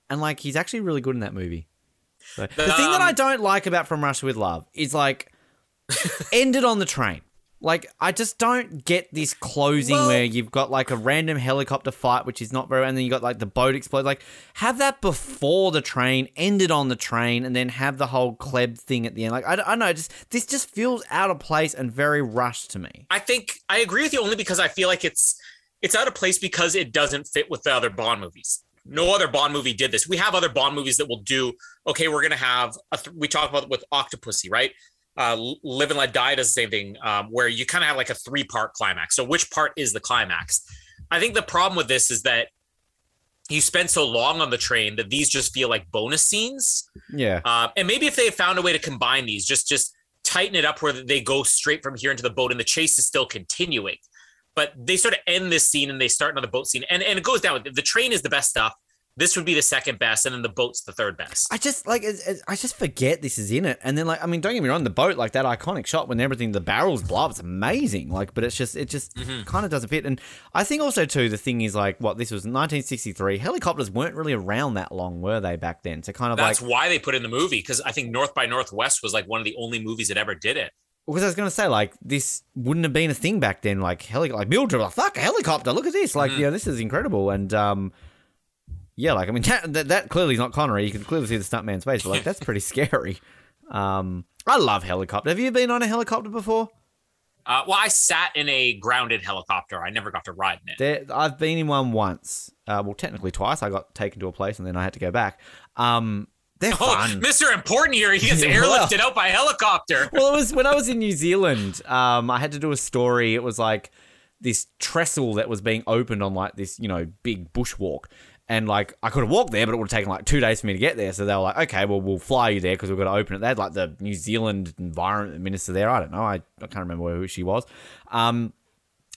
and like he's actually really good in that movie. So, the thing that I um, don't like about From Russia with Love is like (laughs) ended on the train. Like I just don't get this closing Well- where you've got like a random helicopter fight, which is not very, and then you got like the boat explode. Like have that before the train, ended on the train, and then have the whole Klebb thing at the end. Like I, I don't know, just this just feels out of place and very rushed to me. I think I agree with you only because I feel like it's it's out of place because it doesn't fit with the other Bond movies. No other Bond movie did this. We have other Bond movies that will do. Okay, we're gonna have. A th- we talk about it with Octopussy, right? Uh, Live and Let Die does the same thing, um, where you kind of have like a three part climax. So which part is the climax? I think the problem with this is that you spend so long on the train that these just feel like bonus scenes. Yeah. Uh, and maybe if they found a way to combine these, just just tighten it up where they go straight from here into the boat and the chase is still continuing. But they sort of end this scene and they start another boat scene, and and it goes down. The train is the best stuff. This would be the second best, and then the boat's the third best. I just like I just forget this is in it, and then like I mean, don't get me wrong, the boat like that iconic shot when everything the barrels blow up, it's amazing. Like, but it's just it just Mm-hmm. kind of doesn't fit. And I think also too the thing is like what this was 1963. Helicopters weren't really around that long, were they back then? So kind of like That's like why they put in the movie because I think North by Northwest was like one of the only movies that ever did it. because I was gonna say like this wouldn't have been a thing back then. Like heli like Mildred, like fuck a helicopter, look at this, like Mm-hmm. yeah, this is incredible. And um, yeah, like I mean (laughs) that, that, that clearly is not Connery. You can clearly see the stuntman's face, but like that's pretty (laughs) scary. Um, I love helicopter. Have you been on a helicopter before? Uh, well, I sat in a grounded helicopter. I never got to ride in it. There, I've been in one once. Uh, well, technically twice. I got taken to a place and then I had to go back. Um, they're Oh, fun. (laughs) Mr. Important here. He gets Yeah, well. airlifted out by helicopter. well, it was when I was in New Zealand. Um, I had to do a story. It was like this trestle that was being opened on like this, you know, big bushwalk. And like I could have walked there, but it would have taken like two days for me to get there. So they were like, "Okay, well, we'll fly you there because we've got to open it." They had like the New Zealand environment minister there. I don't know. I, I can't remember who she was. Um,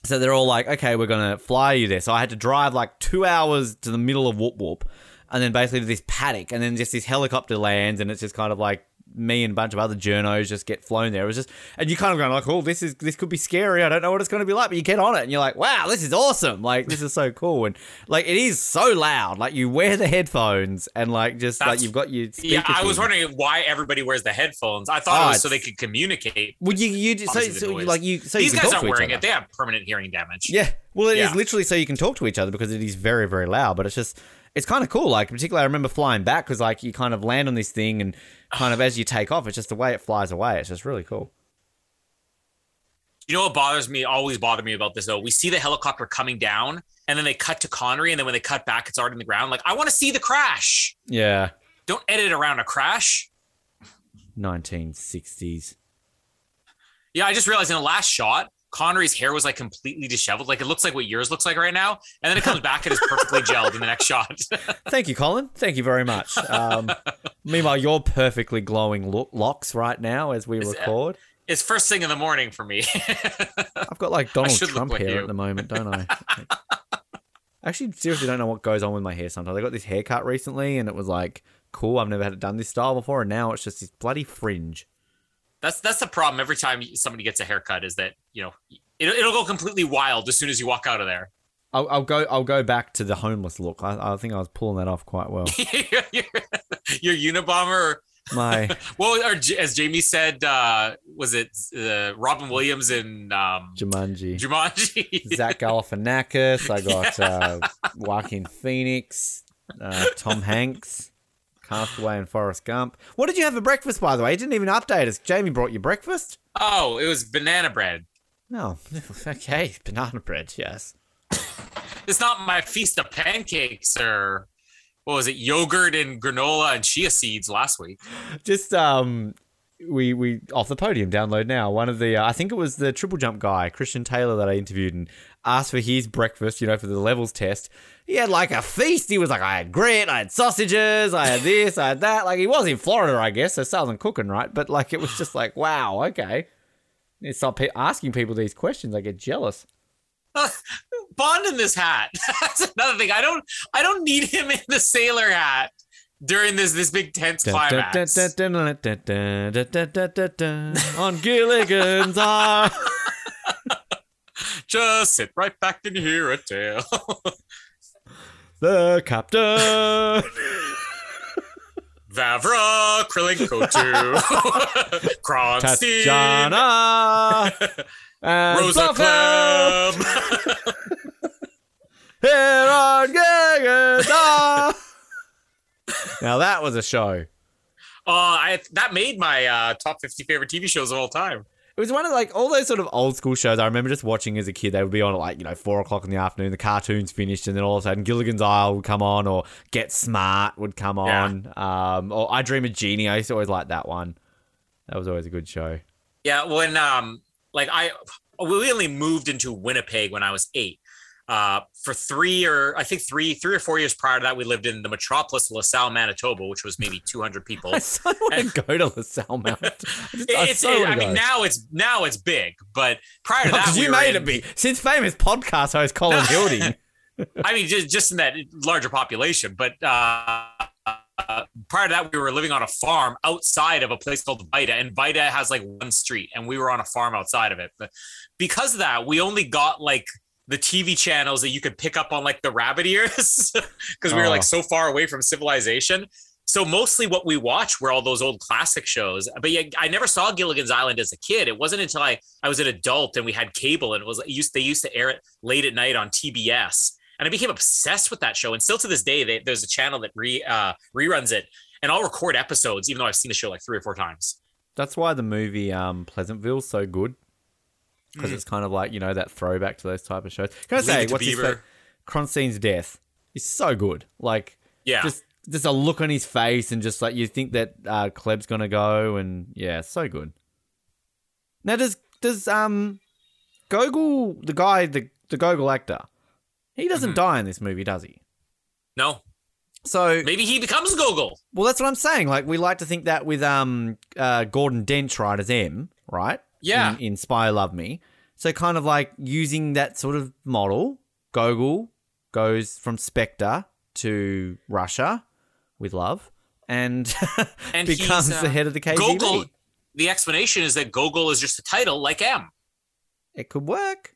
so they're all like, "Okay, we're gonna fly you there." So I had to drive like two hours to the middle of Whoop Whoop, and then basically to this paddock, and then just this helicopter lands, and it's just kind of like me and a bunch of other journos just get flown there. It was just, and you kind of going like, "Oh, this is this could be scary. I don't know what it's going to be like." But you get on it, and you're like, "Wow, this is awesome! Like this is so (laughs) cool." And like it is so loud. Like you wear the headphones, and like just like you've got your Yeah, I was wondering why everybody wears the headphones. I thought Oh, it was so they could communicate. Well, you you so, so like you so These you guys aren't wearing it. They have permanent hearing damage. Yeah. Well, it is Yeah. literally so you can talk to each other because it is very, very loud. But it's just, it's kind of cool. Like, particularly, I remember flying back because, like, you kind of land on this thing and kind of as you take off, it's just the way it flies away. It's just really cool. You know what bothers me? Always bothered me about this though. We see the helicopter coming down, and then they cut to Connery, and then when they cut back, it's already in the ground. Like I want to see the crash. Yeah. Don't edit around a crash. 1960s. Yeah, I just realized in the last shot, Connery's hair was like completely disheveled. Like it looks like what yours looks like right now, and then it comes back and is perfectly gelled in the next shot. (laughs) Thank you, Colin. Thank you very much. Um, meanwhile, you're perfectly glowing lo- locks right now as we record. It's first thing in the morning for me. (laughs) I've got like Donald Trump like hair you. at the moment, don't I? (laughs) I actually seriously don't know what goes on with my hair sometimes. I got this haircut recently and it was like cool. I've never had it done this style before, and now it's just this bloody fringe. That's that's the problem. Every time somebody gets a haircut, is that you know it, it'll go completely wild as soon as you walk out of there. I'll, I'll go. I'll go back to the homeless look. I, I think I was pulling that off quite well. your, (laughs) your Unabomber, My (laughs) well, or as Jamie said, uh, was it uh, Robin Williams in um, Jumanji, Jumanji? (laughs) Zach Galifianakis. I got uh, Joaquin Phoenix, uh, Tom Hanks, Castaway, and Forrest Gump. What did you have for breakfast, by the way? You didn't even update us. Jamie brought you breakfast. oh, it was banana bread. No, (laughs) okay, banana bread. Yes. It's not my feast of pancakes or what was it? Yogurt and granola and chia seeds last week. just um we we off the podium download now one of the uh, i think it was the triple jump guy christian taylor that i interviewed and asked for his breakfast you know for the levels test he had like a feast he was like i had grit i had sausages i had this i had that like he was in florida i guess so southern cooking right but like it was just like (sighs) wow okay you stop pe- asking people these questions i get jealous (laughs) Bond in this hat. (laughs) That's another thing. I don't I don't need him in the sailor hat during this this big tense climax. on Gilligan's Island. (laughs) (laughs) Just sit right back and hear a tale. (laughs) The captain. (laughs) Vavra, Krilinkotu, Kronsteen, Tatiana. and Rosa Klebb. Here on Now that was a show. Oh, I that made my uh, top 50 favorite TV shows of all time. It was one of like all those sort of old school shows I remember just watching as a kid. They would be on at like, you know, four o'clock in the afternoon, the cartoons finished, and then all of a sudden Gilligan's Isle would come on or Get Smart would come Yeah. on. Um or I Dream of Jeannie. I used to always like that one. That was always a good show. Yeah, when um like I we only moved into Winnipeg when I was eight. Uh, for three or I think three three or four years prior to that, we lived in the metropolis of LaSalle, Manitoba, which was maybe 200 people. (laughs) I so want to go to LaSalle Mount. (laughs) I, just, I so it- I mean, now it's now it's big, but prior to that, we you made in- it big. Since famous podcast host Colin (laughs) Hilding. I mean, just just in that larger population. But uh, uh, prior to that, we were living on a farm outside of a place called Vita, and Vita has like one street, and we were on a farm outside of it. But because of that, we only got like the TV channels that you could pick up on like the rabbit ears (laughs) because we were Oh. like so far away from civilization. So mostly what we watched were all those old classic shows. But yeah, I never saw Gilligan's Island as a kid. It wasn't until I, I was an adult and we had cable and it was it used they used to air it late at night on TBS. And I became obsessed with that show. And still to this day, they, there's a channel that re uh, reruns it. And I'll record episodes, even though I've seen the show like three or four times. That's why the movie um, Pleasantville's so good. Because it's kind of like, you know, that throwback to those type of shows. Can I say, what's his Beaver. fa- Kronsteen's death is so good. Like, Yeah. just just a look on his face and just like you think that uh, Klebb's gonna go and yeah, so good. Now does does um Gogol the guy the the Gogol actor he doesn't Mhm. die in this movie, does he? no, So maybe he becomes Gogol. well, that's what I'm saying. Like we like to think that with um uh, Gordon Dench right as M, right? Yeah. In, in Spy Love Me. So kind of like using that sort of model, Gogol goes from Spectre to Russia with love and, (laughs) And becomes uh, the head of the KGB. Gogol. The explanation is that Gogol is just a title like M. It could work.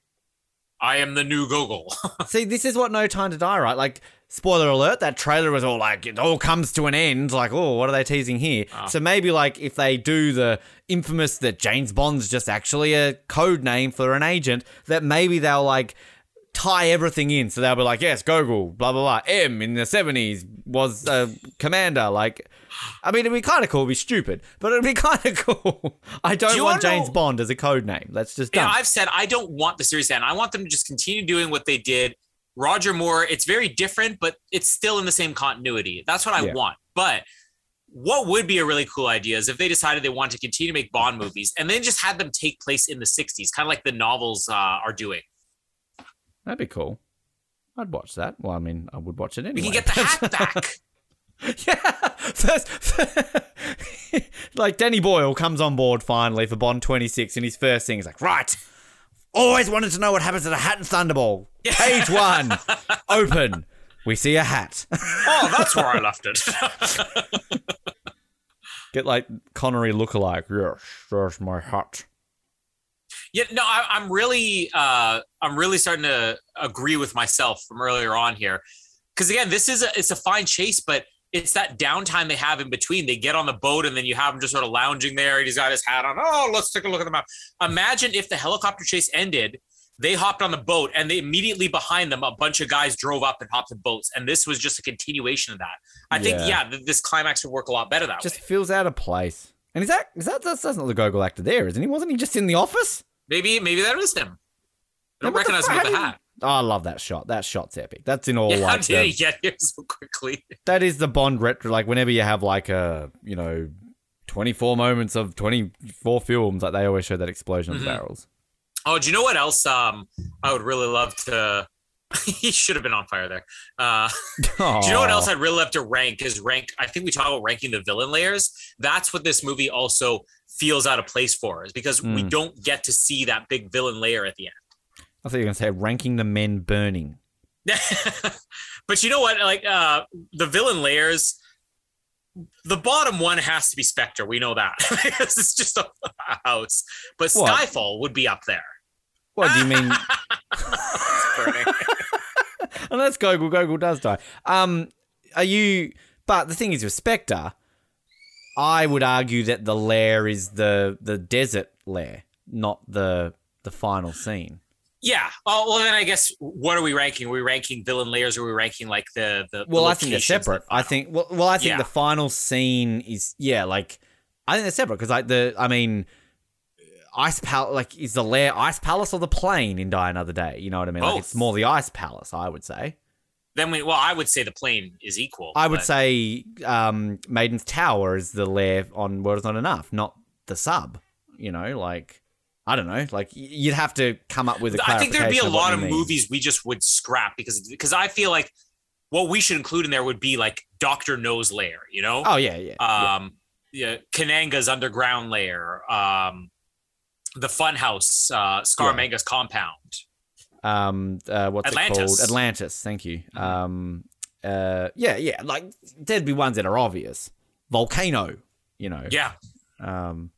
I am the new Gogol. (laughs) See, this is what No Time to Die, right? Like, spoiler alert, that trailer was all like, it all comes to an end. Like, oh, what are they teasing here? Ah. So maybe, like, if they do the infamous that James Bond's just actually a code name for an agent, that maybe they'll, like, tie everything in. So they'll be like, yes, Gogol, blah, blah, blah. M in the 70s was a commander. Like, I mean, it'd be kind of cool. It'd be stupid, but it'd be (laughs) kind of cool. I don't Do want James know- Bond as a code name. That's just Yeah. I've said I don't want the series to end. I want them to just continue doing what they did. Roger Moore, it's very different, but it's still in the same continuity. That's what I Yeah. want. But what would be a really cool idea is if they decided they want to continue to make Bond movies and then just had them take place in the 60s, kind of like the novels uh, are doing. That'd be cool. I'd watch that. Well, I mean, I would watch it anyway. We can get the hat (laughs) back. yeah. First, (laughs) like Danny Boyle comes on board finally for Bond 26, and his first thing is like, right, always wanted to know what happens at a hat and Thunderball. Page one, (laughs) open. We see a hat. Oh, that's where I left it. (laughs) Get like Connery lookalike. Yes, there's my hat. Yeah, no, I, I'm really, uh, I'm really starting to agree with myself from earlier on here, because again, this is a, it's a fine chase, but it's that downtime they have in between. They get on the boat and then you have him just sort of lounging there, and he's got his hat on. Oh, let's take a look at the map. Imagine if the helicopter chase ended, they hopped on the boat, and they immediately behind them, a bunch of guys drove up and hopped in boats, and this was just a continuation of that. I think, Yeah. yeah, th- this climax would work a lot better that Just way. feels out of place. And is that is that that's, that's not the Gogol actor there, isn't he? Wasn't he just in the office? Maybe, maybe that is him. I don't Yeah, recognize him with the hat. Oh, I love that shot. That shot's epic. That's in all Yeah, how did he get here so quickly? (laughs) that is the Bond retro. Like whenever you have like a you know twenty four moments of twenty four films, like they always show that explosion of Mhm. barrels. Oh, do you know what else? Um, I would really love to. (laughs) he should have been on fire there. Uh, (laughs) do you know what else I'd really love to rank? Is rank. I think we talk about ranking the villain layers. That's what this movie also feels out of place for, is because we Mm. don't get to see that big villain layer at the end. I thought you were gonna say ranking the men burning. (laughs) but you know what? Like uh, the villain layers. The bottom one has to be Spectre. We know that (laughs) because it's just a (laughs) house. But What? Skyfall would be up there. What do you mean? Burning. Unless Gogol, Gogol does die. Um, are you? But the thing is, with Spectre, I would argue that the lair is the the desert lair, not the the final scene. Yeah. Oh, well, then I guess what are we ranking? Are we ranking villain layers? Or are we ranking like the the? the Well, I think they're separate. I think. Well, well, I think Yeah. the final scene is yeah, like I think they're separate because like the I mean, ice palace like is the lair ice palace or the plane in Die Another Day? You know what I mean? Like it's more the ice palace, I would say. Then we well, I would say the plane is equal. I would say um, Maiden's Tower is the lair on World is Not Enough, not the sub. You know, like I don't know, like you'd have to come up with a I think there'd be a lot of mean. movies we just would scrap because because I feel like what we should include in there would be like Doctor No's lair. You know. Oh yeah, yeah. yeah. um yeah Kananga's underground lair um the funhouse uh Scaramanga's compound um uh, what's it Atlantis. called atlantis thank you Mhm. um uh yeah yeah like there'd be ones that are obvious volcano you know yeah um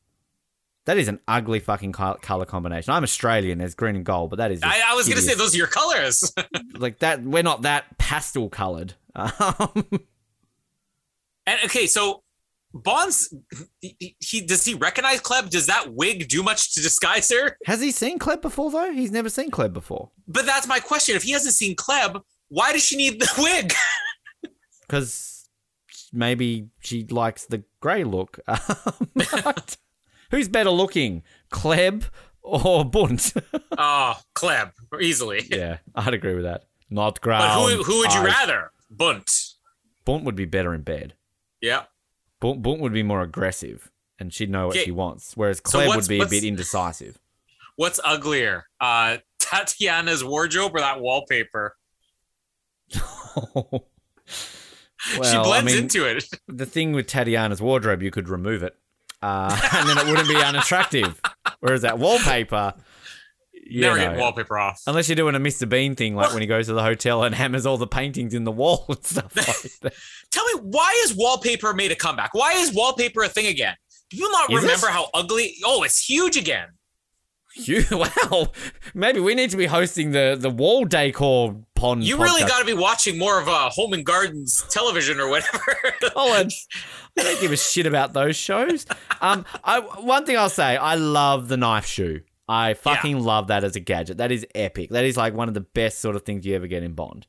that is an ugly fucking color combination. I'm australian there's green and gold but that is I, I was gonna say those are your colors. (laughs) Like that we're not that pastel colored. Um (laughs) and okay so Bond's he, he does he recognize Klebb? Does that wig do much to disguise her? Has he seen Klebb before though? He's never seen Klebb before. But that's my question. If he hasn't seen Klebb why does she need the (laughs) wig? Because maybe she likes the grey look who's better looking Klebb or Bunt oh (laughs) Klebb easily yeah, I'd agree with that. Not but who, who would you eyes. rather Bunt Bunt would be better in bed. yeah Bunt, Bunt would be more aggressive, and she'd know what Okay. she wants. Whereas So would be a bit indecisive. What's uglier, uh, Tatiana's wardrobe or that wallpaper? (laughs) well, she blends I mean, into it. the thing with Tatiana's wardrobe, you could remove it, uh, (laughs) and then it wouldn't be unattractive. Whereas that wallpaper, you Never know, get wallpaper off. Unless you're doing a Mr. Bean thing, like when he goes to the hotel and hammers all the paintings in the wall (laughs) and stuff (laughs) like that. Tell me, why is wallpaper made a comeback? Why is wallpaper a thing again? Do you not Is it? remember how ugly? Oh, it's huge again. You wow, maybe we need to be hosting the the wall decor You really got to be watching more of uh, Home and Gardens television or whatever. (laughs) Colin, I don't give a shit about those shows. Um, I one thing I'll say, I love the knife shoe. I fucking love that as a gadget. That is epic. That is like one of the best sort of things you ever get in Bond.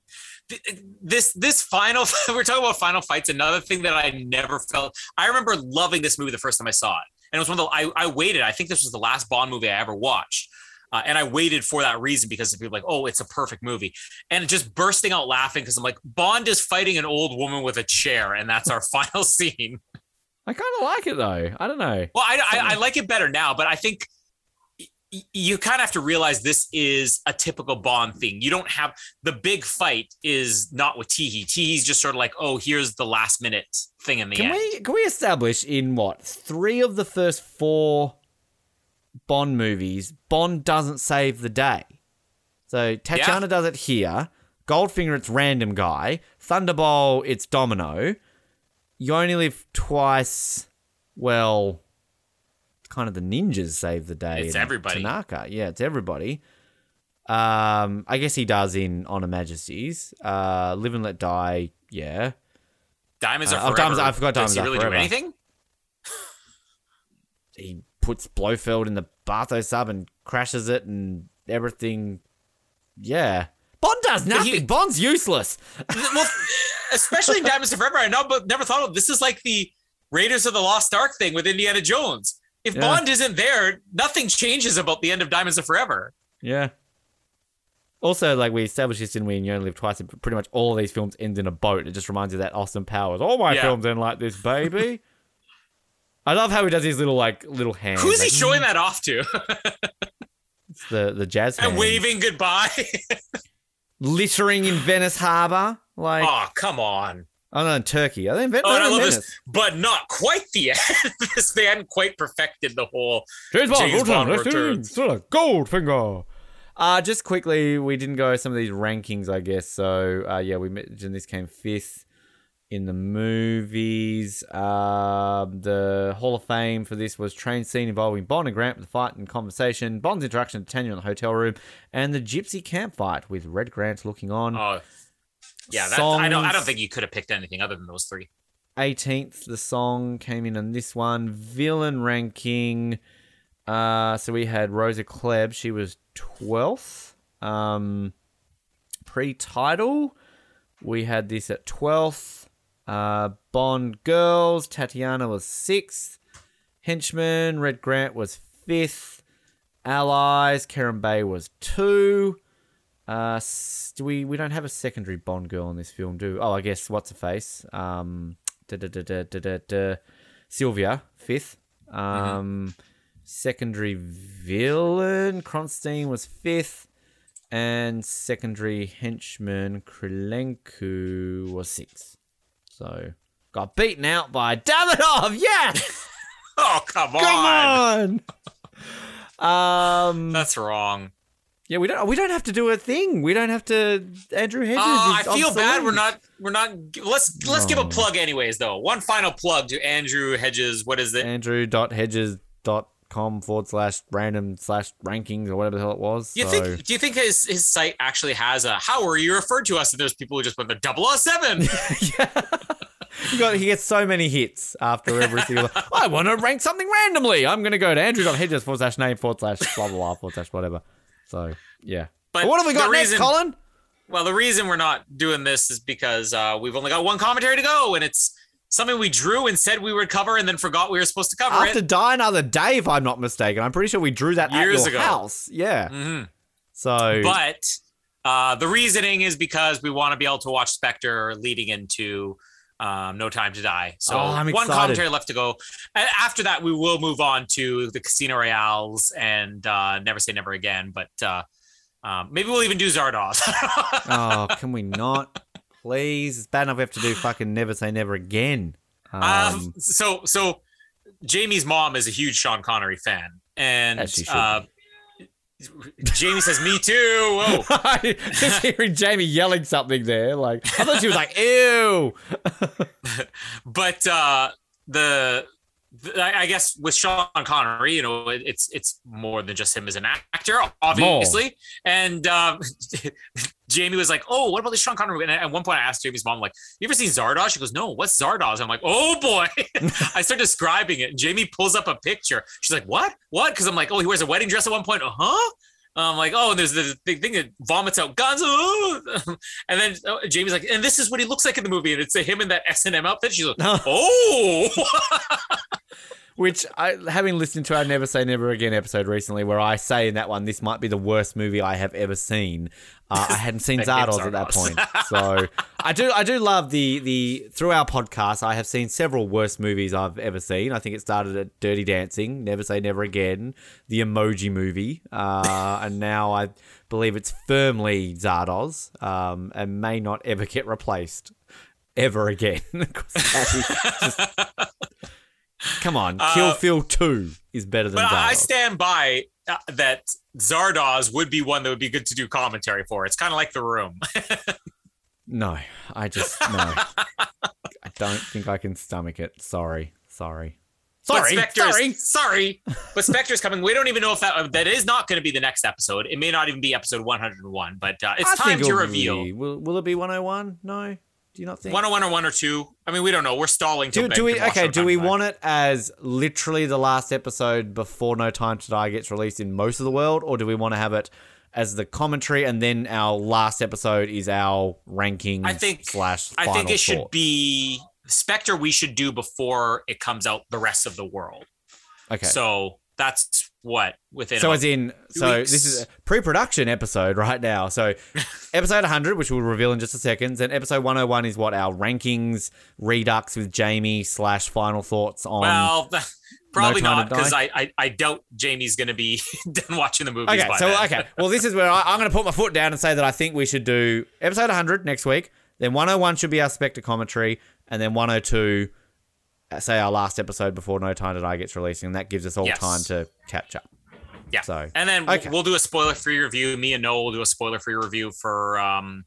this this final (laughs) we're talking about final fights another thing that i never felt i remember loving this movie the first time i saw it and it was one of the i, I waited i think this was the last bond movie i ever watched uh, and i waited for that reason because people like oh it's a perfect movie and just bursting out laughing because i'm like bond is fighting an old woman with a chair and that's our (laughs) final scene I kind of like it though. I don't know. well I, I, I like it better now but i think you kind of have to realize this is a typical Bond thing. You don't have the big fight is not with Tee Hee. Teehee's just sort of like, oh, here's the last minute thing in the Can end. we can we establish in what three of the first four Bond movies, Bond doesn't save the day. So Tatiana does it here. Goldfinger, it's random guy. Thunderball, it's Domino. You only live twice. Well, kind of the ninjas save the day. It's everybody. Tanaka, yeah, it's everybody. Um, I guess he does in Honor Majesties. Uh, Live and Let Die, yeah. Diamonds Uh, are oh, forever. Diamonds- I forgot Does Diamonds he Are really Forever. do anything? he puts Blofeld in the batho sub and crashes it and everything. Yeah. Bond does But he- nothing. Bond's useless. well, (laughs) especially in Diamonds of Forever, I know, but never thought of this is like the Raiders of the Lost Ark thing with Indiana Jones. If Yeah. Bond isn't there, nothing changes about the end of Diamonds of Forever. Yeah. Also, like we established this, didn't we? And you only live twice. Pretty much all of these films end in a boat. It just reminds you of that Austin Powers. All my Yeah. films end like this, baby. I love how he does his little like little hands. Who's he like, showing that off to? It's the the jazz and hands. waving goodbye? littering in Venice Harbor. Like oh, come on. oh no, in Turkey. Are they in, Ven- Oh, I love Venice? this, but not quite the end. this (laughs) they hadn't quite perfected the whole. James Bond, James Bond it. returns. Still a Goldfinger. Uh, just quickly, we didn't go some of these rankings, I guess. So, uh, yeah, we mentioned this came fifth in the movies. Um, the Hall of Fame for this was train scene involving Bond and Grant with the fight and conversation, Bond's interaction with Tanya in the hotel room, and the Gypsy camp fight with Red Grant looking on. Oh, yeah. That, I don't. I don't think you could have picked anything other than those three. 18th the song came in on this one villain ranking uh so we had rosa klebb she was 12th um pre-title we had this at 12th uh bond girls tatiana was 6th henchman red grant was 5th allies Kerim Bey was 2 uh, do we we don't have a secondary Bond girl in this film, do? Oh, I guess what's her face? Um, da, da, da, da, da, da, da. Sylvia fifth. Um, secondary villain Kronsteen was fifth, and secondary henchman Krilencu was sixth. So got beaten out by Davidoff. Yes, (laughs) Oh, come on. come on. (laughs) Um, That's wrong. yeah, we don't we don't have to do a thing. We don't have to. Andrew Hedges. Oh, I feel bad. We're not. We're not. Let's let's give a plug, anyways. Though one final plug to Andrew Hedges. What is it? Andrew.hedges.com forward slash random slash rankings or whatever the hell it was. Do you so. think? Do you think his his site actually has a? How are you referred to us? And there's people who just went the 007. (laughs) yeah. He, got, he gets so many hits after every single. (laughs) I want to rank something randomly. I'm going to go to Andrew.hedges forward slash name forward slash blah blah blah forward slash whatever. So yeah. But what have we got next, reason- Colin? Well, the reason we're not doing this is because uh, we've only got one commentary to go, and it's something we drew and said we would cover, and then forgot we were supposed to cover After it. Die Another Day, if I'm not mistaken. I'm pretty sure we drew that Years ago. house. Yeah. Mhm. So But uh, the reasoning is because we want to be able to watch Spectre leading into um, No Time to Die. So Oh, one excited. commentary left to go. And after that, we will move on to the Casino Royales and uh, Never Say Never Again. But uh, um, maybe we'll even do Zardoz. (laughs) oh, can we not? Please. It's bad enough we have to do (sighs) fucking never say never again. Um, Um, so so Jamie's mom is a huge Sean Connery fan, and As she should uh, Jamie says, "Me too." Whoa. (laughs) just hearing Jamie yelling something there, like I thought she was like, "Ew." (laughs) but uh, the I I guess with Sean Connery, you know, it, it's it's more than just him as an actor, obviously. And um, (laughs) Jamie was like, "Oh, what about this Sean Connery?" And at one point, I asked Jamie's mom, "Like, you ever seen Zardoz?" She goes, "No, what's Zardoz?" I'm like, "Oh boy!" (laughs) I start describing it. And Jamie pulls up a picture. She's like, "What? What?" Because I'm like, "Oh, he wears a wedding dress at one point." Uh huh. I'm like, oh, and there's the big thing that vomits out guns, (laughs) oh. and then uh, Jamie's like, and this is what he looks like in the movie, and it's him in that S and M outfit. She's like, (laughs) oh, (laughs) Which I, having listened to our Never Say Never Again episode recently, where I say in that one, this might be the worst movie I have ever seen. Uh, I hadn't seen (laughs) Zardoz at that point, (laughs) so I do. I do love the the through our podcast. I have seen several worst movies I've ever seen. I think it started at Dirty Dancing, Never Say Never Again, the Emoji Movie, uh, and now I believe it's firmly Zardoz, um, and may not ever get replaced ever again. (laughs) 'Cause that is just- Come on, Kill Uh, Phil Two is better than But I I stand by uh, that Zardoz would be one that would be good to do commentary for. It's kind of like The Room. (laughs) No, I just no. I don't think I can stomach it. Sorry, sorry, But sorry, Spectre's- sorry. sorry. But Spectre's coming. We don't even know if that that is not going to be the next episode. It may not even be episode 101. But uh, it's I time to reveal be- will, will it be 101? No, do you not think? 101 or one or two? I mean, we don't know. We're stalling. do, do we okay? Do we to want it as literally the last episode before No Time to Die gets released in most of the world, or do we want to have it as the commentary and then our last episode is our ranking I think- slash I think it should be Spectre. We should do before it comes out the rest of the world. okay. So that's what within. So about- as in, so weeks. this is a pre-production episode right now. So (laughs) episode 100, which we'll reveal in just a second, and episode 101 is what our rankings redux with Jamie slash final thoughts on. well, (laughs) probably Time not because I, I I doubt Jamie's to be (laughs) done watching the movies. okay, by so then. okay, well this is where I, I'm to put my foot down and say that I think we should do episode 100 next week. Then 101 should be our Spectre commentary, and then 102, uh, say our last episode before No Time to Die gets released, and that gives us all Yes. time to catch up. Yeah. So- and then okay. we'll do a spoiler free review. Me and Noah will do a spoiler free review for um,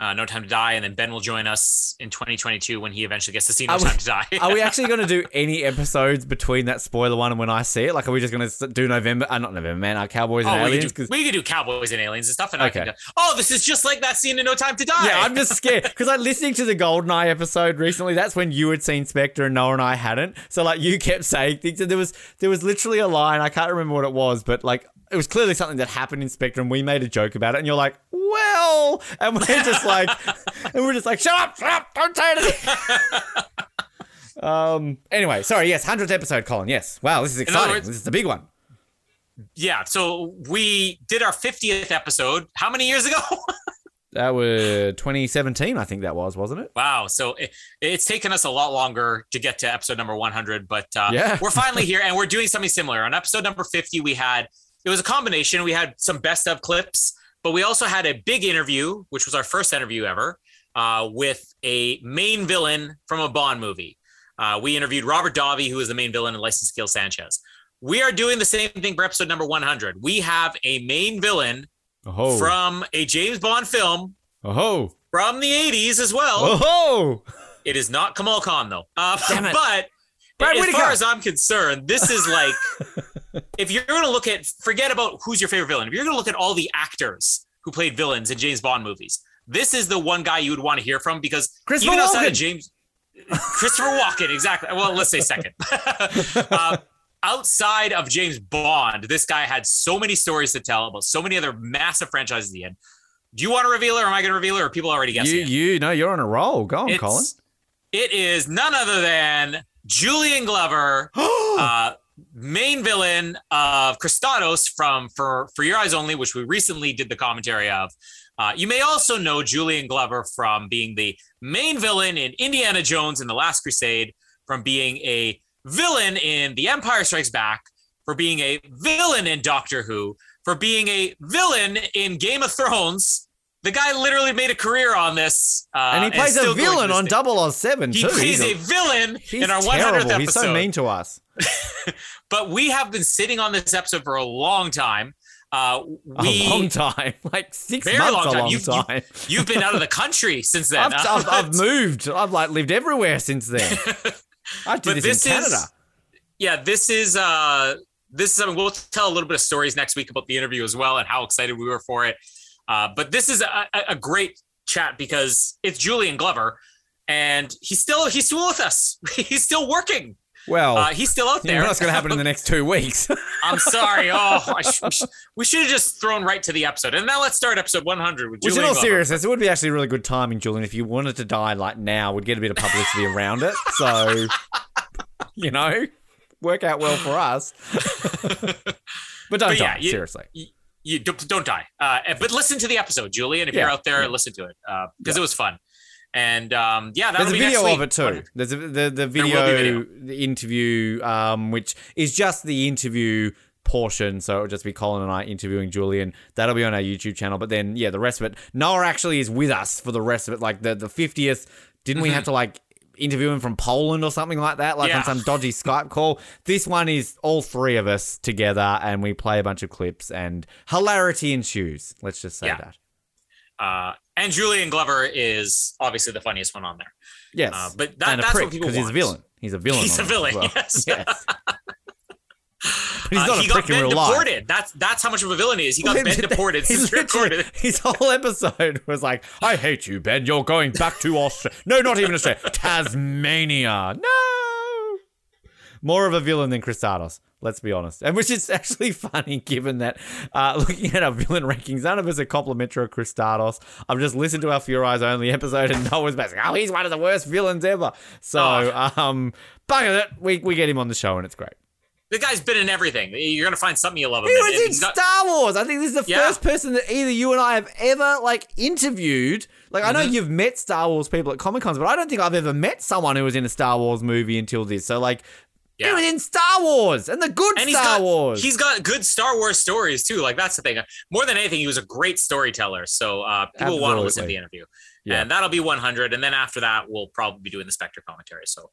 uh, No Time to Die, and then Ben will join us in 2022 when he eventually gets to see No Are we- Time to Die. (laughs) Are we actually going to do (laughs) any episodes between that spoiler one and when I see it? Like, are we just going to do November? Uh, not November, man. Our Cowboys and Oh, we Aliens. could, do, 'Cause- we could do cowboys and aliens and stuff, and I Okay. can. Oh, this is just like that scene in No Time to Die. yeah, I'm just scared because like listening to the Goldeneye episode recently. That's when you had seen Spectre and Noah and I hadn't. So like you kept saying things, and there was there was literally a line I can't remember what it was, but like it was clearly something that happened in Spectre, and we made a joke about it. And you're like, well, and we're (laughs) just like, and we're just like, shut up, shut up, don't say anything. (laughs) um. Anyway, sorry. Yes, hundredth episode, Colin. Yes. Wow, this is exciting. words- this is the big one. yeah. So we did our 50th episode. How many years ago? (laughs) That was 2017, I think that was, wasn't it? Wow. So it, it's taken us a lot longer to get to episode number 100, but uh, Yeah. we're finally here and we're doing something similar. On episode number 50, we had, it was a combination. We had some best of clips, but we also had a big interview, which was our first interview ever, uh, with a main villain from a Bond movie. Uh, we interviewed Robert Davi, who is the main villain in License to Kill Sanchez. We are doing the same thing for episode number 100. We have a main villain Oh, from a James Bond film oh, from the 80s as well. oh, It is not Kamal Khan though. Uh, Damn it. (laughs) but Brad as Whitaker. far as I'm concerned, this is like (laughs) if you're going to look at forget about who's your favorite villain. If you're going to look at all the actors who played villains in James Bond movies, this is the one guy you would want to hear from because Christopher even outside Walken. of James Christopher Walken, exactly. Well, let's say second. (laughs) uh, outside of James Bond, this guy had so many stories to tell about so many other massive franchises he had. Do you want to reveal it, or am I going to reveal it, or are people already guessing? you, it? you, no, you're on a roll. Go on, It's- Colin. It is none other than Julian Glover, (gasps) uh, main villain of Kristatos from For For Your Eyes Only, which we recently did the commentary of. Uh, you may also know Julian Glover from being the main villain in Indiana Jones and the Last Crusade, from being a villain in The Empire Strikes Back, for being a villain in Doctor Who, for being a villain in Game of Thrones. The guy literally made a career on this, uh, and he plays still a villain on day. Double 07 He too. plays he's a villain he's in our 100th terrible. episode. He's so mean to us. (laughs) But we have been sitting on this episode for a long time. Uh, we, a long time, (laughs) like six Very months. long a long You- you- time. You've been out of the country (laughs) since then. I've, I've, I've moved. I've like lived everywhere since then. I did But this, this in is- Canada. yeah, this is uh, this is something we'll tell a little bit of stories next week about the interview as well and how excited we were for it. Uh, but this is a, a- great chat because it's Julian Glover, and he's still he's still with us. (laughs) He's still working. Well, Uh, he's still out you there. know what's going to happen in the next two weeks? (laughs) I'm sorry. Oh, I sh- we sh- we should have just thrown right to the episode. And now let's start episode 100 with Which, in Julian all Glover. seriousness, it would be actually really good timing, Julian, if you wanted to die like now, we'd get a bit of publicity around it. So, (laughs) you know, work out well for us. but don't But die, yeah, you- seriously. You don't, don't die. Uh, but listen to the episode, Julian. If Yeah. you're out there, listen to it because it was fun. And um, yeah, that'll There's a video of it too. There's a, the the video, video. the interview, um, which is just the interview portion. So it'll just be Colin and I interviewing Julian. That'll be on our YouTube channel. But then yeah, the rest of it, Noah actually is with us for the rest of it. Like the the fiftieth, didn't we have to like interview him from Poland or something like that, like on Mm-hmm. Some dodgy Skype call? This one is all three of us together, and we play a bunch of clips, and hilarity ensues. Let's just say Yeah. that. Uh, and Julian Glover is obviously the funniest one on there. Yes, Uh, but that- that's what prick people because he's a villain. He's a villain. He's on a villain, well. (laughs) yes. yes. But he's Uh, he a got prick in Ben real life. deported. That's that's how much of a villain he is. He got Ben deported (laughs) he since literally- recorded. (laughs) His whole episode was like, "I hate you, Ben. You're going back to Australia. No, not even Australia. Tasmania. No." More of a villain than Kristatos. Let's be honest, and which is actually funny given that uh, looking at our villain rankings, none of us are complimentary of Kristatos. I've just listened to our Fear Eyes only episode, and Noah's basically, "Oh, he's one of the worst villains ever." So, Oh. um, bugger it, we we get him on the show, and it's great. The guy's been in everything. You're gonna find something you love He was in Star Wars. I think this is the Yeah. first person that either you and I have ever like interviewed. Like I know Mm-hmm. you've met Star Wars people at Comic Cons, but I don't think I've ever met someone who was in a Star Wars movie until this. So like, he was in Star Wars and the good and Star got Wars. he's got good Star Wars stories too. Like that's the thing. More than anything, he was a great storyteller. So uh, people want to listen to the interview, Yeah. and that'll be 100. And then after that, we'll probably be doing the Spectre commentary. So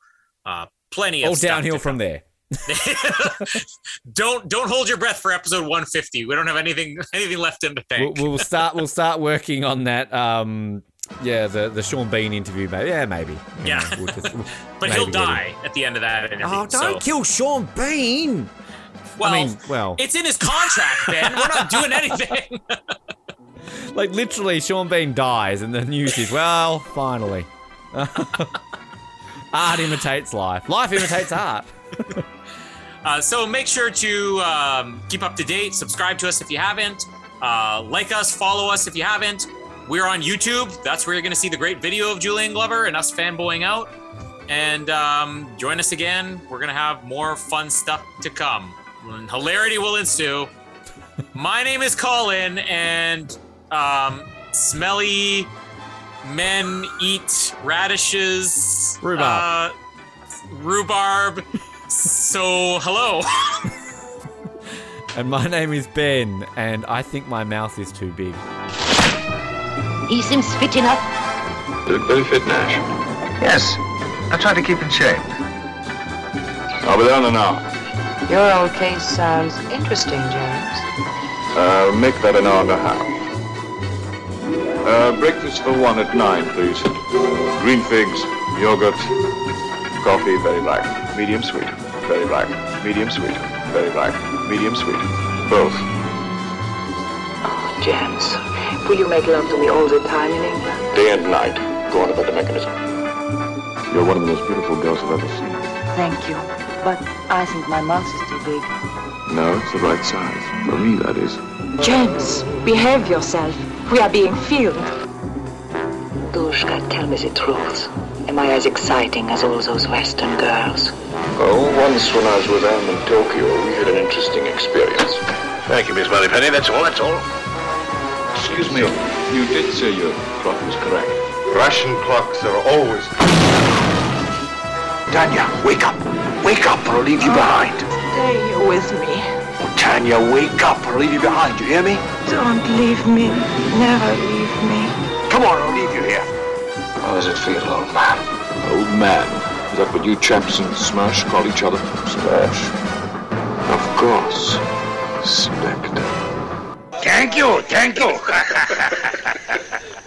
uh, plenty of all downhill from there. (laughs) don't don't hold your breath for episode 150. We don't have anything anything left in the We'll, tank. we'll start. We'll start working on that. Um, yeah, the the Sean Bean interview. Maybe. Yeah, maybe. You Yeah. we'll just- we'll (laughs) but maybe he'll get him. die at the end of that interview. Oh, don't so, kill Sean Bean. well, I mean, well, it's in his contract, Ben. We're not doing (laughs) anything. like literally, Sean Bean dies, and the news is, well, finally. art imitates life. Life imitates art. Uh, so make sure to um, keep up to date. Subscribe to us if you haven't. Uh, like us, follow us if you haven't. We're on YouTube. That's where you're going to see the great video of Julian Glover and us fanboying out. And um, join us again. We're going to have more fun stuff to come. Hilarity will ensue. My name is Colin, and um, smelly men eat radishes. Rhubarb. Uh, rhubarb. So, hello. (laughs) And my name is Ben, and I think my mouth is too big. He seems fit enough. You look very fit, Nash. Yes, I try to keep in shape. I'll be there in an hour. Your old case sounds interesting, James. Uh, make that an hour and a half. Uh, breakfast for one at nine, please. Green figs, yogurt, coffee, very black, medium sweet, very black, medium sweet, very black, medium sweet, both. Oh, James, will you make love to me all the time in England? Day and night. Go on about the mechanism. You're one of the most beautiful girls I've ever seen. Thank you, but I think my mouth is too big. No, it's the right size. For me, that is. James, behave yourself. We are being filmed. Dushka, tell me the truth. Am I as exciting as all those Western girls? Oh, once when I was with Anne in Tokyo, we had an interesting experience. Thank you, Miss Moneypenny. That's all, that's all. Excuse me, you did say your clock was correct. Russian clocks are always... Tanya, wake up. Wake up or I'll leave you oh, behind. Stay here with me. Oh, Tanya, wake up or I'll leave you behind. You hear me? Don't leave me. Never leave me. Come on, I'll leave you here. How does it feel, old man? Old man? Is that what you chaps in SMERSH call each other? SMERSH. Of course. Spectre. Thank you, thank you. (laughs)